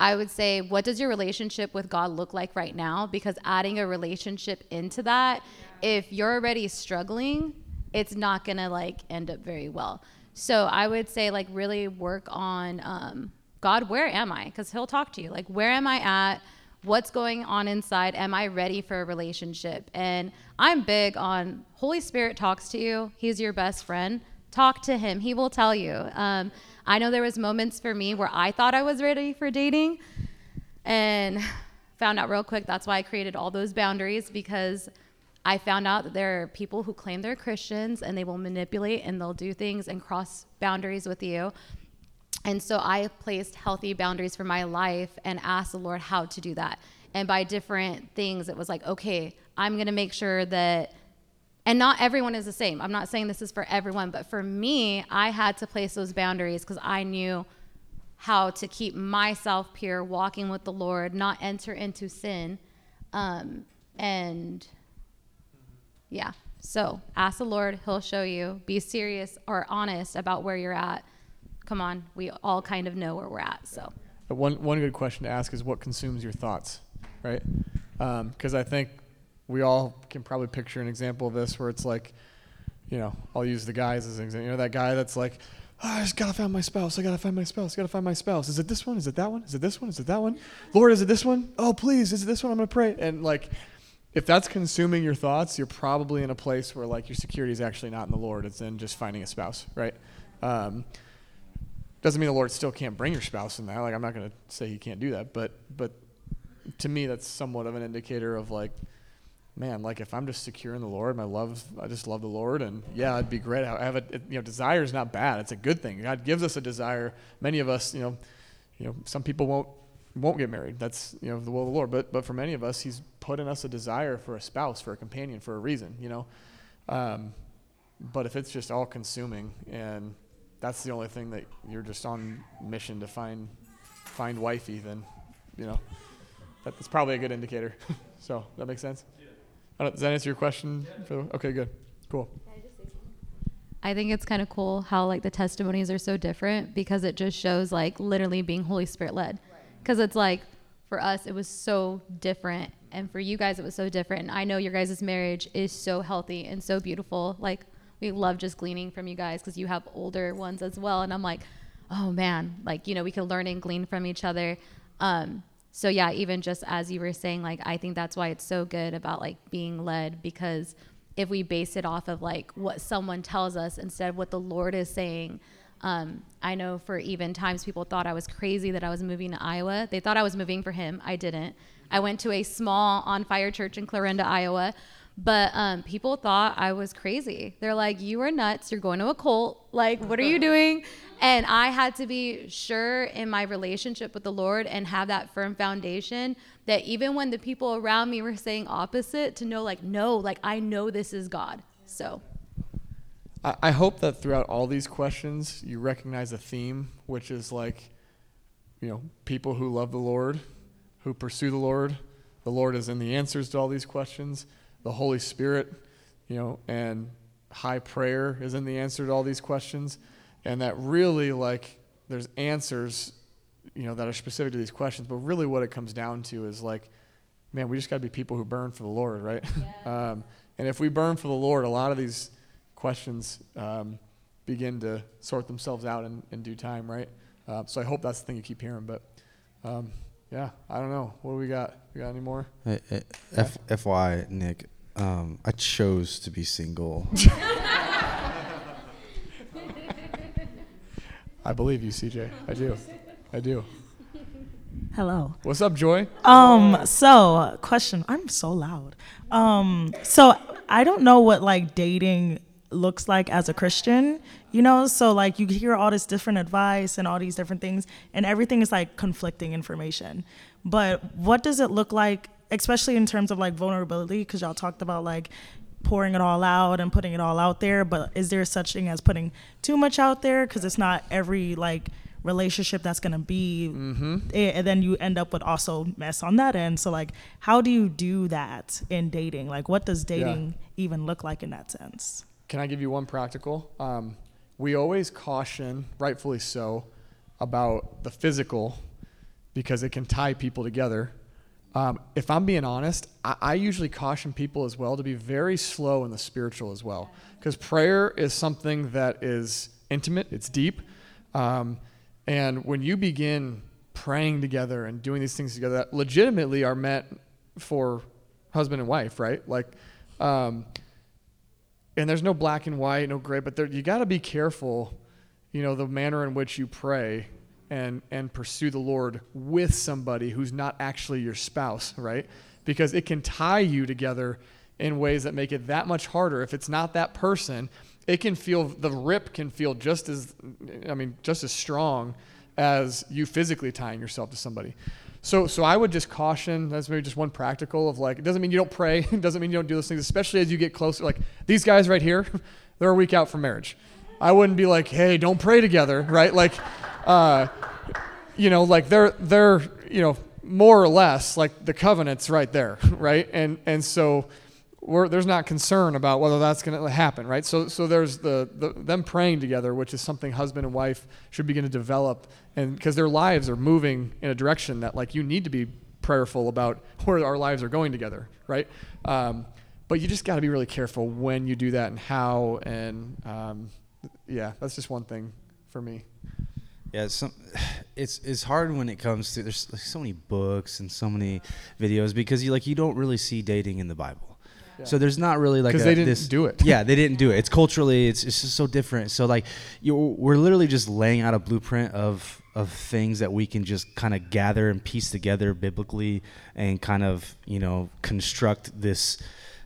I would say, what does your relationship with God look like right now? Because adding a relationship into that, if you're already struggling, it's not gonna like end up very well. So I would say, like, really work on um, God, where am I? Because He'll talk to you. Like, where am I at? What's going on inside? Am I ready for a relationship? And I'm big on Holy Spirit talks to you. He's your best friend. Talk to him. He will tell you. Um, I know there was moments for me where I thought I was ready for dating, and found out real quick that's why I created all those boundaries because I found out that there are people who claim they're Christians and they will manipulate and they'll do things and cross boundaries with you. And so I placed healthy boundaries for my life and asked the Lord how to do that. And by different things, it was like, okay, I'm going to make sure that, and not everyone is the same. I'm not saying this is for everyone, but for me, I had to place those boundaries because I knew how to keep myself pure, walking with the Lord, not enter into sin. Um, and yeah, so ask the Lord, He'll show you. Be serious or honest about where you're at. Come on, we all kind of know where we're at. So one one good question to ask is what consumes your thoughts, right? Because I think we all can probably picture an example of this where it's like, you know, I'll use the guys as an example. You know, that guy that's like, oh, I just gotta find my spouse. I gotta find my spouse. I gotta find my spouse. Is it this one? Is it that one? Is it this one? Is it that one? Lord, is it this one? Oh, please, is it this one? I'm gonna pray. And like, if that's consuming your thoughts, you're probably in a place where like your security is actually not in the Lord. It's in just finding a spouse, right? Um, doesn't mean the Lord still can't bring your spouse in that. Like I'm not to say He can't do that, but but to me that's somewhat of an indicator of like, man, like if I'm just secure in the Lord, my love, I just love the Lord, and yeah, it'd be great. I have a you know desire is not bad. It's a good thing. God gives us a desire. Many of us, you know, you know, some people won't won't get married. That's you know the will of the Lord. But but for many of us, He's put in us a desire for a spouse, for a companion, for a reason. You know, um, but if it's just all consuming and that's the only thing that you're just on mission to find find wifey, then you know that's probably a good indicator. so that makes sense. I don't- does that answer your question? For, okay, good, cool. I think it's kind of cool how like the testimonies are so different because it just shows like literally being Holy Spirit led. Because it's like for us it was so different, and for you guys it was so different. And I know your guys' marriage is so healthy and so beautiful. Like we love just gleaning from you guys because you have older ones as well, and I'm like, oh man, like you know we can learn and glean from each other. Um, so yeah, even just as you were saying, like I think that's why it's so good about like being led because if we base it off of like what someone tells us instead of what the Lord is saying. Um, I know for even times people thought I was crazy that I was moving to Iowa. They thought I was moving for him. I didn't. I went to a small on fire church in Clarinda, Iowa. But um, people thought I was crazy. They're like, "You are nuts. You're going to a cult. Like, what are you doing?" And I had to be sure in my relationship with the Lord and have that firm foundation that even when the people around me were saying opposite, to know like, no, like I know this is God. So I, I hope that throughout all these questions you recognize a theme, which is like, you know, people who love the Lord, who pursue the Lord. The Lord is in the answers to all these questions. The Holy Spirit, you know, and high prayer is in the answer to all these questions. And that really, like, there's answers, you know, that are specific to these questions. But really, what it comes down to is like, man, we just got to be people who burn for the Lord, right? um, and if we burn for the Lord, a lot of these questions um, begin to sort themselves out in, in due time, right? Uh, so I hope that's the thing you keep hearing. But um, yeah, I don't know. What do we got? We got any more? Hey, hey, F- FY, Nick, um, I chose to be single. I believe you, CJ. I do. I do. Hello. What's up, Joy? Um, so question. I'm so loud. Um, so I don't know what like dating looks like as a Christian, you know? So like you hear all this different advice and all these different things and everything is like conflicting information. But what does it look like especially in terms of like vulnerability because y'all talked about like pouring it all out and putting it all out there, but is there such thing as putting too much out there? Because it's not every like relationship that's going to be eh, and then you end up with also mess on that end. So like how do you do that in dating? Like what does dating even look like in that sense? Can I give you one practical? Um, we always caution, rightfully so, about the physical because it can tie people together. Um, if I'm being honest, I, I usually caution people as well to be very slow in the spiritual as well because prayer is something that is intimate, it's deep. Um, and when you begin praying together and doing these things together that legitimately are meant for husband and wife, right? Like, um, and there's no black and white, no gray, but there, you got to be careful, you know, the manner in which you pray and and pursue the Lord with somebody who's not actually your spouse, right? Because it can tie you together in ways that make it that much harder. If it's not that person, it can feel the rip can feel just as I mean just as strong as you physically tying yourself to somebody. So so I would just caution that's maybe just one practical of like it doesn't mean you don't pray, it doesn't mean you don't do those things, especially as you get closer. Like these guys right here, they're a week out from marriage. I wouldn't be like, hey, don't pray together, right? Like uh, you know, like they're they're you know more or less like the covenant's right there, right? And and so there's not concern about whether that's going to happen, right? So so there's the, the them praying together, which is something husband and wife should begin to develop, and because their lives are moving in a direction that like you need to be prayerful about where our lives are going together, right? Um, but you just got to be really careful when you do that and how, and um, yeah, that's just one thing for me. Yeah, it's, some, it's it's hard when it comes to there's like so many books and so many videos because you like you don't really see dating in the Bible. Yeah. So there's not really like 'Cause a- they didn't this, do it. Yeah, they didn't do it. It's culturally, it's it's just so different. So like, you we're literally just laying out a blueprint of of things that we can just kind of gather and piece together biblically and kind of you know construct this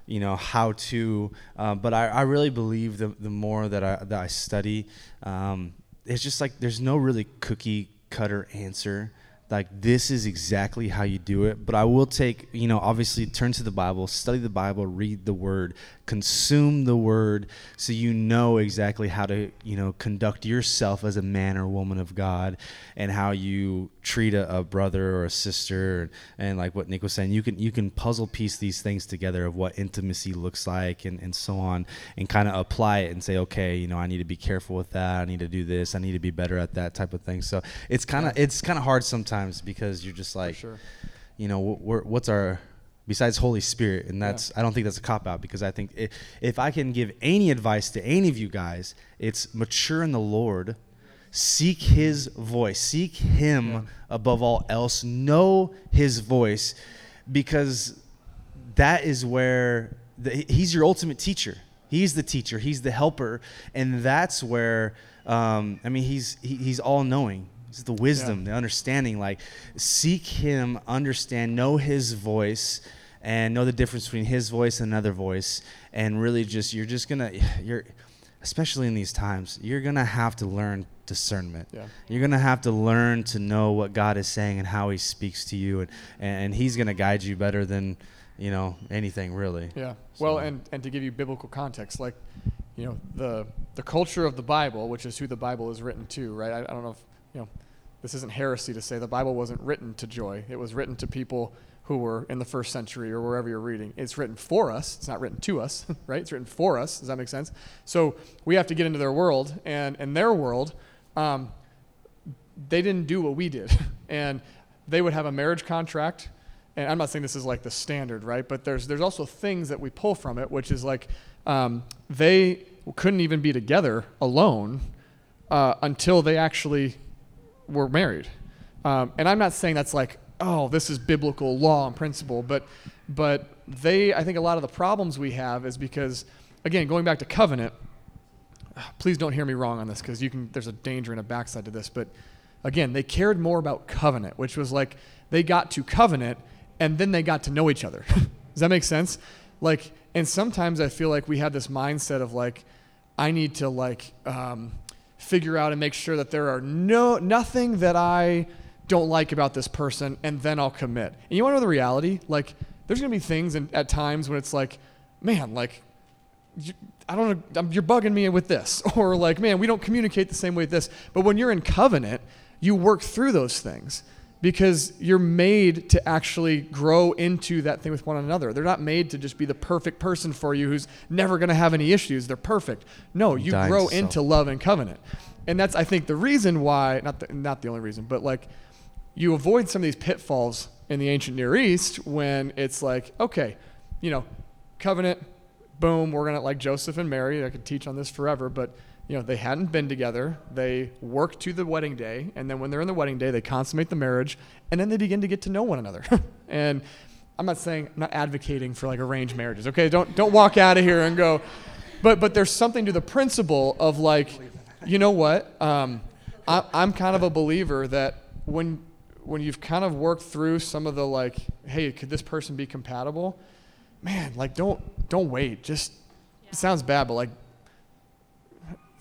you know how to uh, but I, I really believe the, the more that I, that I study um, it's just like there's no really cookie cutter answer. Like this is exactly how you do it. But i will take you know obviously turn to the bible study the bible read the word consume the word so you know exactly how to you know conduct yourself as a man or woman of god and how you treat a, a brother or a sister. And, and like what nick was saying you can you can puzzle piece these things together of what intimacy looks like and, and so on and kind of apply it and say okay you know i need to be careful with that. I need to do this. I need to be better at that type of thing. So it's kind of it's kind of hard sometimes because you're just like sure. you know wh- what's our besides holy spirit and that's i don't think that's a cop out because i think i if i can give any advice to any of you guys it's mature in the lord seek his voice seek him above all else know his voice because that is where the, he's your ultimate teacher. He's the teacher he's the helper and that's where um, i mean he's he, he's all knowing it's the wisdom the understanding like seek him understand know his voice and know the difference between his voice and another voice and really just you're just gonna you're especially in these times you're gonna have to learn discernment Yeah. you're gonna have to learn to know what god is saying and how he speaks to you and and he's gonna guide you better than you know anything really Yeah. Well, and and to give you biblical context, like, you know, the the culture of the Bible, which is who the Bible is written to, right? I, I don't know if you know, this isn't heresy to say the Bible wasn't written to joy. It was written to people who were in the first century or wherever you're reading. It's written for us. It's not written to us, right? It's written for us. Does that make sense? So we have to get into their world, and in their world, um, they didn't do what we did. And they would have a marriage contract. And I'm not saying this is like the standard, right? But there's there's also things that we pull from it, which is like um, they couldn't even be together alone uh, until they actually were married. Um, and I'm not saying that's like, oh, this is biblical law and principle, but but they, I think a lot of the problems we have is because, again, going back to covenant. Please don't hear me wrong on this because you can. There's a danger and a backside to this, but again, they cared more about covenant, which was like they got to covenant and then they got to know each other. Does that make sense? Like, and sometimes I feel like we have this mindset of like, I need to like um, figure out and make sure that there are no nothing that I don't like about this person, and then I'll commit. And you want to know the reality? Like, there's gonna be things in, at times when it's like, man, like you, I don't know, you're bugging me with this. Or like, man, we don't communicate the same way with this. But when you're in covenant, you work through those things because you're made to actually grow into that thing with one another. They're not made to just be the perfect person for you who's never going to have any issues. They're perfect. No, you Dying grow to into love and covenant. And that's, I think, the reason why, not the, not the only reason, but like you avoid some of these pitfalls in the ancient Near East when it's like, okay, you know, covenant, boom, we're gonna like Joseph and Mary. I could teach on this forever, but you know, they hadn't been together. They work to the wedding day, and then when they're in the wedding day, they consummate the marriage, and then they begin to get to know one another. and I'm not saying I'm not advocating for like arranged marriages. Okay, don't don't walk out of here and go. But but there's something to the principle of like, you know what? Um, I, I'm kind of a believer that when when you've kind of worked through some of the like, hey, could this person be compatible? Man, like don't don't wait. Just it sounds bad, but like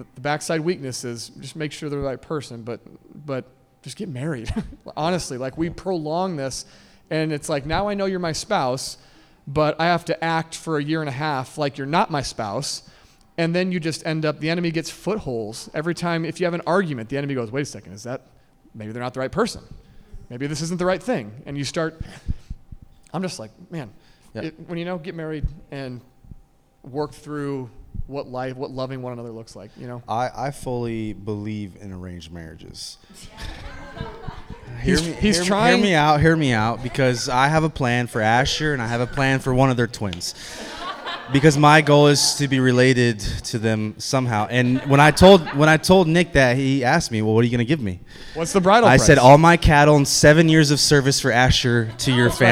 the, the backside weakness is just make sure they're the right person, but but just get married. Honestly, like we prolong this, and it's like now I know you're my spouse, but I have to act for a year and a half like you're not my spouse. And then you just end up, the enemy gets footholds. Every time, if you have an argument, the enemy goes, wait a second, is that, maybe they're not the right person. Maybe this isn't the right thing. And you start, I'm just like, man, Yeah. it, when you know, get married and work through what life, what loving one another looks like, you know? I, I fully believe in arranged marriages. hear He's- me, he's hear, me- trying- Hear me out. Hear me out. Because I have a plan for Asher, and I have a plan for one of their twins. Because my goal is to be related to them somehow. And when I told when I told Nick that, he asked me, "Well, what are you going to give me?" What's the bridal I said, "All my cattle and seven years of service for Asher to your That's right.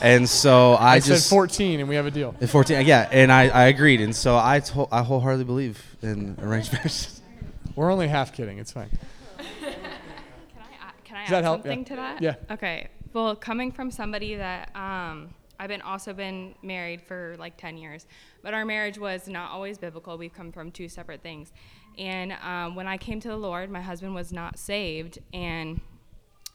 Family." And so I, I, just said 14 and we have a deal. 14, yeah, and I, I agreed, and so I to- I wholeheartedly believe in arranged marriages. We're only half kidding. It's fine. Can I Does that add help? something Yeah. to that? Yeah. Okay. Well, coming from somebody that um, I've been also been married for like 10 years, but our marriage was not always biblical. We've come from two separate things. And um, when I came to the Lord, my husband was not saved, and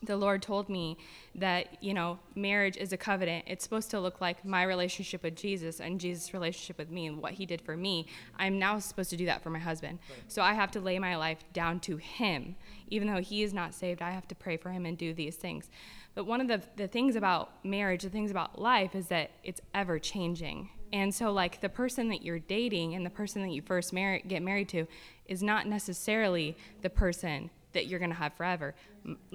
the Lord told me that, you know, marriage is a covenant. It's supposed to look like my relationship with Jesus and Jesus' relationship with me and what he did for me. I'm now supposed to do that for my husband. So I have to lay my life down to him. Even though he is not saved, I have to pray for him and do these things. But one of the, the things about marriage, the things about life, is that it's ever changing. And so, like, the person that you're dating and the person that you first marry, get married to is not necessarily the person that you're going to have forever.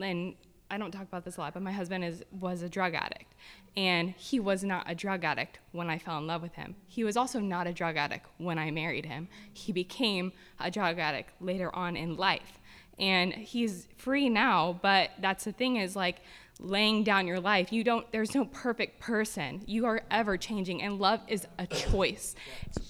And I don't talk about this a lot, but my husband is was a drug addict, and he was not a drug addict when I fell in love with him. He was also not a drug addict when I married him. He became a drug addict later on in life, and he's free now. But that's the thing is like laying down your life. You don't. There's no perfect person. You are ever changing, and love is a choice.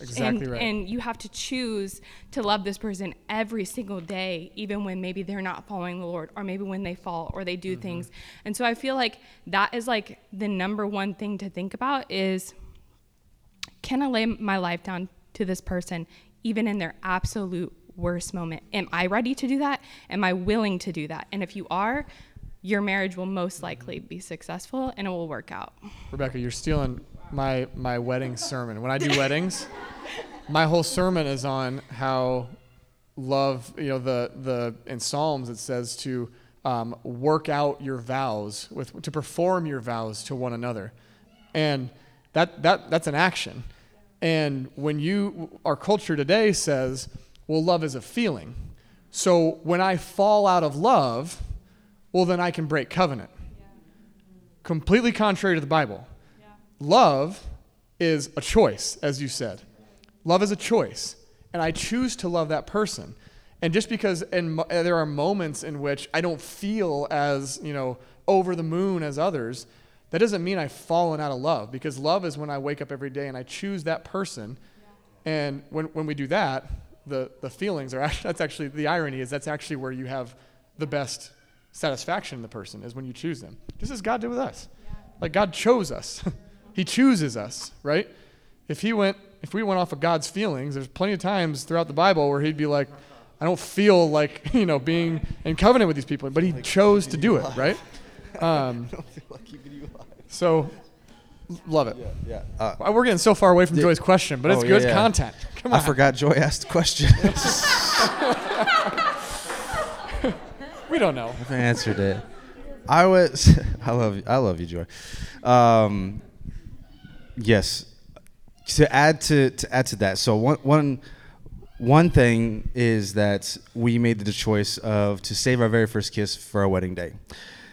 exactly and, right. And you have to choose to love this person every single day, even when maybe they're not following the Lord, or maybe when they fall or they do Mm-hmm. things. And so I feel like that is like the number one thing to think about is can I lay my life down to this person, even in their absolute worst moment? Am I ready to do that? Am I willing to do that? And if you are, your marriage will most likely be successful and it will work out. Rebecca, you're stealing my my wedding sermon. When I do weddings, my whole sermon is on how love. You know, the the in Psalms it says to um, work out your vows with to perform your vows to one another, and that that that's an action. And when you our culture today says, well, love is a feeling. So when I fall out of love, well, then I can break covenant. Completely contrary to the Bible. Love is a choice, as you said. Love is a choice. And I choose to love that person. And just because in, mo- uh, there are moments in which I don't feel as, you know, over the moon as others, that doesn't mean I've fallen out of love. Because love is when I wake up every day and I choose that person. And when, when we do that, the, the feelings are actually, that's actually, the irony is that's actually where you have the best satisfaction in the person, is when you choose them. Just as God did with us. Like God chose us. he chooses us, right? If he went, if we went off of God's feelings, there's plenty of times throughout the Bible where he'd be like, I don't feel like, you know, being in covenant with these people, but he chose to do it, right? Um, so, love it. Yeah, yeah. Well, We're getting so far away from Did- Joy's question, but it's Oh, yeah, good yeah. content. Come I forgot Joy asked the question. We don't know. I've answered it. I was. I love. you- I love you, Joy. Um, yes. To add to to add to that, so one one one thing is that we made the choice of to save our very first kiss for our wedding day,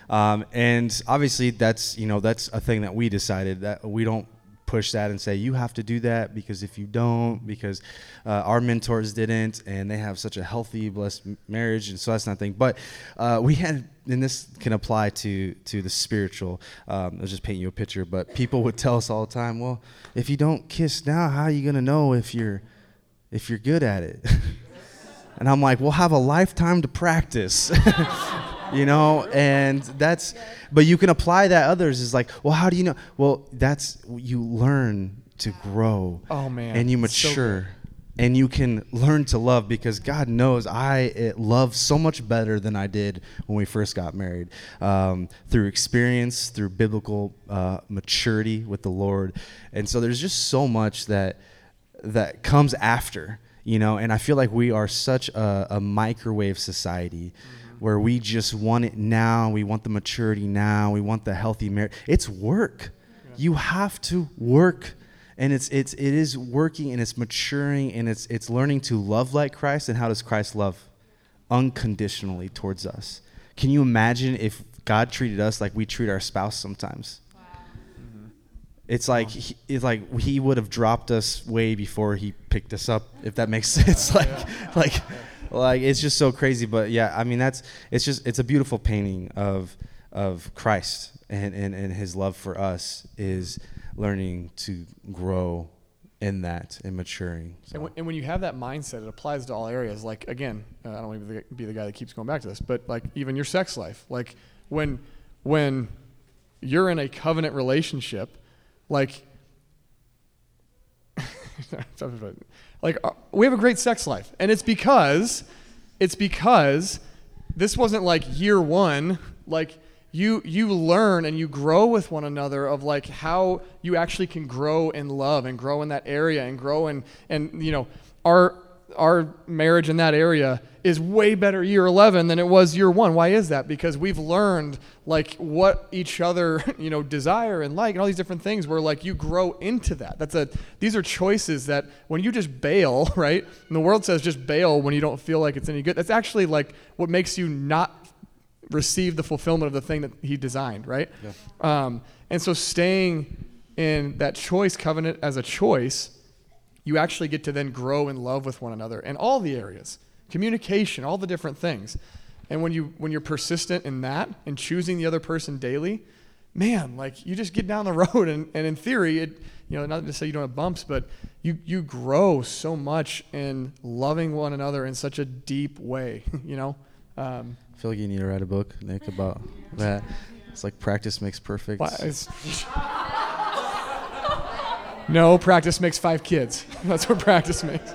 um, and obviously that's you know that's a thing that we decided that we don't push that and say you have to do that because if you don't because uh, our mentors didn't and they have such a healthy blessed marriage and so that's nothing. But uh, we had and this can apply to to the spiritual um, i'll just paint you a picture but people would tell us all the time well if you don't kiss now how are you going to know if you're if you're good at it? And i'm like we'll have a lifetime to practice you know and that's but you can apply that others is like well how do you know well that's you learn to grow. Oh, man, And you it's so mature. and you can learn to love because God knows I love so much better than I did when we first got married. Um, through experience, through biblical uh, maturity with the Lord, and so there's just so much that that comes after, you know. And I feel like we are such a, a microwave society. Where we just want it now, we want the maturity now, we want the healthy marriage. It's work. You have to work and it's it's it is working and it's maturing and it's it's learning to love like Christ and how does Christ love unconditionally towards us. Can you imagine if God treated us like we treat our spouse sometimes? Mm-hmm. It's like he, it's like he would have dropped us way before he picked us up, if that makes sense. like, like, like it's just so crazy. But yeah, I mean that's it's just it's a beautiful painting of of Christ and and and his love for us is learning to grow in that and maturing. And, when, and when you have that mindset, it applies to all areas. Like again, uh, I don't want to be the guy that keeps going back to this, but like even your sex life. Like when when you're in a covenant relationship, like like uh, we have a great sex life, and it's because it's because this wasn't like year one. Like you you learn and you grow with one another of like how you actually can grow in love and grow in that area and grow in and you know our our marriage in that area is way better year 11 than it was year 1 why is that because we've learned like what each other you know desire and like and all these different things where like you grow into that that's a these are choices that when you just bail right and the world says just bail when you don't feel like it's any good that's actually like what makes you not receive the fulfillment of the thing that he designed, right? Yeah. Um, and so staying in that choice covenant as a choice, you actually get to then grow in love with one another in all the areas, communication, all the different things. And when you when you're persistent in that and choosing the other person daily, man, like you just get down the road and, and in theory it you know, not to say you don't have bumps, but you you grow so much in loving one another in such a deep way, you know? Um, I feel like you need to write a book, Nick, about that. It's like practice makes perfect. No, practice makes five kids. That's what practice makes.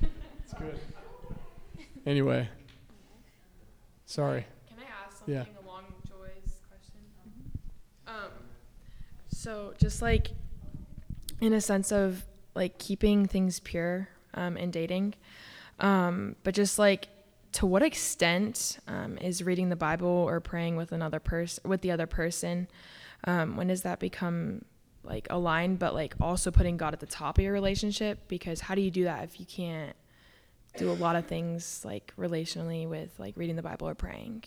It's good. Anyway, sorry. Can I ask something Yeah. along Joy's question? Um, so just like in a sense of like keeping things pure um, in dating, um, but just like to what extent um, is reading the Bible or praying with another person with the other person? Um, when does that become like aligned, but like also putting God at the top of your relationship? Because how do you do that if you can't do a lot of things like relationally with like reading the Bible or praying?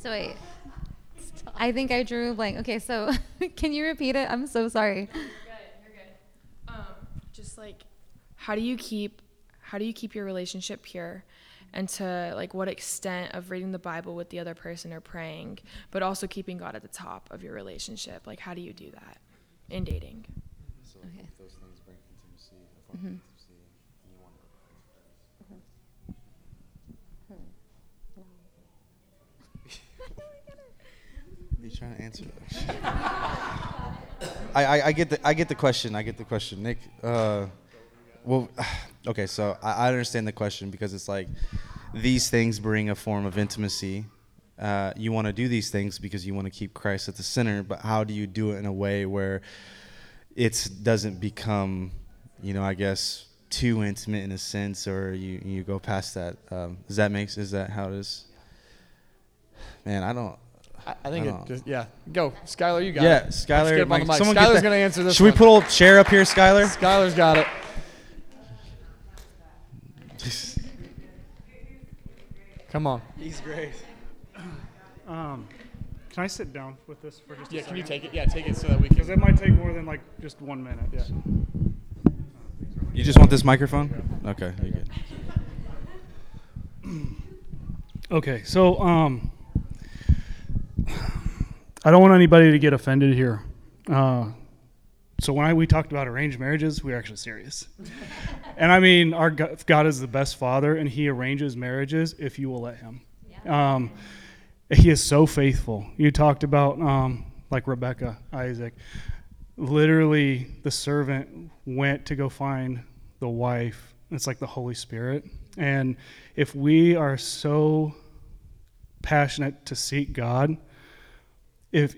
So wait. I think I drew a blank. Okay, so can you repeat it? I'm so sorry. Good, you're good. Um, just like how do you keep how do you keep your relationship pure and to like what extent of reading the bible with the other person or praying but also keeping god at the top of your relationship like how do you do that in dating Okay. Those things bring intimacy. Mhm. You trying to answer that? I, I, I get the I get the question. I get the question, Nick. Uh, well, okay. So I, I understand the question because it's like these things bring a form of intimacy. Uh, you want to do these things because you want to keep Christ at the center, but how do you do it in a way where it doesn't become, you know, I guess too intimate in a sense, or you you go past that? Um, does that make is that how it is? Man, I don't. I, I think it don't- just yeah. Go, Skylar. You got yeah, it. Let's Skylar. get him on the Mike, mic. someone Skylar's gonna answer this. Should we put a little chair up here, Skylar? Skylar's got it. Come on. He's great. Um, can I sit down with this for just a Yeah, second? can you take it? Yeah, take it so that we can- Because it might take more than like just one minute. Yeah. You just want this microphone? Okay, you good. Okay, so um, I don't want anybody to get offended here. Uh, so when I, we talked about arranged marriages, we were actually serious. and I mean, our God, God is the best father, and He arranges marriages if you will let Him. Um, he is so faithful. You talked about um, like Rebecca, Isaac. Literally, the servant went to go find the wife. It's like the Holy Spirit. And if we are so passionate to seek God, if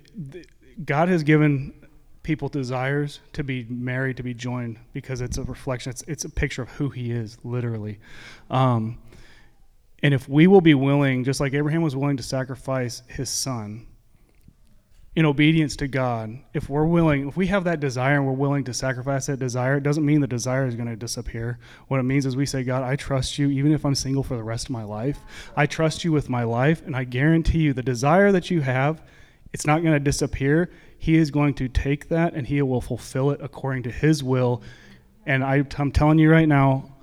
God has given people desires to be married, to be joined, because it's a reflection, it's, it's a picture of who He is, literally. Um, and if we will be willing, just like Abraham was willing to sacrifice his son in obedience to God, if we're willing, if we have that desire and we're willing to sacrifice that desire, it doesn't mean the desire is going to disappear. What it means is we say, God, I trust you even if I'm single for the rest of my life. I trust you with my life, and I guarantee you the desire that you have, it's not going to disappear. He is going to take that and he will fulfill it according to his will. And I, I'm telling you right now,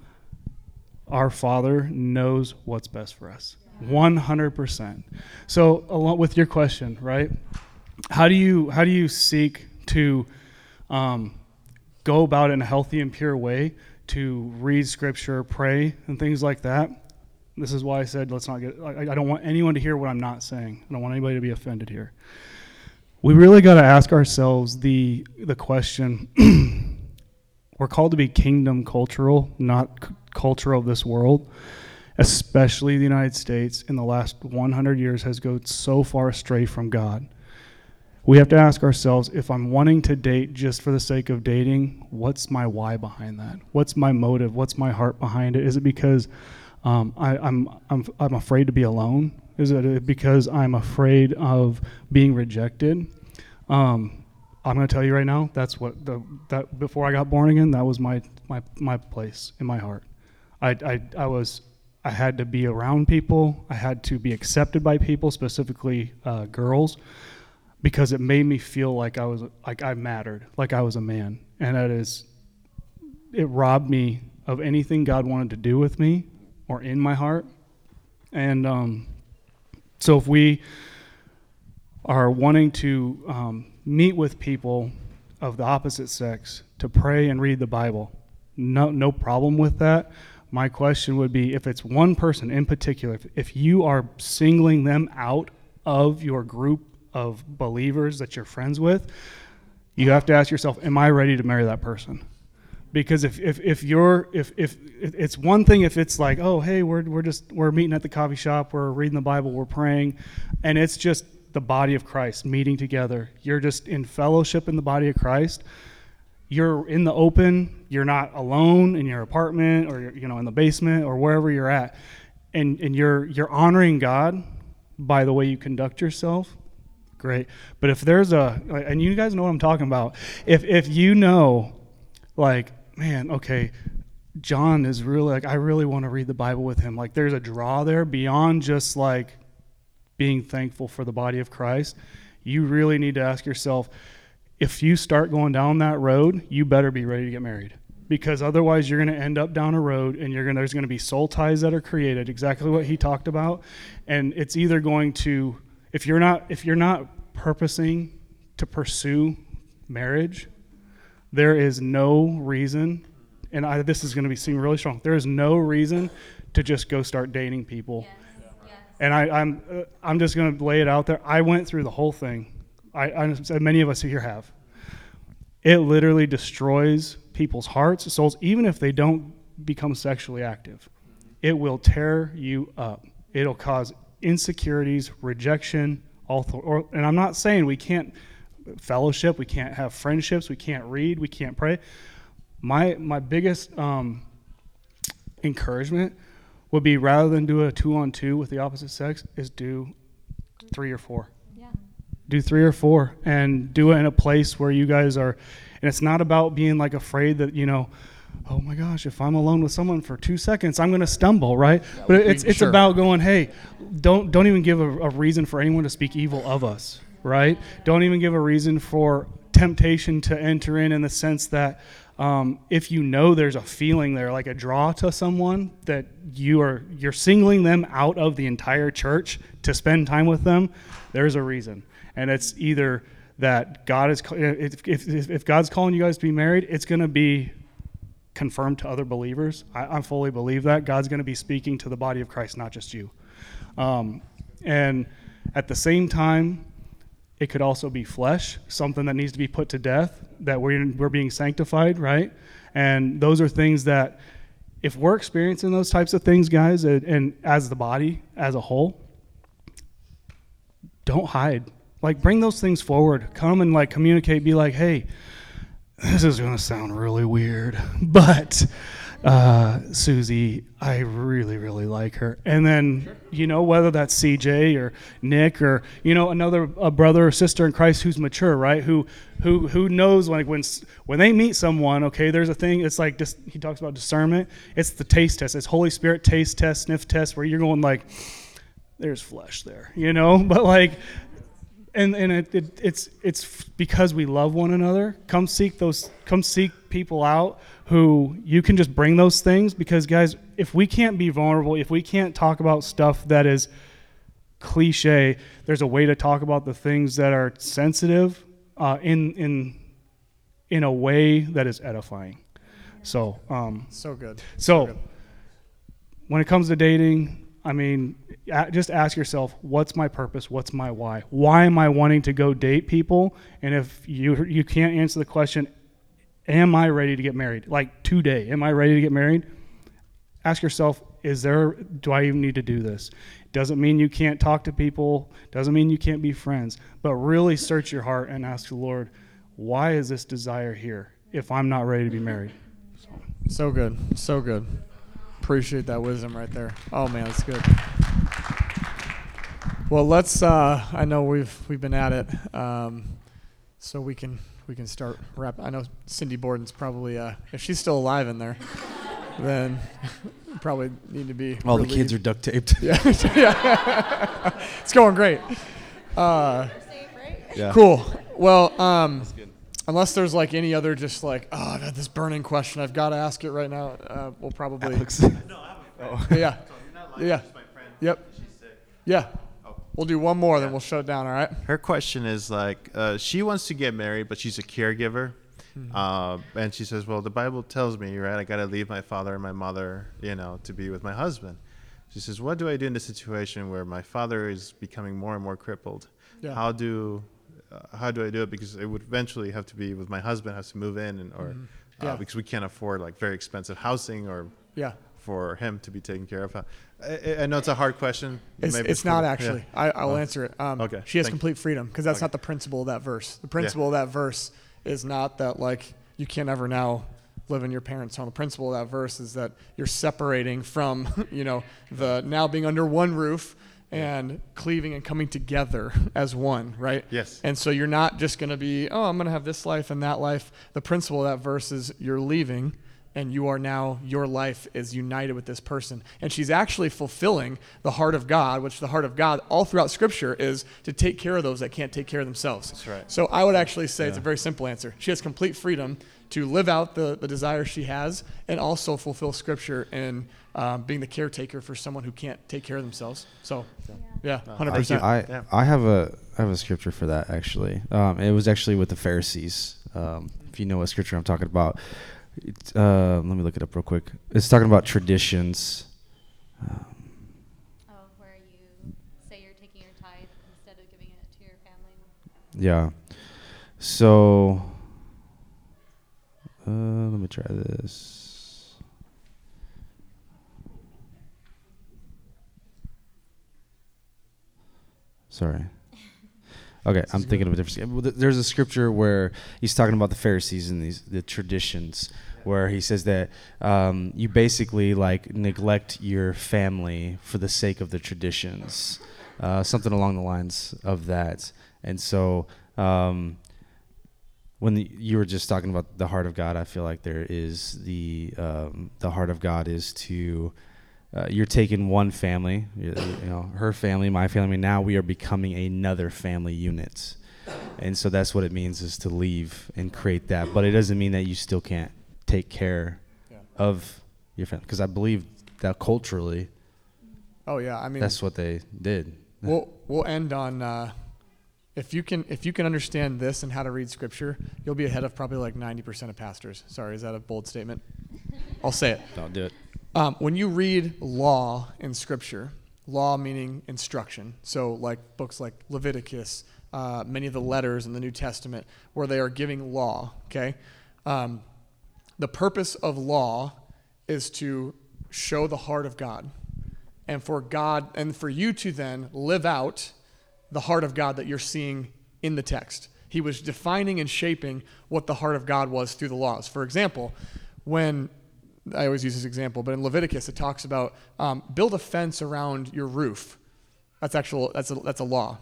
our Father knows what's best for us. 100%. So, along with your question, right? How do you how do you seek to um, go about it in a healthy and pure way to read Scripture, pray, and things like that? This is why I said let's not get. I, I don't want anyone to hear what I'm not saying. I don't want anybody to be offended here. We really got to ask ourselves the the question. we're called to be kingdom cultural, not culture of this world. Especially the United States in the last 100 years has gone so far astray from God. We have to ask ourselves if I'm wanting to date just for the sake of dating, what's my why behind that? What's my motive? What's my heart behind it? Is it because um, I, I'm, I'm, I'm afraid to be alone? Is it because I'm afraid of being rejected? Um, I'm going to tell you right now. That's what the that before I got born again. That was my my my place in my heart. I I, I was I had to be around people. I had to be accepted by people, specifically uh, girls, because it made me feel like I was like I mattered, like I was a man, and that is it robbed me of anything God wanted to do with me or in my heart. And um, so if we are wanting to um, meet with people of the opposite sex to pray and read the Bible. No, no problem with that. My question would be if it's one person in particular, if, if you are singling them out of your group of believers that you're friends with, you have to ask yourself, am I ready to marry that person? Because if, if, if you're if, if if it's one thing if it's like oh hey we're we're just we're meeting at the coffee shop we're reading the Bible we're praying, and it's just the body of Christ meeting together. You're just in fellowship in the body of Christ. You're in the open. You're not alone in your apartment or you know in the basement or wherever you're at, and and you're you're honoring God by the way you conduct yourself. Great, but if there's a and you guys know what I'm talking about. If if you know, like man, okay, John is really like I really want to read the Bible with him. Like there's a draw there beyond just like being thankful for the body of Christ, you really need to ask yourself if you start going down that road, you better be ready to get married. Because otherwise, you're going to end up down a road, and you're going there's going to be soul ties that are created. Exactly what he talked about, and it's either going to, if you're not if you're not purposing to pursue marriage, there is no reason, and I, this is going to be seen really strong. There is no reason to just go start dating people and I, I'm uh, I'm just going to lay it out there. I went through the whole thing. I, I many of us here have. It literally destroys people's hearts, souls, even if they don't become sexually active. It will tear you up. It'll cause insecurities, rejection, all. Th- or, and I'm not saying we can't fellowship, we can't have friendships, we can't read, we can't pray. My my biggest um, encouragement would be rather than do a two on two with the opposite sex, is do three or four. Do three or four and do it in a place where you guys are, and it's not about being like afraid that, you know, oh my gosh, if I'm alone with someone for two seconds, I'm going to stumble, right? Yeah, but it's, it's sure. about going, hey, don't, don't even give a, a reason for anyone to speak evil of us, right? Don't even give a reason for temptation to enter in in the sense that um, if you know there's a feeling there, like a draw to someone that you are you're singling them out of the entire church to spend time with them, there's a reason, and it's either that God is if if, if God's calling you guys to be married, it's going to be confirmed to other believers. I, I fully believe that God's going to be speaking to the body of Christ, not just you. Um, And at the same time, it could also be flesh, something that needs to be put to death, that we're, we're being sanctified, right? And those are things that, if we're experiencing those types of things, guys, and, and as the body as a whole, don't hide. Like, bring those things forward. Come and like communicate. Be like, hey, this is going to sound really weird, but uh, Susie, I really, really like her. And then, you know, whether that's CJ or Nick or, you know, another a brother or sister in Christ who's mature, right? Who, who, who knows like when, when they meet someone, okay, there's a thing, it's like, dis, he talks about discernment. It's the taste test. It's Holy Spirit taste test, sniff test, where you're going like, there's flesh there, you know? But like, and and it, it, it's it's because we love one another. Come seek those. Come seek people out who you can just bring those things. Because guys, if we can't be vulnerable, if we can't talk about stuff that is cliche, there's a way to talk about the things that are sensitive uh, in in in a way that is edifying. So um, So good. So So good. when it comes to dating, I mean, just ask yourself, what's my purpose? What's my why? Why am I wanting to go date people? And if you you can't answer the question, am I ready to get married? Like today, am I ready to get married? Ask yourself, is there do I even need to do this? Doesn't mean you can't talk to people, doesn't mean you can't be friends, but really search your heart and ask the Lord, why is this desire here if I'm not ready to be married? So good. So good. Appreciate that wisdom right there. Oh man, that's good. Well, let's uh I know we've we've been at it. Um so we can we can start wrap I know Cindy Borden's probably uh if she's still alive in there, then probably need to be All the kids are duct taped. Yeah. yeah. it's going great. Uh Yeah. Cool. Well, um unless there's like any other just like oh I've had this burning question I've got to ask it right now. Uh, we'll probably Alex. no, yeah, yeah, yep, yeah. We'll do one more, then we'll shut it down. All right. Her question is like, uh, she wants to get married, but she's a caregiver. Mhm. Uh, and she says, well, the Bible tells me, right, I got to leave my father and my mother, you know, to be with my husband. She says, what do I do in this situation where my father is becoming more and more crippled? Yeah. How do uh, how do I do it? Because it would eventually have to be with my husband, has to move in, and or Mhm. uh, Yeah. because we can't afford like very expensive housing or Yeah. for him to be taken care of. I, I- I know it's a hard question. It's, Maybe it's not actually. yeah. I, I'll Oh. answer it. Um, okay. She has thank you. complete freedom because that's Okay. not the principle of that verse. The principle of that verse is not that like you can't ever now live in your parents' home. The principle of that verse is that you're separating from you know the now being under one roof and cleaving and coming together as one, right? Yes. And so you're not just going to be, oh, I'm going to have this life and that life. The principle of that verse is you're leaving and you are now, your life is united with this person. And she's actually fulfilling the heart of God, which the heart of God all throughout Scripture is to take care of those that can't take care of themselves. That's right. So I would actually say it's a very simple answer. She has complete freedom to live out the, the desire she has and also fulfill Scripture in um, being the caretaker for someone who can't take care of themselves. So, yeah, 100%. I, I have a I have a scripture for that actually. Um, it was actually with the Pharisees. Um, if you know what scripture I'm talking about, it's, uh, let me look it up real quick. It's talking about traditions. Um, Oh, where you say you're taking your tithe instead of giving it to your family. yeah. So uh, let me try this. Sorry. Okay, I'm thinking of a different. sc- well, th- There's a scripture where he's talking about the Pharisees and these the traditions, where he says that um, you basically like neglect your family for the sake of the traditions, uh, something along the lines of that. And so, um, when the, you were just talking about the heart of God, I feel like there is the um, the heart of God is to uh, you're taking one family, you, you know, her family, my family. Now we are becoming another family unit, and so that's what it means is to leave and create that. But it doesn't mean that you still can't take care of your family, because I believe that culturally, Oh yeah, I mean that's what they did. We'll we'll end on uh, if you can if you can understand this and how to read scripture, you'll be ahead of probably like ninety percent of pastors. Sorry, is that a bold statement? I'll say it. Don't do it. Um, when you read law in scripture, law meaning instruction. So, like books like Leviticus, uh, many of the letters in the New Testament, where they are giving law, okay? Um, the purpose of law is to show the heart of God. And for God, and for you to then live out the heart of God that you're seeing in the text. He was defining and shaping what the heart of God was through the laws. For example, when I always use this example, but in Leviticus it talks about um, build a fence around your roof. That's actual. That's a, that's a law.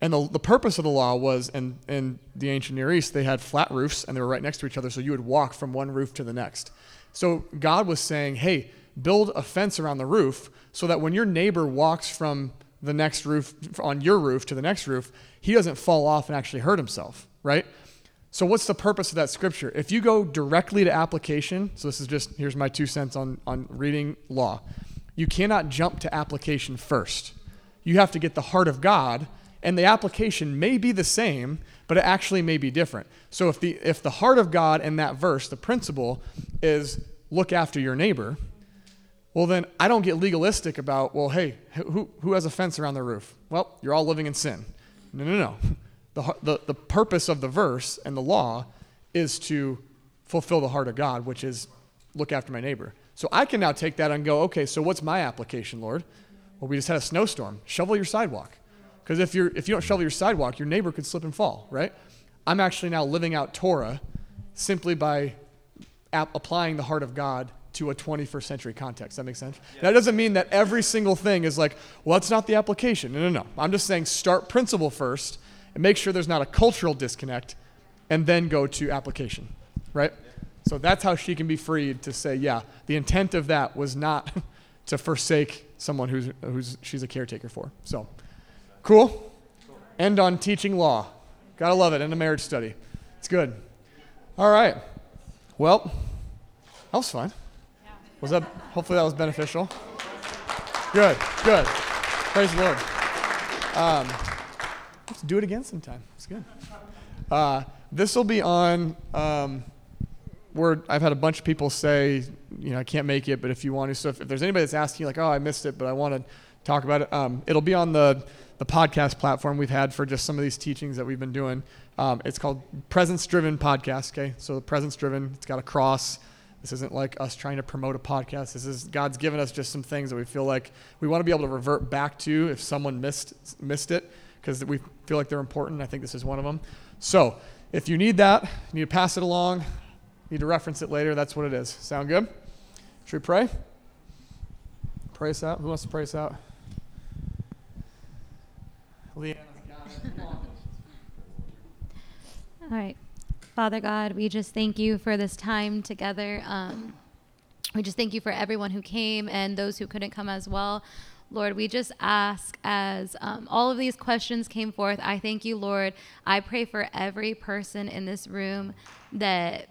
And the, the purpose of the law was, in, in the ancient Near East, they had flat roofs and they were right next to each other, so you would walk from one roof to the next. So God was saying, hey, build a fence around the roof so that when your neighbor walks from the next roof, on your roof to the next roof, he doesn't fall off and actually hurt himself, right? So, what's the purpose of that scripture? If you go directly to application, so this is just, here's my two cents on, on reading law. You cannot jump to application first. You have to get the heart of God and the application may be the same, but it actually may be different. So if the if the heart of God in that verse, the principle is look after your neighbor, well then I don't get legalistic about, well, hey, who who has a fence around their roof? Well, you're all living in sin. No, no, no. The the the purpose of the verse and the law is to fulfill the heart of God, which is look after my neighbor. So I can now take that and go, okay, so what's my application, Lord? Well, we just had a snowstorm. Shovel your sidewalk. Because if, you're, if you don't shovel your sidewalk, your neighbor could slip and fall, right? I'm actually now living out Torah simply by ap- applying the heart of God to a 21st century context. That makes sense? Yeah. That doesn't mean that every single thing is like, well, that's not the application. No, no, no. I'm just saying start principle first and make sure there's not a cultural disconnect and then go to application, right? So that's how she can be freed to say, yeah, the intent of that was not to forsake someone who's, who's she's a caretaker for. So. Cool? End on teaching law. Gotta love it. And a marriage study. It's good. All right. Well, that was fun. Was that, hopefully that was beneficial. Good, good. Praise the Lord. Um, let's do it again sometime. It's good. Uh, this will be on, um, where I've had a bunch of people say, you know, I can't make it, but if you want to, so if, if there's anybody that's asking, like, oh, I missed it, but I want to talk about it, um, it'll be on the the podcast platform we've had for just some of these teachings that we've been doing. Um, it's called Presence Driven Podcast. Okay, so the Presence Driven. It's got a cross. This isn't like us trying to promote a podcast. This is God's given us just some things that we feel like we want to be able to revert back to if someone missed missed it because we feel like they're important. I think this is one of them. So if you need that, you need to pass it along. Need to reference it later. That's what it is. Sound good? Should we pray? Pray us out. Who wants to pray us out? All right. Father God, we just thank you for this time together. Um, we just thank you for everyone who came and those who couldn't come as well. Lord, we just ask as um, all of these questions came forth. I thank you, Lord. I pray for every person in this room that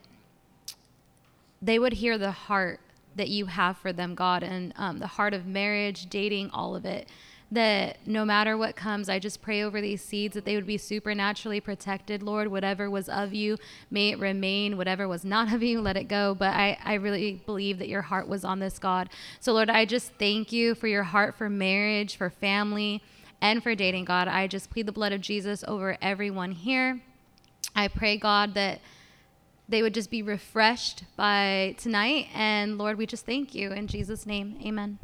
they would hear the heart that you have for them, God, and um, the heart of marriage, dating, all of it that no matter what comes, I just pray over these seeds that they would be supernaturally protected, Lord. Whatever was of you, may it remain. Whatever was not of you, let it go. But I, I really believe that your heart was on this, God. So, Lord, I just thank you for your heart for marriage, for family, and for dating, God. I just plead the blood of Jesus over everyone here. I pray, God, that they would just be refreshed by tonight. And Lord, we just thank you. In Jesus' name, amen.